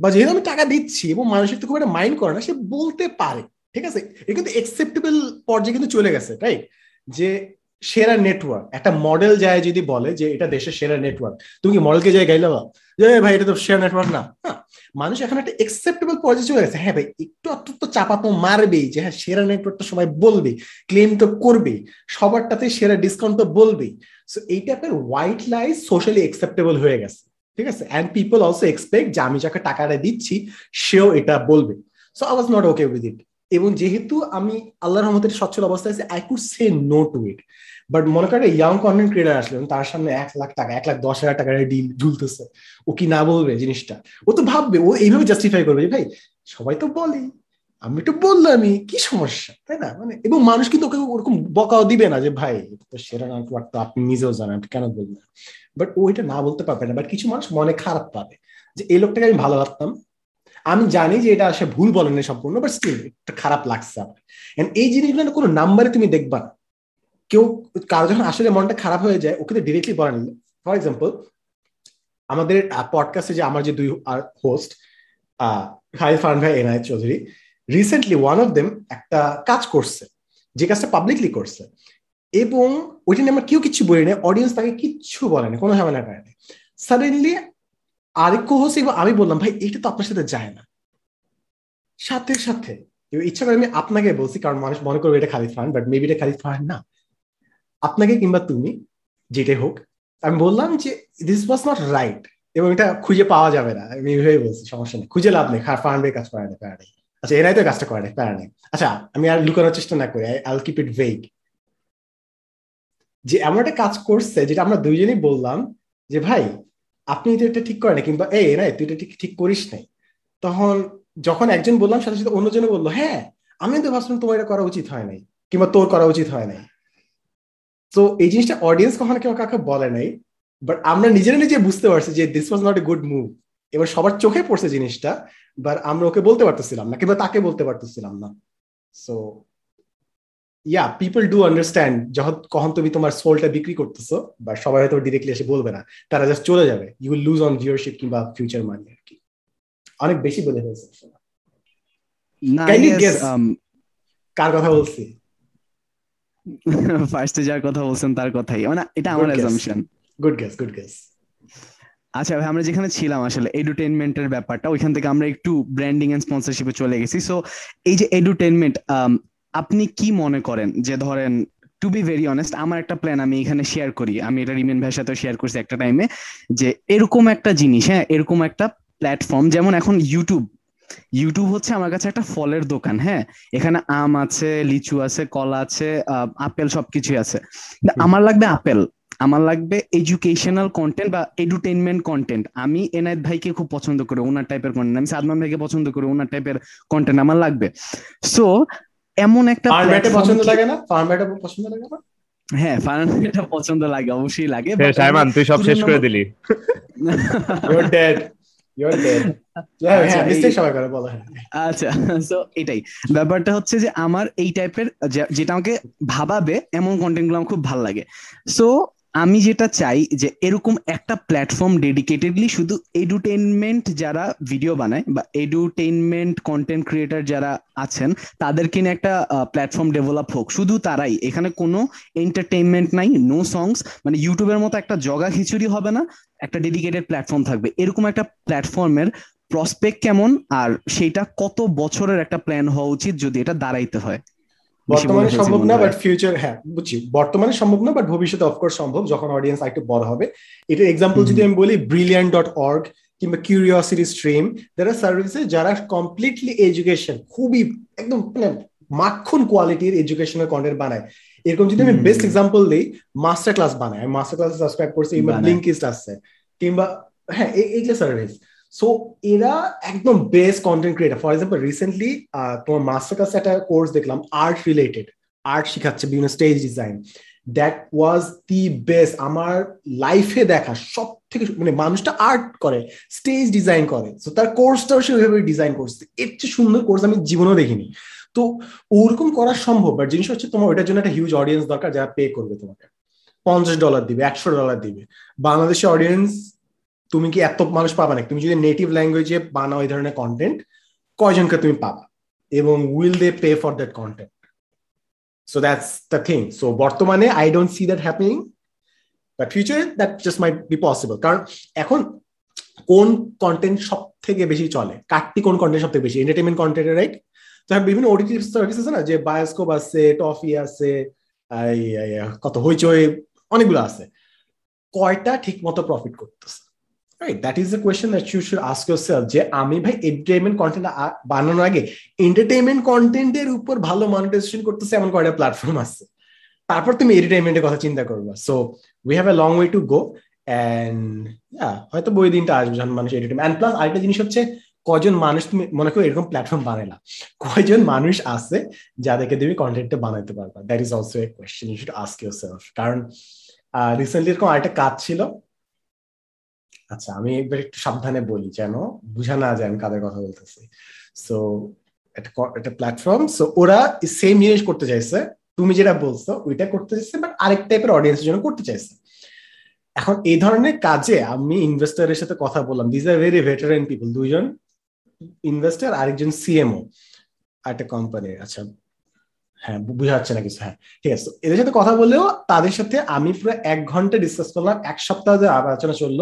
বা যেহেতু আমি টাকা দিচ্ছি এবং মানুষের তো খুব একটা মাইন্ড করে না, সে বলতে পারে। ঠিক আছে? এটা কিন্তু একসেপ্টেবল পর্যায়ে কিন্তু চলে গেছে রাইট যে সেরা নেটওয়ার্ক একটা মডেল যায় যদি বলে যে এটা দেশের সেরা নেটওয়ার্ক তুমি কি মডেলকে যাই গাইলে বা? যে ভাই, এটা তো সেরা নেটওয়ার্ক না। মানুষ এখন একটা একসেপ্টেবল পর্যায়ে চলে গেছে। হ্যাঁ ভাই, একটু একটু তো চাপা তো মারবেই যে হ্যাঁ সেরা নেটওয়ার্কটা সবাই বলবে ক্লেম তো করবেই সবারটাতে সেরা ডিসকাউন্ট তো বলবেই। সো এই টাইপের হোয়াইট লাইস সোশ্যালি একসেপ্টেবল হয়ে গেছে। ঠিক আছে? অ্যান্ড পিপল অলসো এক্সপেক্ট যে, আমি যাকে টাকাটা দিচ্ছি, সেও এটা বলবে। So I was not okay with it এবং যেহেতু আমি আল্লাহর রহমতের সচ্ছল অবস্থায় I could say no to it but মনে করে ইয়াং কন্টেন্ট ক্রিয়েটার আসলেন, তার সামনে এক লাখ টাকা, এক লাখ দশ হাজার টাকার ডিল ঝুলতেছে। ও কি না বলবে জিনিসটা? ও তো ভাববে, ও এইভাবে জাস্টিফাই করবে যে, ভাই, সবাই তো বলে, আমি তো বললামই, কি সমস্যা? তাই না? মানে এবং মানুষ কিন্তু ওকে ওরকম বকাও দিবে না যে, ভাই তো সেরা নেটওয়ার্ক তো আপনি নিজেও জানেন কেন বলবেন বাট ও এটা না বলতে পারবে না। বাট কিছু মানুষ মনে খারাপ পাবে যে, এই লোকটাকে আমি ভালো লাগতাম আমি জানি যে এটা আসে ভুল বলেনি সম্পূর্ণ বাট স্টিল একটা খারাপ লাগছে আমার। এই জিনিসগুলো কোনো নাম্বারে তুমি দেখবা না। কেউ কারও যখন আসলে মনটা খারাপ হয়ে যায়, ওকে তো ডিরেক্টলি বলেন ফর এক্সাম্পল আমাদের পডকাস্টে যে আমার যে দুই হোস্ট খালিদ ফারান ভাই N I Chowdhury recently one of them একটা কাজ করছে, যে কাজটা পাবলিকলি করছে। এবং ওইটা নিয়ে আমার কেউ কিছু বলি অডিয়েন্স তাকে কিচ্ছু বলে না কোনো ঝামেলা করে সাডেনলি আরেক এবং আমি বললাম, ভাই, এটা তো আপনার সাথে যায় না। সাথে সাথে ইচ্ছা করে আমি আপনাকে বলছি, কারণ মানুষ মনে করবে এটা খালিদ ফারান বাট মেবি এটা খালিদ ফারান না। আপনাকে কিংবা তুমি, যেটাই হোক, আমি বললাম যে দিস ওয়াজ নট রাইট এবং এটা খুঁজে পাওয়া যাবে না। আমি এইভাবে বলছি, সমস্যা নেই। খুঁজে লাভ নেই। ফার্ন বে কাজ করে না প্যারা নেই আচ্ছা এরাই তো কাজটা করে নেই প্যারা নেই আচ্ছা আমি আর লুকানোর চেষ্টা না করি আই কিপ ইট ভেগ যে, এমন একটা কাজ করছে, যেটা আমরা দুইজনই বললাম, যে, ভাই আপনি তো এটা ঠিক করেন কিংবা, এই এরাই তুই এটা ঠিক করিস নাই। তখন যখন একজন বললাম, সাথে সাথে অন্যজনে বলল হ্যাঁ আমি তো ভাবছিলাম তোমার এটা করা উচিত হয় নাই, কিংবা তোর করা উচিত হয় নাই। তো এই জিনিসটা অডিয়েন্স কখনো কেউ কাউকে বলে নাই বাট আমরা নিজেরা নিজে বুঝতে পারছি যে this was not a good move এবার সবার চোখে পড়ছে জিনিসটা বাট আমরা ওকে বলতে পারতেছিলাম না, কিংবা তাকে বলতে পারতেছিলাম না। So yeah people do understand যখন কখন তুমি তোমার সোলটা বিক্রি করতেছো বা সবাই হয়তো ডিরেক্টলি এসে বলবে না তারা জাস্ট চলে যাবে। You will lose on viewership কিংবা ফিউচার মানি আর কি। অনেক বেশি বলে ফেলছে কার কথা বলছি? *laughs* ফার্স্টে যার কথা বলছেন তার কথাই। মানে এটা আমার assumption good guess good guess আচ্ছা ভাই আমরা যেখানে ছিলাম আসলে এডুটেনমেন্টের ব্যাপারটা ওইখান থেকে আমরা একটু ব্র্যান্ডিং এন্ড স্পন্সরশিপে চলে গেছি। সো এই যে এডুটেনমেন্ট আপনি কি মনে করেন যে ধরেন টু বি ভেরি অনেস্ট আমার একটা প্ল্যান আমি এখানে শেয়ার করি। আমি এটা রিমেন ভাইয়ের সাথে শেয়ার করছি একটা টাইমে যে এরকম একটা জিনিস হ্যাঁ এরকম একটা প্ল্যাটফর্ম যেমন এখন ইউটিউব ইউটিউব হচ্ছে আমার কাছে একটা ফলের দোকান হ্যাঁ? এখানে আম আছে লিচু আছে কলা আছে আপেল সবকিছু আছে। আমার লাগবে আপেল আমার লাগবে এডুকেশনাল কন্টেন্ট বা এডুটেনমেন্ট কন্টেন্ট আমি এনায়েত ভাইকে খুব পছন্দ করি ওনার টাইপের কন্টেন্ট আমি সাদমান ভাইকে পছন্দ করি ওনার টাইপের কন্টেন্ট আমার লাগবে। সো এমন একটা পছন্দ লাগে না? ফার্মেটে পছন্দ লাগে না? হ্যাঁ ফার্মেটা পছন্দ লাগে অবশ্যই লাগে সাইমান তুই সব শেষ করে দিলি। *laughs* *laughs* ইউর ডেড আচ্ছা সো এটাই। ব্যাপারটা হচ্ছে যে আমার এই টাইপের যেটা আমাকে ভাবাবে এমন কন্টেন্টগুলো আমার খুব ভালো লাগে। সো আমি যেটা চাই যে এরকম একটা প্ল্যাটফর্ম ডেডিকেটেডলি শুধু এডুটেনমেন্ট যারা ভিডিও বানায় বা এডুটেনমেন্ট কন্টেন্ট ক্রিয়েটার যারা আছেন, তাদেরকে নিয়ে একটা প্ল্যাটফর্ম ডেভেলপ হোক। শুধু তারাই। এখানে কোনো এন্টারটেনমেন্ট নাই নো সংস মানে ইউটিউবের মতো একটা জগা খিচুড়ি হবে না, একটা ডেডিকেটেড প্ল্যাটফর্ম থাকবে। এরকম একটা প্ল্যাটফর্মের প্রসপেক্ট কেমন? আর সেটা কত বছরের একটা প্ল্যান হওয়া উচিত যদি এটা দাঁড়াইতে হয়? বর্তমানে সম্ভব না বাট ফিউচার হ্যাঁ বুঝছি। বর্তমানে সম্ভব না বাট ভবিষ্যতে অফকোর্স সম্ভব যখন অডিয়েন্স একটু বড় হবে। এটা এক্সাম্পল যদি আমি বলি ব্রিলিয়ান্ট ডট অর্গ কিংবা কিউরিওসিটি স্ট্রিম যারা সার্ভিসে যারা কমপ্লিটলি এডুকেশন খুবই একদম মানে মাখন কোয়ালিটির এডুকেশনাল কন্টেন্ট বানায়। এরকম যদি আমি বেস্ট এক্সাম্পল দিই মাস্টার ক্লাস বানায়। মাস্টার ক্লাস সাবস্ক্রাইব করছি কিংবা ব্লিঙ্কিস্ট আসছে কিংবা হ্যাঁ এইগুলো সার্ভিস সো এরা একদম best content creator for example recently তোমার মাস্টার ক্লাস একটা কোর্স দেখলাম আর্ট রিলেটেড আর্ট শিখাচ্ছে, বিভিন্ন stage design that was the best আমার লাইফে দেখা সব থেকে মানে মানুষটা আর্ট করে স্টেজ ডিজাইন করে। তো তার কোর্সটাও সে ওইভাবে ডিজাইন করছে। এর চেয়ে সুন্দর কোর্স আমি জীবনেও দেখিনি। তো, ওরকম করা সম্ভব বাট জিনিস হচ্ছে তোমার ওইটার জন্য একটা হিউজ অডিয়েন্স দরকার যারা পে করবে তোমাকে। পঞ্চাশ ডলার দিবে, একশো ডলার দিবে। বাংলাদেশের অডিয়েন্স তুমি কি এত মানুষ পাবা না তুমি যদি নেটিভ ল্যাঙ্গুয়েজে বানাও এই ধরনের কন্টেন্ট কয়জনকে তুমি পাবা? এবং will they pay for that content so that's the thing so বর্তমানে I don't see that happening but ফিউচারে that just might be possible কারণ এখন কোন কন্টেন্ট সব থেকে বেশি চলে? কাটটি কোন কন্টেন্ট সব থেকে বেশি? এন্টারটেনমেন্ট কন্টেন্ট রাইট তো বিভিন্ন ওটিটি সার্ভিস আছে না? যে বায়োস্কোপ আছে টফি আছে কত হইচই, অনেকগুলো আছে। কয়টা ঠিক মতো প্রফিট করতেছে? Right that is the question that you should ask your যে আমি ভাই এন্টারটেনমেন্ট কন্টেন্ট বানানোর আগে এন্টারটেনমেন্ট কন্টেন্টের উপর ভালো মনিটাইজেশন করতেছে এমন কয়টা প্ল্যাটফর্ম আছে? তারপর তুমি এন্টারটেনমেন্টের কথা চিন্তা করবা। So we have a long way to go and হয়তো বই দিনটা আসবে যখন মানুষ এন্টারটেনমেন্ট অ্যান্ড প্লাস আরেকটা জিনিস হচ্ছে কজন মানুষ তুমি মনে করো এরকম প্ল্যাটফর্ম বানাইলা, কয়জন মানুষ আছে যাদেরকে তুমি কন্টেন্টটা বানাইতে পারবা? That is also a question you should ask yourself কারণ রিসেন্টলি এরকম আরেকটা কাজ ছিল আচ্ছা আমি এবার একটু সাবধানে বলি যেন বুঝা না যায় আমি কাদের কথা বলতেছি। সো একটা প্ল্যাটফর্ম সো ওরা সেম জিনিস করতে চাইছে। তুমি যেটা বলছো, ওইটা করতে চাইছে বাট আরেক টাইপের অডিয়েন্সের জন্য করতে চাইছে। এখন এই ধরনের কাজে আমি ইনভেস্টারের সাথে কথা বললাম। This are very veteran people দুইজন ইনভেস্টার আরেকজন সিএমও একটা কোম্পানির আচ্ছা হ্যাঁ বুঝা যাচ্ছে না কিছু হ্যাঁ ঠিক আছে। এদের সাথে কথা বলেও তাদের সাথে আমি পুরো এক ঘণ্টা ডিসকাস করলাম, এক সপ্তাহ যে আলোচনা চলল।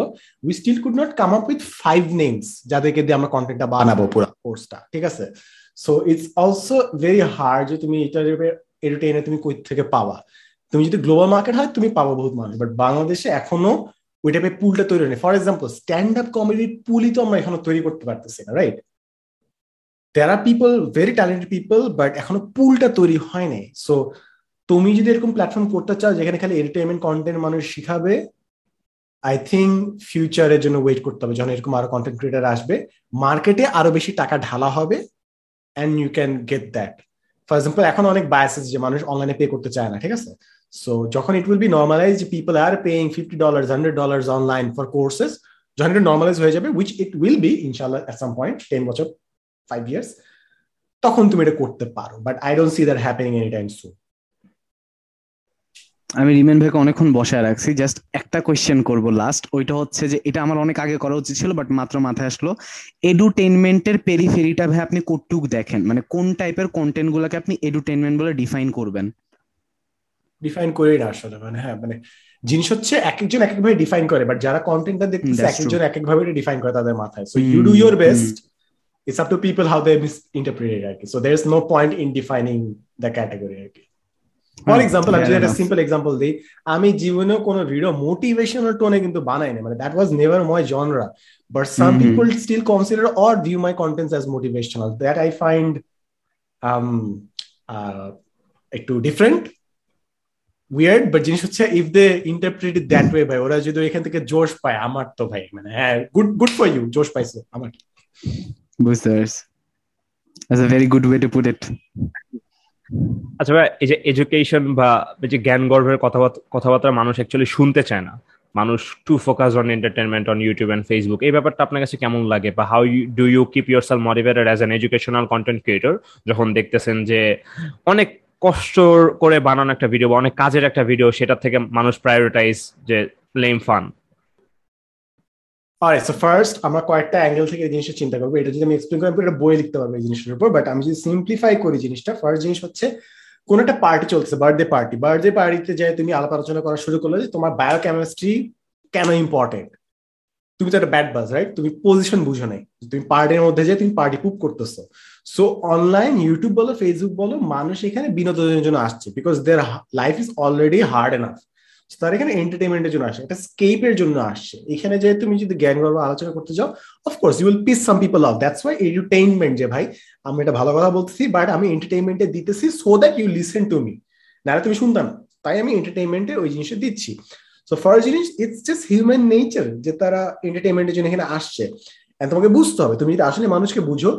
We still could not come up with five names যাদেরকে দিয়ে আমরা কন্টেন্টটা বানাবো পুরো কোর্সটা ঠিক আছে? So it's also very hard যে তুমি এটা এন্টারটেইনে তুমি কই থেকে পাওয়া? তুমি যদি গ্লোবাল মার্কেট হয়, তুমি পাবো বহুত মানুষ। বাট বাংলাদেশে এখনও ওই টাইপের পুলটা তৈরি হয়নি। ফর এক্সাম্পল স্ট্যান্ড আপ কমেডির পুলই তো আমরা এখনও তৈরি করতে পারতেছি না right there are people very talented people but এখনও পুলটা তৈরি হয়নি। সো তুমি যদি এরকম প্ল্যাটফর্ম করতে চাও, যেখানে খালি এন্টারটেনমেন্ট কন্টেন্ট মানুষ শিখাবে আই থিঙ্ক ফিউচারের জন্য ওয়েট করতে হবে। যখন এরকম আরও কন্টেন্ট ক্রিয়েটার আসবে মার্কেটে আরও বেশি টাকা ঢালা হবে and you can get that for example এখন অনেক বায়াসেস যে মানুষ অনলাইনে পে করতে চায় না, ঠিক আছে? সো যখন it will be normalize people are paying fifty dollar hundred dollar online for courses যখন এটা নর্মালাইজ হয়ে যাবে উইচ ইট উইল বি ইনশাল্লাহ এট সাম পয়েন্ট টেন বছর ফাইভ ইয়ার্স তখন তুমি এটা করতে পারো but I don't see that happening any time soon আমি রিমেন ভাইকে অনেকক্ষণ বসায় রাখছি জাস্ট একটা কোয়েশ্চেন করব লাস্ট ওইটা হচ্ছে যে এটা আমার অনেক আগে করা উচিত ছিল বাট মাত্র মাথায় আসলো। এডুটেনমেন্টের পেরিফেরিটা ভাই আপনি কতটুক দেখেন? মানে কোন টাইপের কন্টেন্ট গুলোকে আপনি এডুটেনমেন্ট বলে ডিফাইন করবেন? ডিফাইন করেই না আসলে মানে হ্যাঁ মানে জিনিস হচ্ছে এক একজন এক একভাবে ডিফাইন করে বাট যারা কন্টেন্টটা দেখতেছে এক একজন এক একভাবে ডিফাইন করে তাদের মাথায়। So you do your best it's up to people how they misinterpret it কি so there's no point in defining the category কি ফর এক্সাম্পল আমি যদি একটা সিম্পল এক্সাম্পল দিই আমি জীবনেও কোনো ভিডিও মোটিভেশনাল টোনে কিন্তু বানাই না মানে that was never my genre but some people still consider or view my contents as motivational that I find একটু ডিফারেন্ট উইয়ার্ড বাট জিনিস হচ্ছে if they interpret that way ভাই ওরা যদি এখান থেকে জোশ পায় আমার তো ভাই মানে হ্যাঁ গুড গুড ফর ইউ জোশ পাইছো আমার। পারছি That's a very good way to put it. আচ্ছা ভাই, এই যে এডুকেশন বা এই যে জ্ঞান গর্ভের কথাবার্তা মানুষ অ্যাকচুয়ালি শুনতে চায় না। মানুষ to focus on entertainment on YouTube and Facebook এই ব্যাপারটা আপনার কাছে কেমন লাগে? বা how do you keep yourself motivated as an educational content creator যখন দেখতেছেন যে অনেক কষ্ট করে বানানো একটা ভিডিও বা অনেক কাজের একটা ভিডিও সেটা থেকে মানুষ প্রায়োরিটাইজ যে লেম ফান So first, আমরা কয়েকটা অ্যাঙ্গেল থেকে এই জিনিসটা চিন্তা করব। এটা যদি আমি এক্সপ্লেন করি এটা বই লিখতে পারব এই জিনিসটার উপর। বাট আমি যদি সিম্পলিফাই করি জিনিসটা ফার্স্ট জিনিস হচ্ছে, কোন একটা পার্টি চলছে বার্থডে পার্টি বার্থডে পার্টিতে যাই, তুমি আলাপ আলোচনা করা শুরু করলে যে তোমার বায়োকেমিস্ট্রি কেন ইম্পর্টেন্ট তুমি তো একটা ব্যাড বাজ রাইট তুমি পজিশন বুঝো নাই। তুমি পার্টির মধ্যে যে তুমি পার্টি পুপ করতেছো। সো অনলাইন ইউটিউব বলো ফেসবুক বলো, মানুষ এখানে বিনোদনের জন্য আসছে। Because their life is already hard enough তার এখানে এন্টারটেনমেন্টের জন্য আসে, একটা স্কেপের জন্য আসছে এখানে যে তুমি যদি জ্ঞান গর্ব আলোচনা করতে যাও of course you will piss some people off that's why entertainment যে ভাই, আমি এটা ভালো কথা বলতেছি বাট আমি এন্টারটেইনমেন্টে দিতেছি so that you listen to me নাহলে তুমি শুনতাম তাই আমি এন্টারটেইনমেন্টে ওই জিনিসটা দিচ্ছি। সো ফার্স্ট জিনিস ইটস জাস্ট হিউম্যান নেচার যে তারা এন্টারটেইনমেন্টের জন্য এখানে আসছে। তোমাকে বুঝতে হবে, তুমি যদি আসলে মানুষকে বুঝো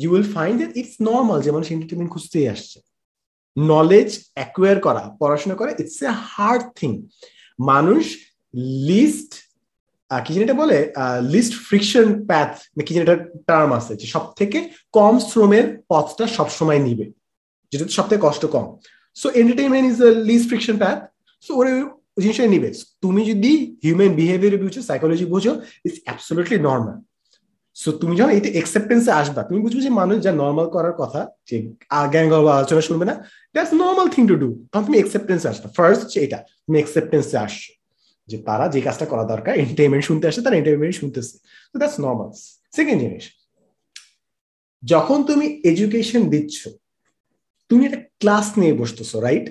you will find that it's normal যে মানুষ এন্টারটেনমেন্ট খুঁজতেই আসছে। নলেজ অ্যাকোয়ার করা, পড়াশোনা করা ইটস এ হার্ড থিং মানুষ লিস্ট কি যেটা বলে? লিস্ট ফ্রিকশন প্যাথ কি যেটা টার্ম আছে, যে সব থেকে কম শ্রমের পথটা সবসময় নিবে, যেটা সব থেকে কষ্ট কম। So entertainment is least friction path so ওরা জিনিসটা নিবে। তুমি যদি হিউম্যান বিহেভিয়ার বুঝো সাইকোলজি বুঝো ইটস অ্যাবসোলুটলি নর্মাল সো তুমি যখন এটা এক্সেপ্টেন্সে আসবা, তুমি বুঝবে যে মানুষ যা নর্মাল করার কথা, যে জ্ঞান গর্ব আলোচনা শুনবে না that's normal thing to do তখন তুমি এক্সেপ্টেন্সে আসবা। ফার্স্ট হচ্ছে এটা, তুমি এক্সেপ্টেন্সে আসছো, যে তারা যে কাজটা করা দরকার এন্টারটেনমেন্ট শুনতে আসে তারা এন্টারটেনমেন্ট শুনতেছে। তো দ্যাটস নর্মাল সেকেন্ড জিনিস যখন তুমি এডুকেশন দিচ্ছ, তুমি একটা ক্লাস নিয়ে বসতেছো রাইট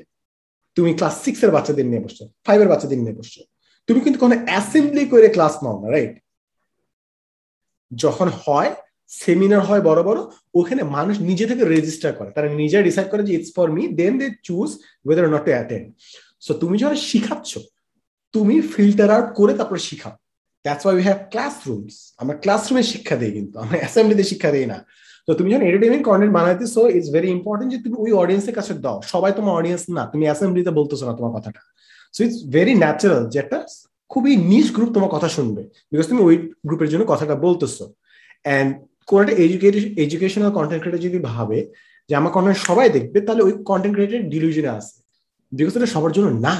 তুমি ক্লাস সিক্স এর বাচ্চাদের নিয়ে বসছো ফাইভ এর বাচ্চাদের নিয়ে বসছো। তুমি কিন্তু কোনো অ্যাসেম্বলি করে ক্লাস নাও না রাইট যখন হয় সেমিনার হয় বড় বড়, ওখানে মানুষ নিজে থেকে রেজিস্টার করে। তারা নিজে ডিসাইড করে যে it's for me then they choose whether not to attend so তুমি যখন শিখাচ্ছ, তুমি ফিল্টার আউট করে তারপর শিখাও। That's why we have classrooms আমরা ক্লাসরুমে শিক্ষা দিই কিন্তু, আমরা অ্যাসেম্বলিতে শিক্ষা দিই না। তো তুমি যখন এন্টারটেনমেন্ট কন্টেন্ট বানাইতে সো ইটস ভেরি ইম্পর্টেন্ট যে তুমি ওই অডিয়েন্সের কাছে দাও। সবাই তোমার অডিয়েন্স না, তুমি অ্যাসেম্বলিতে বলতেছো না তোমার কথাটা। সো ইটস ভেরি ন্যাচারাল যে একটা খুবই নিজ গ্রুপ তোমার কথা শুনবে বিকজ তুমি ওই গ্রুপের জন্য কথাটা বলতেছো। অ্যান্ড কোন একটা এডুকেশনাল কন্টেন্ট ক্রিয়েটার যদি ভাবে যে আমার কন্টেন্ট সবাই দেখবে, তাহলে ওই কন্টেন্ট ক্রিয়েটার ডিলিউশনে আছে। বিকজ এটা সবার জন্য না।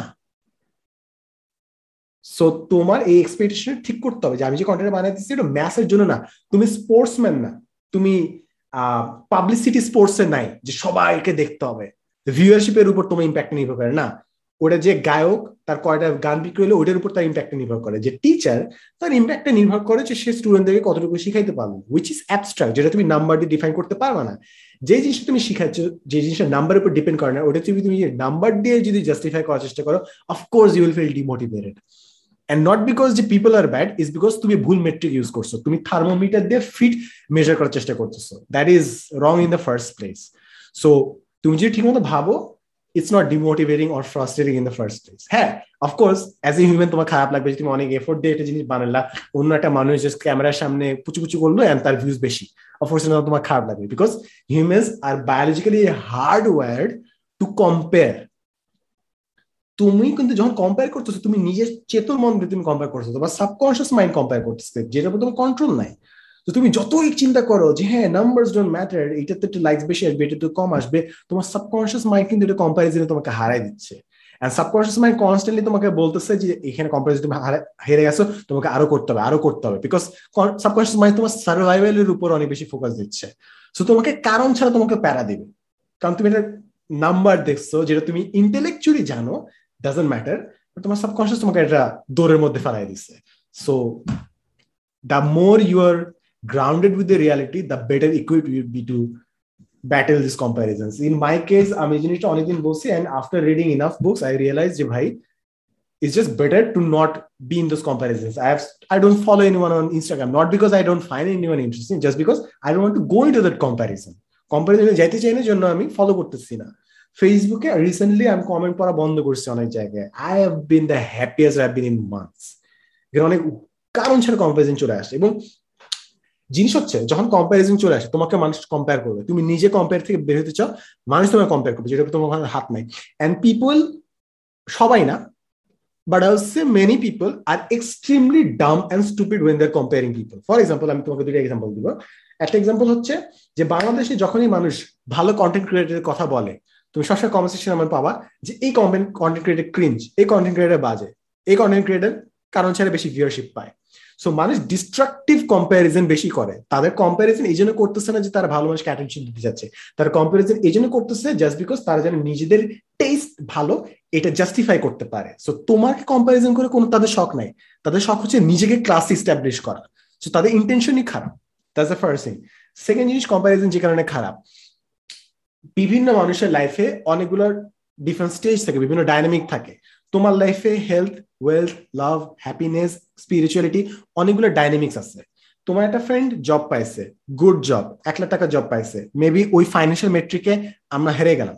সো তোমার এই এক্সপেকটেশন ঠিক করতে হবে যে আমি যে কন্টেন্ট বানাইতেছি এটা ম্যাসের জন্য না। তুমি স্পোর্টসম্যান না। তুমি পাবলিসিটি স্পোর্টস নাই যে সবাইকে দেখতে হবে। ভিউয়ারশিপের উপর তোমার ইম্প্যাক্ট নির্ভর করে না। ওটা যে গায়ক, তার কয়টা গান বিক্রি হলো ওটার উপর তার ইম্প্যাক্টটা নির্ভর করে। যে টিচার তার ইম্প্যাক্টটা নির্ভর করে যে সে স্টুডেন্টদেরকে কতটুকু শিখাইতে পারবে উইচ ইজ অ্যাবস্ট্রাক্ট যেটা তুমি নাম্বার দিয়ে ডিফাইন করতে পারবে না। যে জিনিসটা তুমি শিখাচ্ছ, যে জিনিসটা নাম্বারের উপর ডিপেন্ড করে না, ওটা তুমি তুমি নাম্বার দিয়ে যদি জাস্টিফাই করার চেষ্টা করো of course you will feel demotivated and not because যে people are bad is because তুমি ভুল মেট্রিক ইউজ করছ। তুমি থার্মোমিটার দিয়ে ফিট মেজার করার চেষ্টা করতেছো। That is wrong in the first place so তুমি যদি ঠিকমতো ভাবো it's not demotivating or frustrating in the first place হ্যাঁ of course as a human তোমার খারাপ লাগবে তুমি অনেক এফোর্ট দিয়ে একটা জিনিস বানালা, অন্য একটা মানুষ জাস্ট ক্যামেরার সামনে পুচু পুচু করল অ্যান্ড তার ভিউজ বেশি। অফকোর্স তোমার খারাপ লাগবে because humans are biologically hard wired to compare তুমি কিন্তু যখন কম্পেয়ার করতেছো, তুমি নিজের চেতন মন দিয়ে তুমি কম্পেয়ার করছ তোমার সাবকনশিয়াস মাইন্ড কম্পেয়ার করতেছে উপর তোমার কন্ট্রোল নাই। তো তুমি যতই চিন্তা করো যে হ্যাঁ নাম্বারস ডোন্ট ম্যাটার এটাতে একটু লাইকস বেশি আসবে এটা একটু কম আসবে, তোমার সাবকনশিয়াস মাইন্ড কিন্তু এটা কম্পারিজনে তোমাকে হারাই দিচ্ছে। এন্ড সাবকনশিয়াস মাইন্ড কনস্ট্যান্টলি তোমাকে বলতেছে যে, এখানে কম্পারিজন তুমি হেরে গেছো, তোমাকে আরও করতে হবে, আরও করতে হবে। বিকজ সাবকনশিয়াস মাইন্ড তোমার সার্ভাইভালের উপর অনেক বেশি ফোকাস দিচ্ছে। সো তোমাকে কারণ ছাড়া তোমাকে প্যারা দিবে। কারণ তুমি এটা নাম্বার দেখছ, যেটা তুমি ইন্টেলেকচুয়ালি জানো ডাজন্ট ম্যাটার তোমার সাবকনশিয়াস তোমাকে এটা দৌড়ের মধ্যে ফেলাই দিচ্ছে। So the more you are grounded with the reality the better equipped you would be to battle these comparisons in my case আমি জিনিসটা অনেকদিন বলছি and after reading enough books I realized যে ভাই it's just better to not be in those comparisons I have I don't follow anyone on Instagram not because I don't find anyone interesting just because I don't want to go into that comparison comparison যাইতে চাই না জন্য আমি follow করতেছি না ফেসবুকে recently আমি comment পড়া বন্ধ করছি অনেক জায়গায় I have been the happiest I been in months এখানে অনেক কারণ ছাড়া কম্পারিজন চলে আসছে এবং জিনিস হচ্ছে, যখন কম্পারিজন চলে আসে, তোমাকে মানুষ কম্পেয়ার করবে। তুমি নিজে কম্পেয়ার থেকে বের হতে চাও, মানুষ তোমাকে কম্পেয়ার করবে, যেটা তোমার হাত নাই। অ্যান্ড পিপল সবাই না but I would say many people are extremely dumb and stupid when they're people for example আমি তোমাকে দুটো এক্সাম্পল দিব। একটা এক্সাম্পল হচ্ছে যে বাংলাদেশে যখনই মানুষ ভালো কন্টেন্ট ক্রিয়েটারের কথা বলে, তুমি সবসময় কমেন্ট আমার পাবা যে এই কন্টেন্ট কন্টেন্ট ক্রিয়েটার ক্রিঞ্জ এই কন্টেন্ট ক্রিয়েটার বাজে। এই কন্টেন্ট ক্রিয়েটার কারণ ছাড়া বেশি ভিউয়ারশিপ পায়। সো মানুষ ডিস্ট্রাকটিভ কম্প্যারিজন বেশি করে। তাদের কম্প্যারিজন এই জন্য করতেছে না যে তারা ভালো মানুষকে অ্যাটেনশন দিতে যাচ্ছে তারা কম্প্যারিজন এই জন্য করতেছে জাস্ট বিকজ তারা যেন নিজেদের টেস্ট ভালো, এটা জাস্টিফাই করতে পারে। সো তোমাকে কম্প্যারিজন করে কোনো তাদের শখ নাই। তাদের শখ হচ্ছে নিজেকে ক্লাস ইস্টাবলিশ করা। সো তাদের ইন্টেনশনই খারাপ। That's the first thing second জিনিস কম্প্যারিজন যে কারণে খারাপ। বিভিন্ন মানুষের লাইফে অনেকগুলো ডিফারেন্ট স্টেজ থাকে, বিভিন্ন ডাইনামিক থাকে। তোমার লাইফে health wealth love happiness spirituality অনেকগুলো ডাইনামিক্স আছে। তোমার একটা ফ্রেন্ড জব পাইছে গুড জব এক লাখ টাকা জব পাইছে মেবি ওই ফাইন্যান্সিয়াল মেট্রিকে আমরা হেরে গেলাম।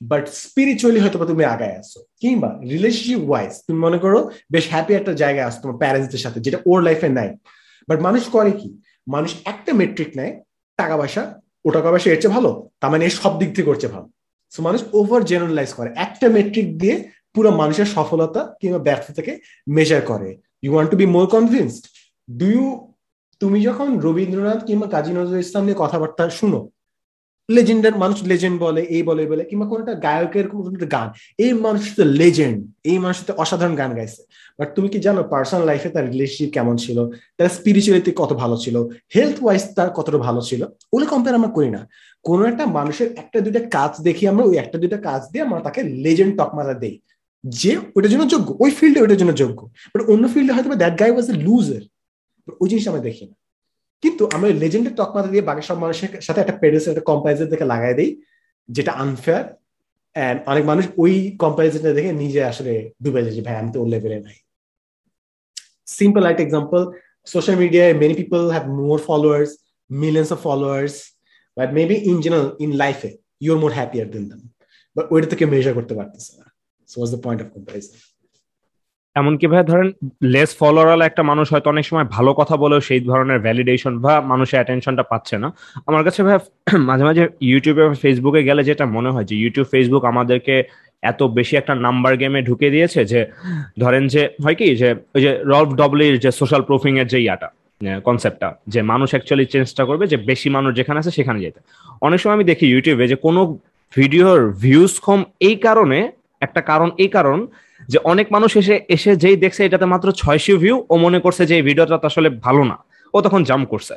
বাট স্পিরিচুয়ালি হয়তো তুমি আগায় আসো কিংবা রিলেশনশিপ ওয়াইজ তুমি মনে করো বেশ হ্যাপি একটা জায়গায় আসো তোমার প্যারেন্টসদের সাথে, যেটা ওর লাইফে নাই। বাট মানুষ করে কি, মানুষ একটা মেট্রিক নেয়, টাকা পয়সা, ও টাকা পয়সা এর চেয়ে ভালো, তার মানে সব দিক থেকে করছে ভালো। সো মানুষ ওভার জেনারেলাইজ করে, একটা মেট্রিক দিয়ে পুরো মানুষের সফলতা কিংবা ব্যর্থতাকে মেজার করে। You want to be more convinced do you তুমি যখন রবীন্দ্রনাথ কিংবা কাজী নজরুল ইসলাম নিয়ে কথাবার্তা শুনো লেজেন্ডের মানুষ লেজেন্ড বলে, এই বলে বলে, কিংবা কোন একটা গায়কের কোন গান, এই মানুষ তো লেজেন্ড এই মানুষ তো অসাধারণ গান গাইছে। বাট তুমি কি জানো পার্সোনাল লাইফে তার রিলেশনশিপ কেমন ছিল? তার স্পিরিচুয়ালিটি কত ভালো ছিল? হেলথ ওয়াইজ তার কতটা ভালো ছিল? ওগুলো কম্পেয়ার আমরা করি না। কোনো একটা মানুষের একটা দুইটা কাজ দেখি আমরা, ওই একটা দুইটা কাজ দিয়ে আমরা তাকে লেজেন্ড তকমাতা দেই। যে ওটার জন্য যোগ্য, ওই ফিল্ডে ওটার জন্য যোগ্য। বাট অন্য ফিল্ডে হয়তো that guy was A loser ওই জিনিস আমরা দেখি না। কিন্তু আমরা লেজেন্ডের টকমাতা দিয়ে বাকি সব মানুষের সাথে একটা পেডেস একটা কম্পারিজন দেখে লাগাই দিই, যেটা আনফেয়ার অ্যান্ড অনেক মানুষ ওই কম্পারিজনটা দেখে নিজে আসলে ডুবে যায় ভাই, আমি তো ওর লেভেলে নাই। সিম্পল লাইট এক্সাম্পল সোশ্যাল মিডিয়ায় many people have more followers millions of followers but maybe in general, in life you're more happier than them but ওইটা থেকে মেজার করতে পারতেছে না। So was the point of comparison এমনকি ভাই ধরেন less follower একটা মানুষ হয়তো অনেক সময় ভালো কথা বলেও সেই ধরনের ভ্যালিডেশন বা মানুষের অ্যাটেনশনটা পাচ্ছে না। আমার কাছে ভাই, *clears throat* মাঝে মাঝে ইউটিউবে ফেসবুকে গেলে যেটা মনে হয় যে ইউটিউব ফেসবুক আমাদেরকে এত বেশি একটা নাম্বার গেমে ঢুকে দিয়েছে যে, ধরেন যে, হয় কি যে, ওই যে রল্ফ ডবলির যে সোশ্যাল প্রুফিং এর যে ইয়াটা কনসেপ্টটা যে মানুষ অ্যাকচুয়ালি চেঞ্জটা করবে, যে বেশি মানুষ যেখানে আছে সেখানে যেতে। অনেক সময় আমি দেখি ইউটিউবে যে কোনো ভিডিওর ভিউজ কম, এই কারণে একটা কারণ, এই কারণ যে অনেক মানুষ এসে এসে যেই দেখছে এটাতে মাত্র ছয়শো ভিউ ও মনে করছে যে এই ভিডিওটা আসলে ভালো না। ও তখন জাম্প করছে।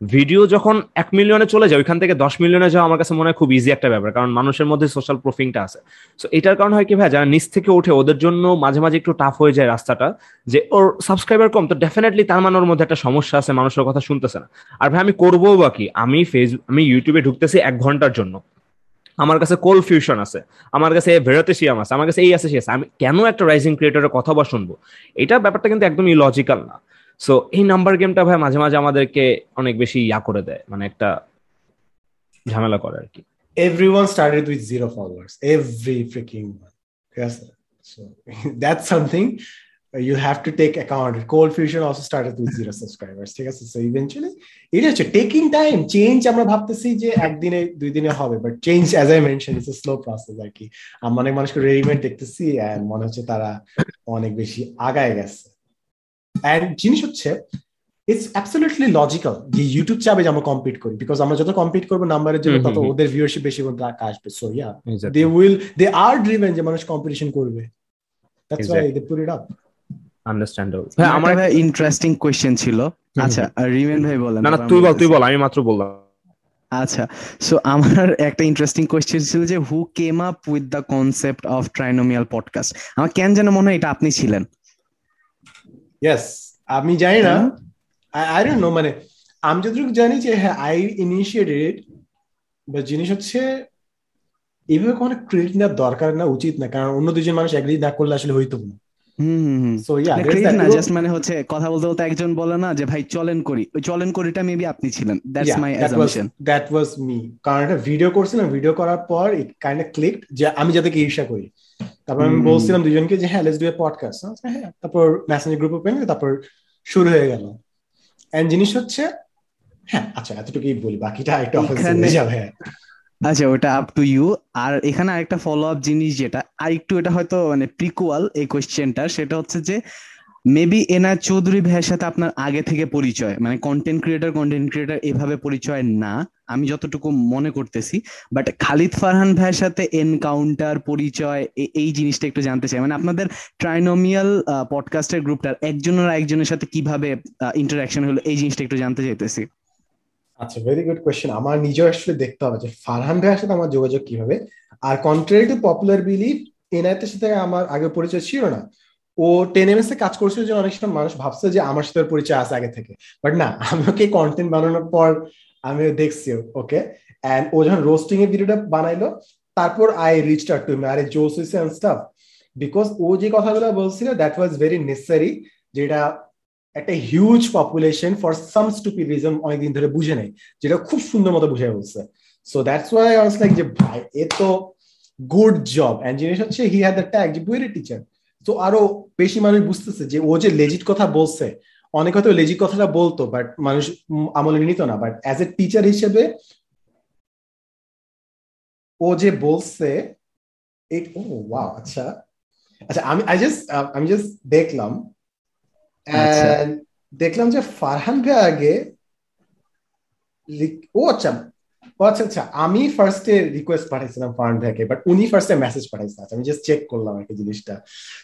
ভিডিও যখন এক মিলিয়নে চলে যায়, ওইখান থেকে দশ মিলিয়নে যাওয়া আমার কাছে মনে হয় খুব ইজি একটা ব্যাপার, কারণ মানুষের মধ্যে সোশ্যাল প্রুফিংটা আছে। সো এটার কারণ হয় কি ভাই যারা নিচ থেকে ওঠে, ওদের জন্য মাঝে মাঝে একটু টাফ হয়ে যায় রাস্তাটা, যে ওর সাবস্ক্রাইবার কম, তো ডেফিনেটলি তার মানে ওর মধ্যে একটা সমস্যা আছে, মানুষের কথা শুনতেছে না। আর ভাই, আমি করব বা কি? আমি ফেসবুক আমি ইউটিউবে ঢুকতেছি এক ঘণ্টার জন্য। আমার কাছে কোল ফিউশন আছে, আমার কাছে ভেরোতেশিয়াম আছে, আমার কাছে এই আছে সে আছে। আমি কেন একটা রাইজিং ক্রিয়েটরের কথা বা শুনব? এটা ব্যাপারটা কিন্তু একদমই লজিক্যাল না। সো এই নাম্বার গেমটা ভাই মাঝে মাঝে আমাদেরকে অনেক বেশি ইয়া করে দেয় মানে একটা ঝামেলা করে আর কি। Everyone started with zero followers, every freaking one yes so, *laughs* that's something you have to take account. Cold fusion also started with zero subscribers. ঠিক আছে? So eventually এটা হচ্ছে টেকিং টাইম চেঞ্জ আমরা ভাবতেছি যে একদিনে দুই দিনে হবে but change as I mention it's a slow process আর কি। আমরা অনেক মানুষকে রেডিমেড দেখতেছি এন্ড মনে হচ্ছে তারা অনেক বেশি আগায় গেছে। এন্ড জিনিস হচ্ছে ইটস অ্যাবসলিউটলি লজিক্যাল যে ইউটিউব চাবে যে আমরা কম্পিট করি বিকজ আমরা যত কম্পিট করব নাম্বারের জন্য তত ওদের ভিউয়ারশিপ বেশি আসবে। So yeah they will they are driven যে মানুষ কম্পিটিশন করবে। That's why they put it up understandable ভাই আমার একটা ইন্টারেস্টিং কোশ্চেন ছিল। আচ্ছা রিমেন ভাই বলেন না না তুই বল তুই বল আমি মাত্র বললাম। আচ্ছা সো আমার একটা ইন্টারেস্টিং কোয়েশ্চেন ছিল যে who came up with the concept of Trinomial podcast আমার কেন যেন মনে হয় এটা আপনি ছিলেন। ইয়েস আমি জানি না। আই ডোন্ট নো মানে আমি যতটুকু জানি যে হ্যাঁ আই ইনিশিয়েটেড বা জিনিস হচ্ছে এইভাবে কোনো ক্রেডিট নেওয়ার দরকার না উচিত না। কারণ অন্য দুজন মানুষ এগ্রি না করলে আসলে হইতো না না। জাস্ট মানে হচ্ছে কথা বলতে বলতে একজন বলে না যে ভাই চলেন করি। ওই চলেন করিটা মেবি আপনি ছিলেন। That's my assumption that was me কারণ একটা ভিডিও করছিলাম ভিডিও করার পর ইট কাইন্ড অফ ক্লিকড যে আমি যাদেরকে ঈর্ষা করি। তারপর আমি বলছিলাম দুজনকে যে হ্যাঁ লেটস ডু এ পডকাস্ট হ্যাঁ। তারপর মেসেঞ্জার গ্রুপে পেন তারপর শুরু হয়ে গেল। এন্ড জিনিস হচ্ছে হ্যাঁ আচ্ছা এতটুকুই বলি বাকিটা একটু অফেন্সিভ হয়ে যাবে আচ্ছা ওটা আপ টু ইউ আর এখানে আরেকটা ফলো আপ জিনিস যেটা আর একটু এটা হয়তো মানে প্রিকুয়াল এই কোয়েশ্চেনটা সেটা হচ্ছে যে মেবি এনা চৌধুরী ভাইয়ের সাথে আপনার আগে থেকে পরিচয় মানে কন্টেন্ট ক্রিয়েটার কন্টেন্ট ক্রিয়েটার এভাবে পরিচয় না, আমি যতটুকু মনে করতেছি বাট খালিদ ফারহান ভাইয়ের সাথে এনকাউন্টার পরিচয় এই জিনিসটা একটু জানতে চাই। মানে আপনাদের ট্রাইনোমিয়াল পডকাস্টের গ্রুপটার একজনের একজনের সাথে কীভাবে ইন্টারাকশন হলো, এই জিনিসটা একটু জানতে চাইতেছি। আচ্ছা ভেরি গুড কোয়েশ্চেন আমার নিজেও আসলে দেখতে হবে যে ফারহান ভাইয়ের সাথে আমার যোগাযোগ কীভাবে? আর কন্ট্রারি টু পপুলার বিলিভ এনআইতের সাথে আমার আগে পরিচয় ছিল না। ও টেন এম এস এ কাজ করছিল যে অনেক সময় মানুষ ভাবছে যে আমার সাথে পরিচয় আছে আগে থেকে। বাট না, আমি ওকে কন্টেন্ট বানানোর পর আমি দেখছি ওকে অ্যান্ড ও যখন রোস্টিং এর ভিডিওটা বানাইলো, তারপর আই রিচ আউট টু আরে জোস অ্যান্ড স্টাফ বিকজ ও যে কথাগুলো বলছিল দ্যাট ওয়াজ ভেরি নেসেসারি যেটা একটা huge population for some stupidism অনেকদিন ধরে বুঝে নেই, যেটা খুব সুন্দর মতো বুঝে বলছে। So that's why I was like যে ভাই, এ তো গুড জব এন্ড জিনিস হচ্ছে হি হ্যাড দ্য ট্যাগ যে বুয়েরি টিচার তো আরও বেশি মানুষ বুঝতেছে যে ও যে লেজিট কথা বলছে, অনেক হয়তো লেজিট কথাটা বলতো বাট মানুষ আমলে নিত না। বাট অ্যাজ এ টিচার হিসেবে, ও যে বলছে ও ওয়াও আচ্ছা। আচ্ছা আমি আই জাস্ট আমি জাস্ট দেখলাম। দেখলাম যে ফারহান ভাই আগে ও আচ্ছা ও আচ্ছা আচ্ছা আমি ফার্স্টে রিকোয়েস্ট পাঠাইছিলাম ফারহান ভাইকে বাট উনি ফার্স্টে মেসেজ পাঠাইছেন আচ্ছা আমি জাস্ট চেক করলাম আর কি জিনিসটা।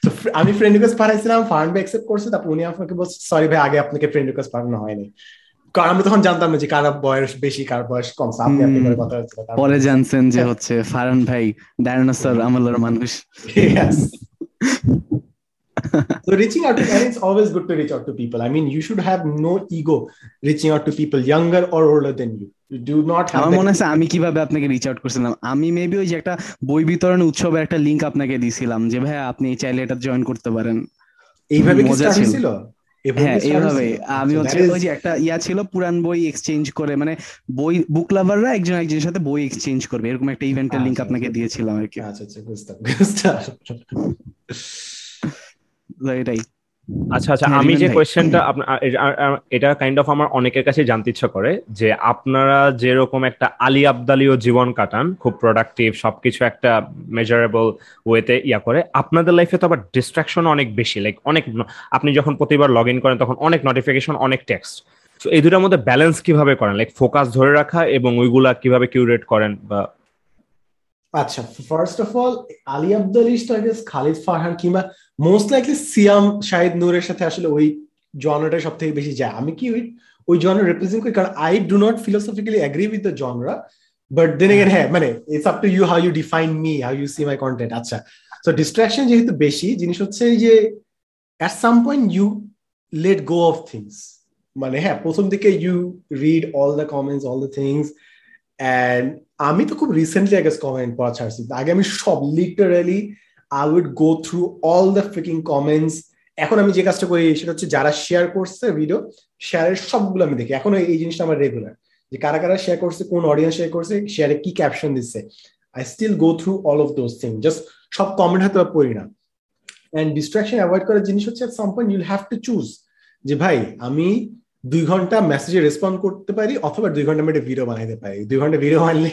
তো আমি ফ্রেন্ড রিকোয়েস্ট পাঠাইছিলাম ফারহান ভাই অ্যাকসেপ্ট করছে তারপর উনি আমাকে বলছে সরি ভাই আগে আপনাকে ফ্রেন্ড রিকোয়েস্ট পাঠানো হয়নি। কারণ আমি তখন জানতাম না যে কার বয়স বেশি কার বয়স কম। আপনি আপনি করে কথা হচ্ছিল পরে জানছেন যে হচ্ছে ফারহান ভাই ডায়নোসর আমলের মানুষ। So reaching out to and it's always good to reach out to people. I mean you should have no ego reaching out to people younger or older than you. You do not have আমার মনে আছে আমি কীভাবে আপনাকে reach out করছিলাম? আমি maybe ওই যে একটা বই বিতরণ উৎসবের একটা লিংক আপনাকে দিছিলাম যে ভাই আপনি চাইলে এটা জয়েন করতে পারেন। এইভাবে কি স্টার্ট হ্যাঁ এইভাবে। আমি হচ্ছে ওই যে একটা ইয়া ছিল পুরান বই এক্সচেঞ্জ করে মানে বই বুক লাভাররা একজন একজনের সাথে বই এক্সচেঞ্জ করবে। এরকম একটা ইভেন্টের লিংক আপনাকে দিয়েছিলাম আর কি। আচ্ছা আচ্ছা বুঝতাম বুঝতাম এটাই। আচ্ছা আচ্ছা হ্যাঁ, আমি যে কোয়েশ্চেনটা এটা কাইন্ড অফ আমার অনেকের কাছে জানতে ইচ্ছা করে যে আপনারা যেরকম একটা আলি আবদালিও জীবন কাটান খুব প্রোডাক্টিভ সবকিছু একটা মেজারেবল ওয়েতে ইয়া করে আপনাদের লাইফে তো আবার ডিস্ট্রাকশন অনেক বেশি লাইক অনেক আপনি যখন প্রতিবার লগ ইন করেন তখন অনেক নোটিফিকেশন অনেক টেক্সট তো এই দুটার মধ্যে ব্যালেন্স কীভাবে করেন? লাইক ফোকাস ধরে রাখা এবং ওইগুলা কীভাবে কিউরেট করেন বা আচ্ছা first of all Ali Abdul ইস্টাগেস Khalid Farhan কিংবা মোস্ট লাইকলি সিয়াম শাহিদ নূরের সাথে আসলে ওই জনরাটা সব থেকে বেশি যায়। আমি কি ওই ওই জনরা রিপ্রেজেন্ট করি? কারণ I do not philosophically agree with the genre but then again হ্যাঁ মানে it's up to you how you define me how you see my content আচ্ছা। সো ডিস্ট্রাকশন যেহেতু বেশি, জিনিস হচ্ছে যে at some point you let go of things মানে হ্যাঁ প্রথম দিকে you read all the comments all the things and আমি তো খুব রিসেন্টলি আগে কমেন্ট পড়া ছাড়ছি। আগে আমি সব literally I would go through all the freaking comments এখন আমি যে কাজটা করি, সেটা হচ্ছে যারা শেয়ার করছে ভিডিও শেয়ারের সবগুলো আমি দেখি। এখন এই জিনিসটা আমার রেগুলার যে কারা কারা শেয়ার করছে, কোন অডিয়েন্স শেয়ার করছে শেয়ারে কি ক্যাপশন দিচ্ছে। I still go through all of those thing just সব কমেন্ট হয়তো পড়ি না। অ্যান্ড ডিস্ট্রাকশন অ্যাভয়েড করার জিনিস হচ্ছে some point you'll have to choose যে ভাই, আমি দুই ঘণ্টা মেসেজে রেসপন্ড করতে পারি অথবা দুই ঘণ্টা আমি একটা ভিডিও বানাইতে পারি। দুই ঘণ্টা ভিডিও বানালে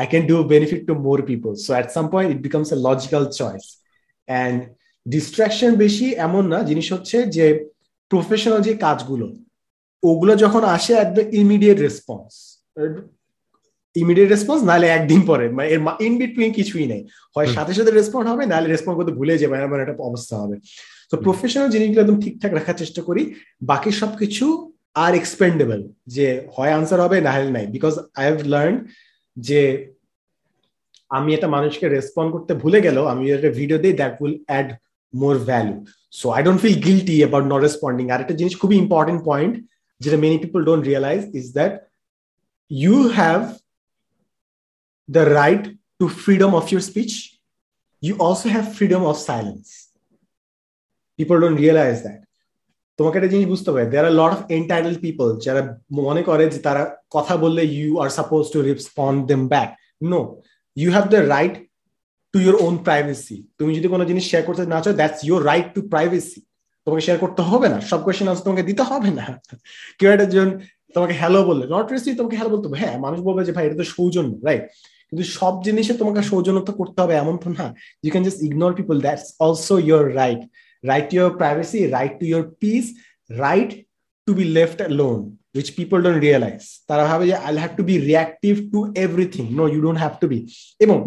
I can do benefit to more people so at some point it becomes a logical choice and distraction বেশি এমন না জিনিস হচ্ছে যে প্রফেশনাল যে কাজগুলো ওগুলো যখন আসে একদম ইমিডিয়েট রেসপন্স ইমিডিয়েট রেসপন্স নাহলে একদিন পরে মানে এর ইন বিটুইন কিছুই নেই। হয় সাথে সাথে রেসপন্ড হবে নাহলে রেসপন্ড করতে ভুলে যাবে এমন একটা অবস্থা হবে। তো প্রফেশনাল জিনিসগুলো একদম ঠিকঠাক রাখার চেষ্টা করি বাকি সবকিছু আর এক্সপেন্ডেবল যে হয় আনসার হবে, না হলে নাই। বিকজ আই হ্যাভ লার্ন যে আমি এটা মানুষকে রেসপন্ড করতে ভুলে গেল আমি একটা ভিডিও দিই that will add more value so I don't feel guilty about not responding আর একটা জিনিস খুবই ইম্পর্টেন্ট পয়েন্ট যেটা many people don't realise is that you have the right to freedom of your speech you also have freedom of silence. People don't realise that তোমাকে একটা জিনিস বুঝতে হবে there are lot of entitle people যারা মনে করে যে তারা কথা বললে you are suppose to respond them back no you have the right to your own privacy তুমি যদি কোনো জিনিস শেয়ার করতে না চাও that's your right to privacy তোমাকে শেয়ার করতে হবে না, সব কোয়েশ্চেন আনসার তোমাকে দিতে হবে না। কেউ একটা জন তোমাকে হ্যালো বললে নট রেসি তোমাকে হ্যালো বলতে হবে। হ্যাঁ মানুষ বলবে যে, ভাই, এটা তো সৌজন্য রাইট কিন্তু সব জিনিসে তোমাকে সৌজন্যতা করতে হবে এমন তো না। You can just ignore people that's also your right right to your privacy, right to your peace, right to be left alone, which people don't realize. তারা ভাবে যে I'll have to be reactive to everything. No, you don't have to be. এবং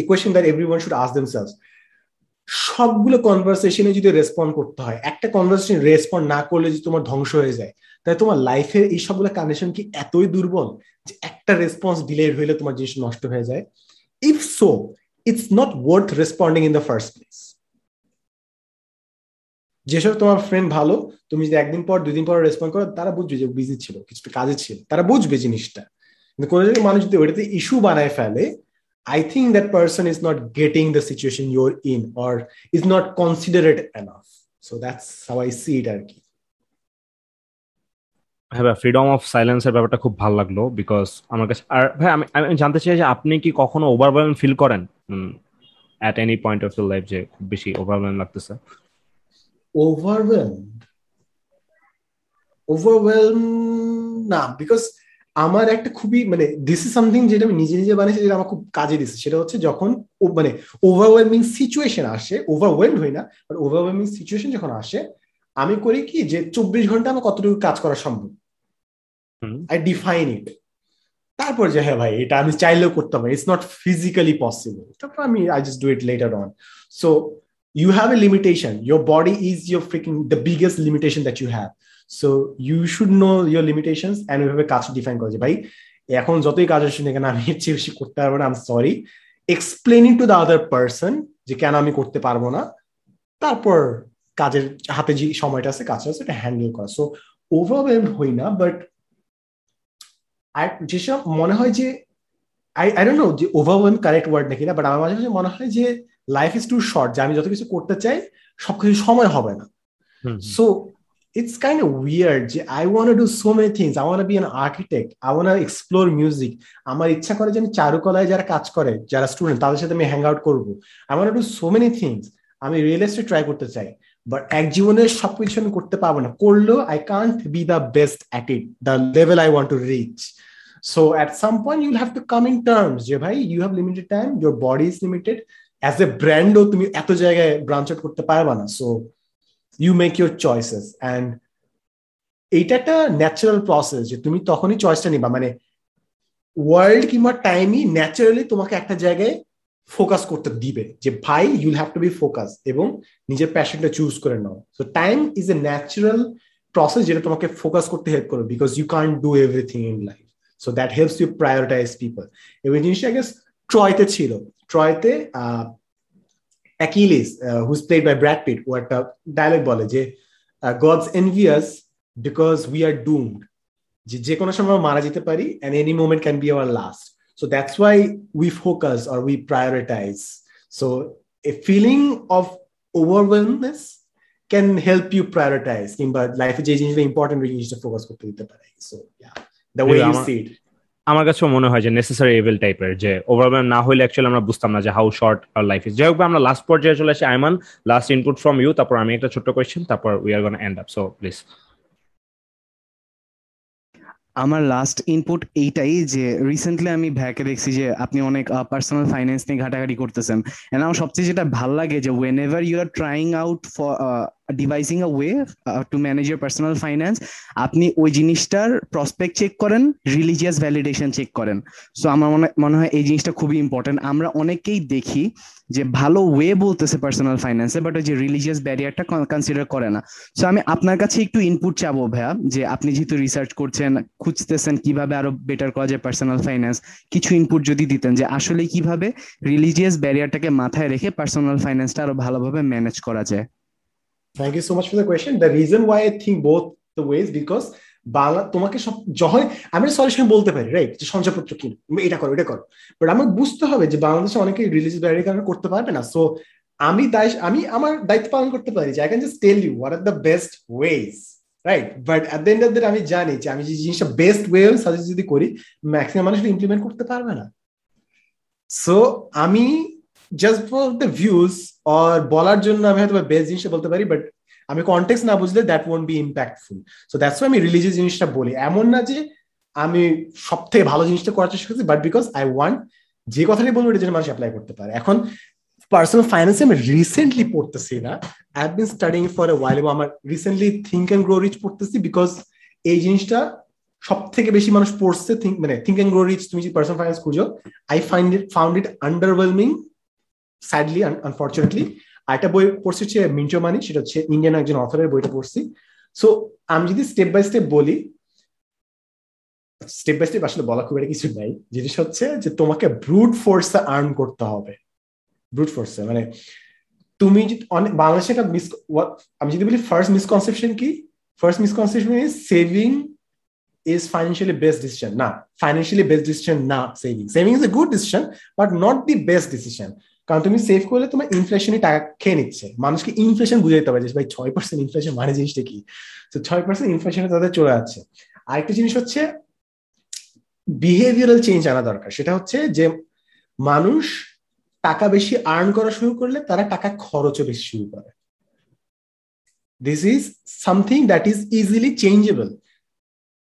a question that everyone should ask themselves. সবগুলো কনভারসেশনে যদি respond করতে হয় একটা conversation respond না করলে যদি তোমার ধ্বংস হয়ে যায় তাই তোমার লাইফের এই সবগুলো কানেকশন কি এতই দুর্বল যে একটা রেসপন্স ডিলেড হইলে তোমার জিনিস নষ্ট হয়ে যায় if so it's not worth responding in the first place যেসব তোমার ফ্রেন্ড ভালো, তুমি যদি একদিন পর, দুদিন পর রেসপন্ড করো, তারা বুঝবে যে বিজি ছিল, কিছুটা কাজে ছিল। তারা বুঝবে জিনিসটা। কিন্তু কোনো যদি মানুষ যদি ওইটাতে ইস্যু বানায় ফেলে I think that person is not getting the situation your in or is not considered enough so that's how I see it আর কি। হ্যাঁ ভাই ফ্রিডম অফ সাইলেন্সের ব্যাপারটা খুব ভালো লাগল বিকজ আমার কাছে আর ভাই, আমি আমি জানতে চাই যে আপনি কি কখনো ওভারওয়েলম ফিল করেন? At any point of your life যে খুব বেশি ওভারওয়েলম লাগতেছে। Overwhelmed. Overwhelmed না বিকজ আমার একটা খুবই মানে দিস ইজ সামথিং যেটা আমি নিজে নিজে বানিয়েছি যেটা আমার খুব কাজে দিচ্ছে সেটা হচ্ছে যখন মানে ওভারওয়েলমিং সিচুয়েশন আসে ওভারওয়েলড হই না বাট ওভারওয়েলমিং সিচুয়েশন যখন আসে আমি করি কি যে চব্বিশ ঘণ্টা আমার কতটুকু কাজ করা সম্ভব? আই ডিফাইন ইট তারপর যে হ্যাঁ ভাই এটা আমি চাইলেও করতে পারি ইটস নট ফিজিক্যালি পসিবল তারপর আমি I just do it later on so you have a limitation. Your body is your freaking, the biggest limitation that you have. So you should know your limitations and ওইভাবে কাজ define করা যে ভাই, এখন যতই কাজ আসে না কেন, আমি এর বেশি করতে পারব না I am sorry explaining to the other person যে কেন আমি করতে পারব না, তারপর কাজের হাতে যে সময়টা আছে, কাজটা আছে এটা হ্যান্ডেল করা। সো ওভারওয়েলড হই না বাট যেসব মনে হয় যে আই আই ডোন্ট নো যে ওভারওয়েলম কারেক্ট ওয়ার্ড নাকি না বাট আমার মাঝে মাঝে মনে হয় যে লাইফ ইজ টু শর্ট যে আমি যত কিছু করতে চাই সবকিছু সময় হবে না। So it's kind of weird I want to do so many things. I want to be an architect. I want to explore music. আমার ইচ্ছা করে যে আমি চারুকলায় যারা কাজ করে যারা স্টুডেন্ট তাদের সাথে আমি হ্যাং আউট করব। I to do so many things. আমি রিয়েল এস্টেট ট্রাই করতে চাই বাট এক জীবনে সবকিছু আমি করতে পারব না। করলেও I can't be the best at it the level I want to reach so at some point you'll have to come in terms যে ভাই you have limited time your body is limited as a ব্র্যান্ডও তুমি এত জায়গায় branch out করতে পারবা না so you make your choices and এইটা একটা ন্যাচারাল প্রসেস যে তুমি তখনই চয়েসটা নিবা। মানে ওয়ার্ল্ড কিংবা টাইমই ন্যাচারালি তোমাকে একটা জায়গায় ফোকাস করতে দিবে যে, ভাই you'll have to be focus এবং নিজের প্যাশনটা চুজ করে নাও। So time is a natural process যেটা তোমাকে ফোকাস করতে হেল্প করবে because you can't do everything in life so that helps you prioritise people এবং জিনিসটা গেস ট্রয়তে ছিল। ট্রয়তে Achilles who's played by Brad Pitt ও একটা ডায়লগ বলে যে gods envious because we are doomed যে যে কোনো সময় মারা যেতে পারি and any moment can be our last so that's why we focus or we prioritise so a feeling of overwhelmness can help you prioritise কিংবা লাইফে যে জিনিসটা ইম্পর্টেন্ট ওই জিনিসটা ফোকাস করতে দিতে পারে। So yeah the way you see it আমার কাছেও মনে হয় যে নেসেসারি এভেল টাইপের যে ওভারওয়েল না হলে অ্যাকচুয়ালি আমরা বুঝতাম না যে how short our life is যাই হোক আমরা লাস্ট পর্যায়ে চলে আসি, Ayman last input from you তারপর আমি একটা ছোট্ট কোয়েশ্চেন তারপর we are gonna end up so please আমার লাস্ট ইনপুট এইটাই যে রিসেন্টলি আমি ভ্যাকে দেখছি যে আপনি অনেক পার্সোনাল ফাইন্যান্স নিয়ে ঘাটাঘাটি করতেছেন। এন্ড আমার সবচেয়ে যেটা ভালো লাগে যে whenever you are trying out for devising a way to manage your personal finance আপনি ওই জিনিসটার প্রসপেক্ট চেক করেন রিলিজিয়াস ভ্যালিডেশন চেক করেন। সো আমার মনে মনে হয় এই জিনিসটা খুবই ইম্পর্টেন্ট আমরা অনেকেই দেখি যে ভালো ওয়ে বলতেছে পার্সোনাল ফাইন্যান্সে বাট ওই যে রিলিজিয়াস ব্যারিয়ারটা কনসিডার করে না। সো আমি আপনার কাছে একটু ইনপুট চাবো ভাইয়া, যে আপনি যেহেতু রিসার্চ করছেন, খুঁজতেছেন কীভাবে আরও বেটার করা যায় পার্সোনাল ফাইন্যান্স কিছু ইনপুট যদি দিতেন যে আসলে কীভাবে রিলিজিয়াস ব্যারিয়ারটাকে মাথায় রেখে পার্সোনাল ফাইন্যান্সটা আরও ভালোভাবে ম্যানেজ করা যায়। Thank you so much for the question. The reason why I think both the ways, because Bangla তোমাকে সব, যখন আমি সলিউশন বলতে পারি রাইট যে সঞ্চয়পত্র কিনো এটা করো এটা করো। বাট আমার বুঝতে হবে যে বাংলাদেশে অনেকে রিলিজ ব্যারিয়ার কারণে করতে পারবে না। সো আমি দায় আমি আমার দায়িত্ব পালন করতে পারি যে I can just tell you what are the best ways right but at the end of the আমি জানি যে আমি যে জিনিসটা বেস্ট ওয়ে সাজেস্ট যদি করি ম্যাক্সিমাম মানুষ ইমপ্লিমেন্ট করতে পারবে না। সো আমি just for the views or বলার জন্য আমি হয়তো বেস্ট জিনিসটা বলতে পারি বাট আমি কন্টেক্স না বুঝলে that won't be impactful so that's আমি রিলিজিয়াস জিনিসটা বলি। এমন না যে আমি সব থেকে ভালো জিনিসটা করার চেষ্টা করছি বাট বিকজ আই ওয়ান্ট যে কথাটাই বলব এটা যেন মানুষ অ্যাপ্লাই করতে পারে। এখন পার্সোনাল ফাইন্যান্সে আমি রিসেন্টলি পড়তেছি না। I been studying for a while আমার recently think and grow rich পড়তেছি বিকজ এই জিনিসটা সব থেকে বেশি মানুষ পড়ছে মানে থিঙ্ক অ্যান্ড গ্রো রিচ তুমি যদি পার্সোনাল ফাইন্যান্স খুঁজো I find it found it underwhelming sadly unfortunately আরেকটা বই পড়ছি হচ্ছে মিন্টো মানি সেটা হচ্ছে ইন্ডিয়ান একজন অথরের বইটা পড়ছি। সো আমি যদি স্টেপ বাই স্টেপ বলি স্টেপ বাই স্টেপ আসলে বলা খুব একটা কিছু নাই। জিনিস হচ্ছে যে তোমাকে ব্রুট ফোর্সে আর্ন করতে হবে। ব্রুট ফোর্সে মানে তুমি অনেক বাংলাদেশে একটা মিস আমি যদি বলি ফার্স্ট মিসকনসেপশন কি? First misconception is saving is financially best decision. না, financially best decision, না, saving. Saving is a good decision, but not the best decision. কারণ তুমি সেভ করলে তোমার ইনফ্লেশনই টাকা খেয়ে নিচ্ছে। মানুষকে ইনফ্লেশন বুঝাইতে হবে যে, ভাই, ছয় পার্সেন্ট ইনফ্লেশন মানে জিনিসটা কি? তো ছয় পার্সেন্ট ইনফ্লেশনে তাদের চলে যাচ্ছে আরেকটা জিনিস হচ্ছে বিহেভিয়ারাল চেঞ্জ আনা দরকার। সেটা হচ্ছে যে, মানুষ টাকা বেশি আর্ন করা শুরু করলে তারা টাকা খরচও বেশি শুরু করে। This is something that is easily changeable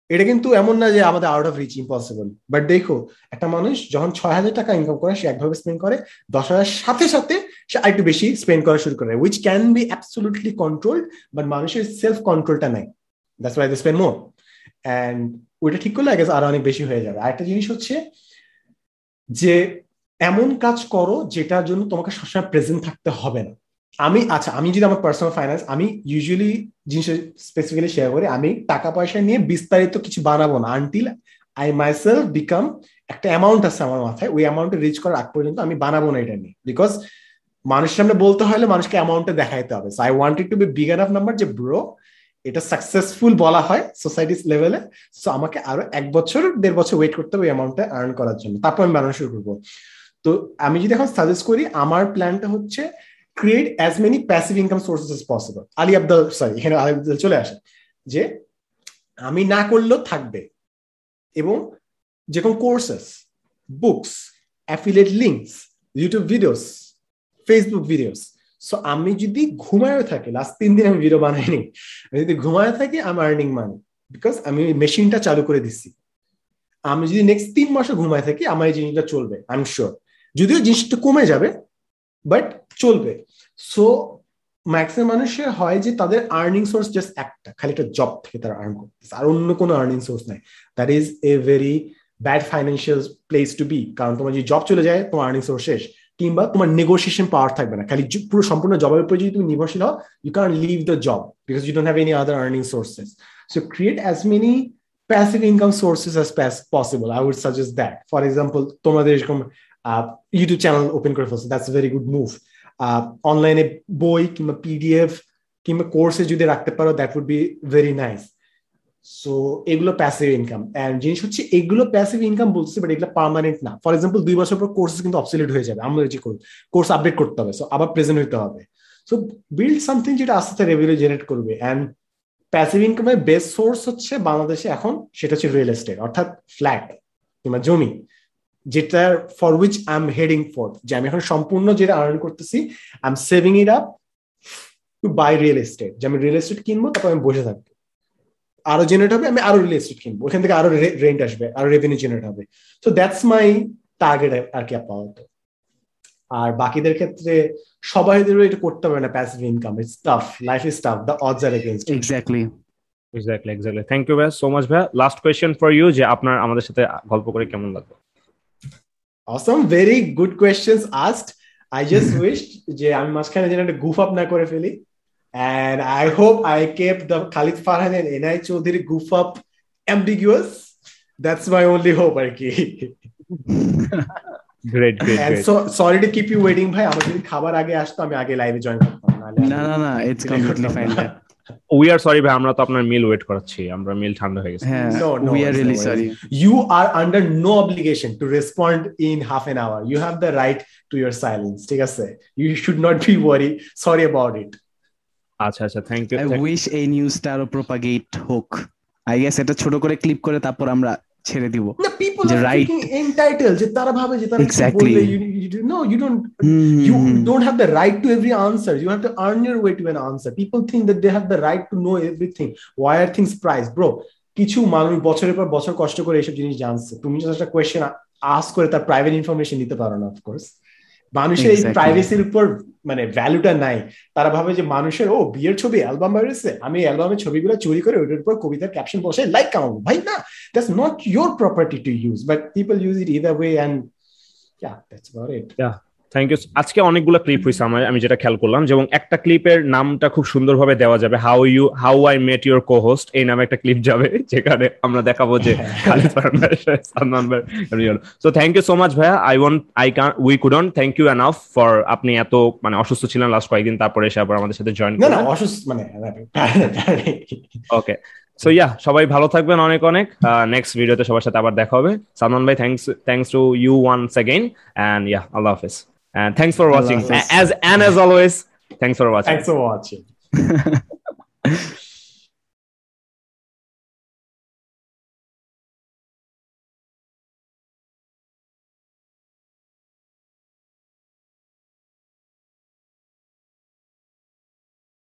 এটা কিন্তু এমন না যে আমাদের out of reach impossible but দেখো, একটা মানুষ যখন ছয় হাজার টাকা ইনকাম করে, সে একভাবে স্পেন্ড করে, দশ হাজার সাথে সাথে সে আরেকটু বেশি স্পেন্ড করা শুরু করে which can be absolutely controlled but মানুষের সেলফ কন্ট্রোলটা নাই। That's why they spend more and ওইটা ঠিক করলে আগে আরও অনেক বেশি হয়ে যাবে। আরেকটা জিনিস হচ্ছে যে, এমন কাজ করো যেটার জন্য তোমাকে সবসময় প্রেজেন্ট থাকতে হবে না। আমি আচ্ছা আমি যদি আমার পার্সোনাল ফাইন্যান্স আমি ইউজুয়ালি জিনিস স্পেসিফিক্যালি শেয়ার করি, আমি টাকা পয়সা নিয়ে বিস্তারিত কিছু বানাবো না আনটিল আই মাইসেলফ বিকাম একটা অ্যামাউন্ট আছে আমার মাথায়, ওই অ্যামাউন্টে রিচ করার আগ পর্যন্ত আমি বানাবো না এটা নিয়ে। বিকজ মানুষের সামনে বলতে হলে মানুষকে অ্যামাউন্টে দেখাইতে হবে। I wanted to be big enough number যে ব্রো এটা সাকসেসফুল বলা হয় সোসাইটিস লেভেলে সো আমাকে আরও এক বছর, দেড় বছর ওয়েট করতে হবে ওই অ্যামাউন্টটা আর্ন করার জন্য। তারপর আমি বানানো শুরু করব। তো আমি যদি এখন সাজেস্ট করি, আমার প্ল্যানটা হচ্ছে create as many passive income sources as possible Ali Abdal sorry এখানে আলী আব্দাল চলে আসে, যে আমি না করলেও থাকবে। এবং যে কোনো courses books affiliate links YouTube videos Facebook videos so আমি যদি ঘুমায় থাকি লাস্ট তিন দিন আমি ভিডিও বানাইনি, আমি যদি ঘুমায় থাকি আমি আর্নিং মানি বিকজ আমি মেশিনটা চালু করে দিচ্ছি আমি যদি নেক্সট তিন মাসে ঘুমায় থাকি, আমার এই জিনিসটা চলবে আই এম শিওর যদিও জিনিসটা কমে যাবে বাট চলবে। সো ম্যাক্সিমাম মানুষের হয় যে তাদের আর্নিং সোর্স জাস্ট একটা খালি একটা জব থেকে তারা আর্ন করতেছে। আর অন্য কোনো আর্নিং সোর্স নাই। That is a very bad financial place to be কারণ তোমার যদি জব চলে যায় তোমার আর্নিং সোর্স শেষ। কিংবা তোমার নেগোসিয়েশন পাওয়ার থাকবে না। খালি পুরো সম্পূর্ণ জবের উপরে যদি তুমি নির্ভরশীল হও you can leave the job because you don't have any other earning sources so create as many passive income sources as possible. I would suggest that. For example, তোমাদের এরকম ইউটিউব চ্যানেল ওপেন করে ফেলছে। That's very good move অনলাইনে বই কিংবা PDF কিংবা কোর্সে যদি রাখতে পারো that would be very nice so এগুলো প্যাসিভ ইনকাম অ্যান্ড জিনিস হচ্ছে, এগুলো প্যাসিভ ইনকাম বলছি বাট এগুলো পার্মানেন্ট না। ফর এক্সাম্পল দুই বছর পর কোর্স কিন্তু অবসলিট হয়ে যাবে। আমরা যে কোর্স আপডেট করতে হবে। সো আবার প্রেজেন্ট হতে হবে। সো বিল্ড সামথিং যেটা আস্তে আস্তে রেভিনিউ জেনারেট করবে। অ্যান্ড প্যাসিভ ইনকামের বেস্ট সোর্স হচ্ছে বাংলাদেশে এখন, সেটা হচ্ছে রিয়েল এস্টেট অর্থাৎ ফ্ল্যাট কিংবা জমি। যেটার for which I am heading for যে আমি এখন সম্পূর্ণ যেটা আর্ন করতেছি I am saving it up to buy real estate যে আমি রিয়েল এস্টেট কিনবো তারপর আমি বসে থাকব। আরও জেনারেট হবে আমি আরও রিয়েল এস্টেট কিনবো। ওখান থেকে আরও রেন্ট আসবে আরও রেভিনিউ জেনারেট হবে। তো দ্যাটস মাই টার্গেট আর কি আপাতত আর বাকিদের ক্ষেত্রে সবাই এটা করতে পারে না passive income it's tough life is tough the odds are against exactly exactly exactly thank you ভাই সো মাচ ভাই লাস্ট কোয়েশ্চেন ফর ইউ যে আপনার আমাদের সাথে গল্প করে কেমন লাগল? Awesome very good questions asked i just wished যে আমি মাঝখানে যেন একটা গুফ আপ না করে ফেলি and i hope i kept the khalid farhan and enai chaudhary goof up ambiguous that's my only hope আর কি great great and so sorry to keep you waiting ভাই আমার যদি খাবার আগে আসতো আমি আগে লাইভে জয়েন করতাম না না না it's completely fine we are sorry ভাই আমরা তো আপনার মিল ওয়েট করাচ্ছি। আমরা মিল ঠান্ডা হয়ে গেছে। Sorry you are under no obligation to respond in half an hour you have the right to your silence ঠিক আছে? You should not sorry about it আচ্ছা আচ্ছা থ্যাঙ্ক ইউ আই উইশ এই নিউজটা আরও প্রপাগেট হোক। আই গেস এটা ছোট করে ক্লিপ করে তারপর আমরা ছেড়ে দিব। না যে তারা ভাবে যে তারা exactly no you don't you don't have the right to every answer you have to earn your way to an answer R things price bro কিছু মানুষ বছরের পর বছর কষ্ট করে এসব জিনিস জানছে। তুমি যদি একটা কোয়েশ্চেন আস করে তার প্রাইভেট ইনফরমেশন দিতে পারো না অফকোর্স মানুষের এই. প্রাইভেসির উপর মানে ভ্যালুটা নাই। তারা ভাবে যে মানুষের ও বিয়ের ছবি অ্যালবাম বেরোচ্ছে। আমি অ্যালবামের ছবিগুলো চুরি করে ওইটার উপর কবিতার ক্যাপশন বসে লাইক কাউন্ট ভাই না that's not your property to use but people use it either way and yeah that's about it. Thank you আজকে অনেকগুলো ক্লিপ হয়েছে আমার আমি যেটা খেয়াল করলাম যেমন একটা ক্লিপের নামটা খুব সুন্দরভাবে দেওয়া যাবে how you how I met your co host এই নামে একটা ক্লিপ যাবে *laughs* যেখানে আমরা দেখাবো যে Khalid so thank you so much ভাইয়া। I want I can we couldn't thank you enough for আপনি এত মানে অসুস্থ ছিলেন লাস্ট কয়েকদিন তারপরে এসে আবার আমাদের সাথে জয়েন না না অসুস্থ মানে ওকে সো ইয়া সবাই ভালো থাকবেন অনেক অনেক। নেক্সট ভিডিওতে সবার সাথে আবার দেখা হবে। সালমান ভাই thanks thanks to you once again and ইয়া আল্লাহ হাফেজ। And thanks for watching. As and as always, thanks for watching. Thanks for watching. *laughs*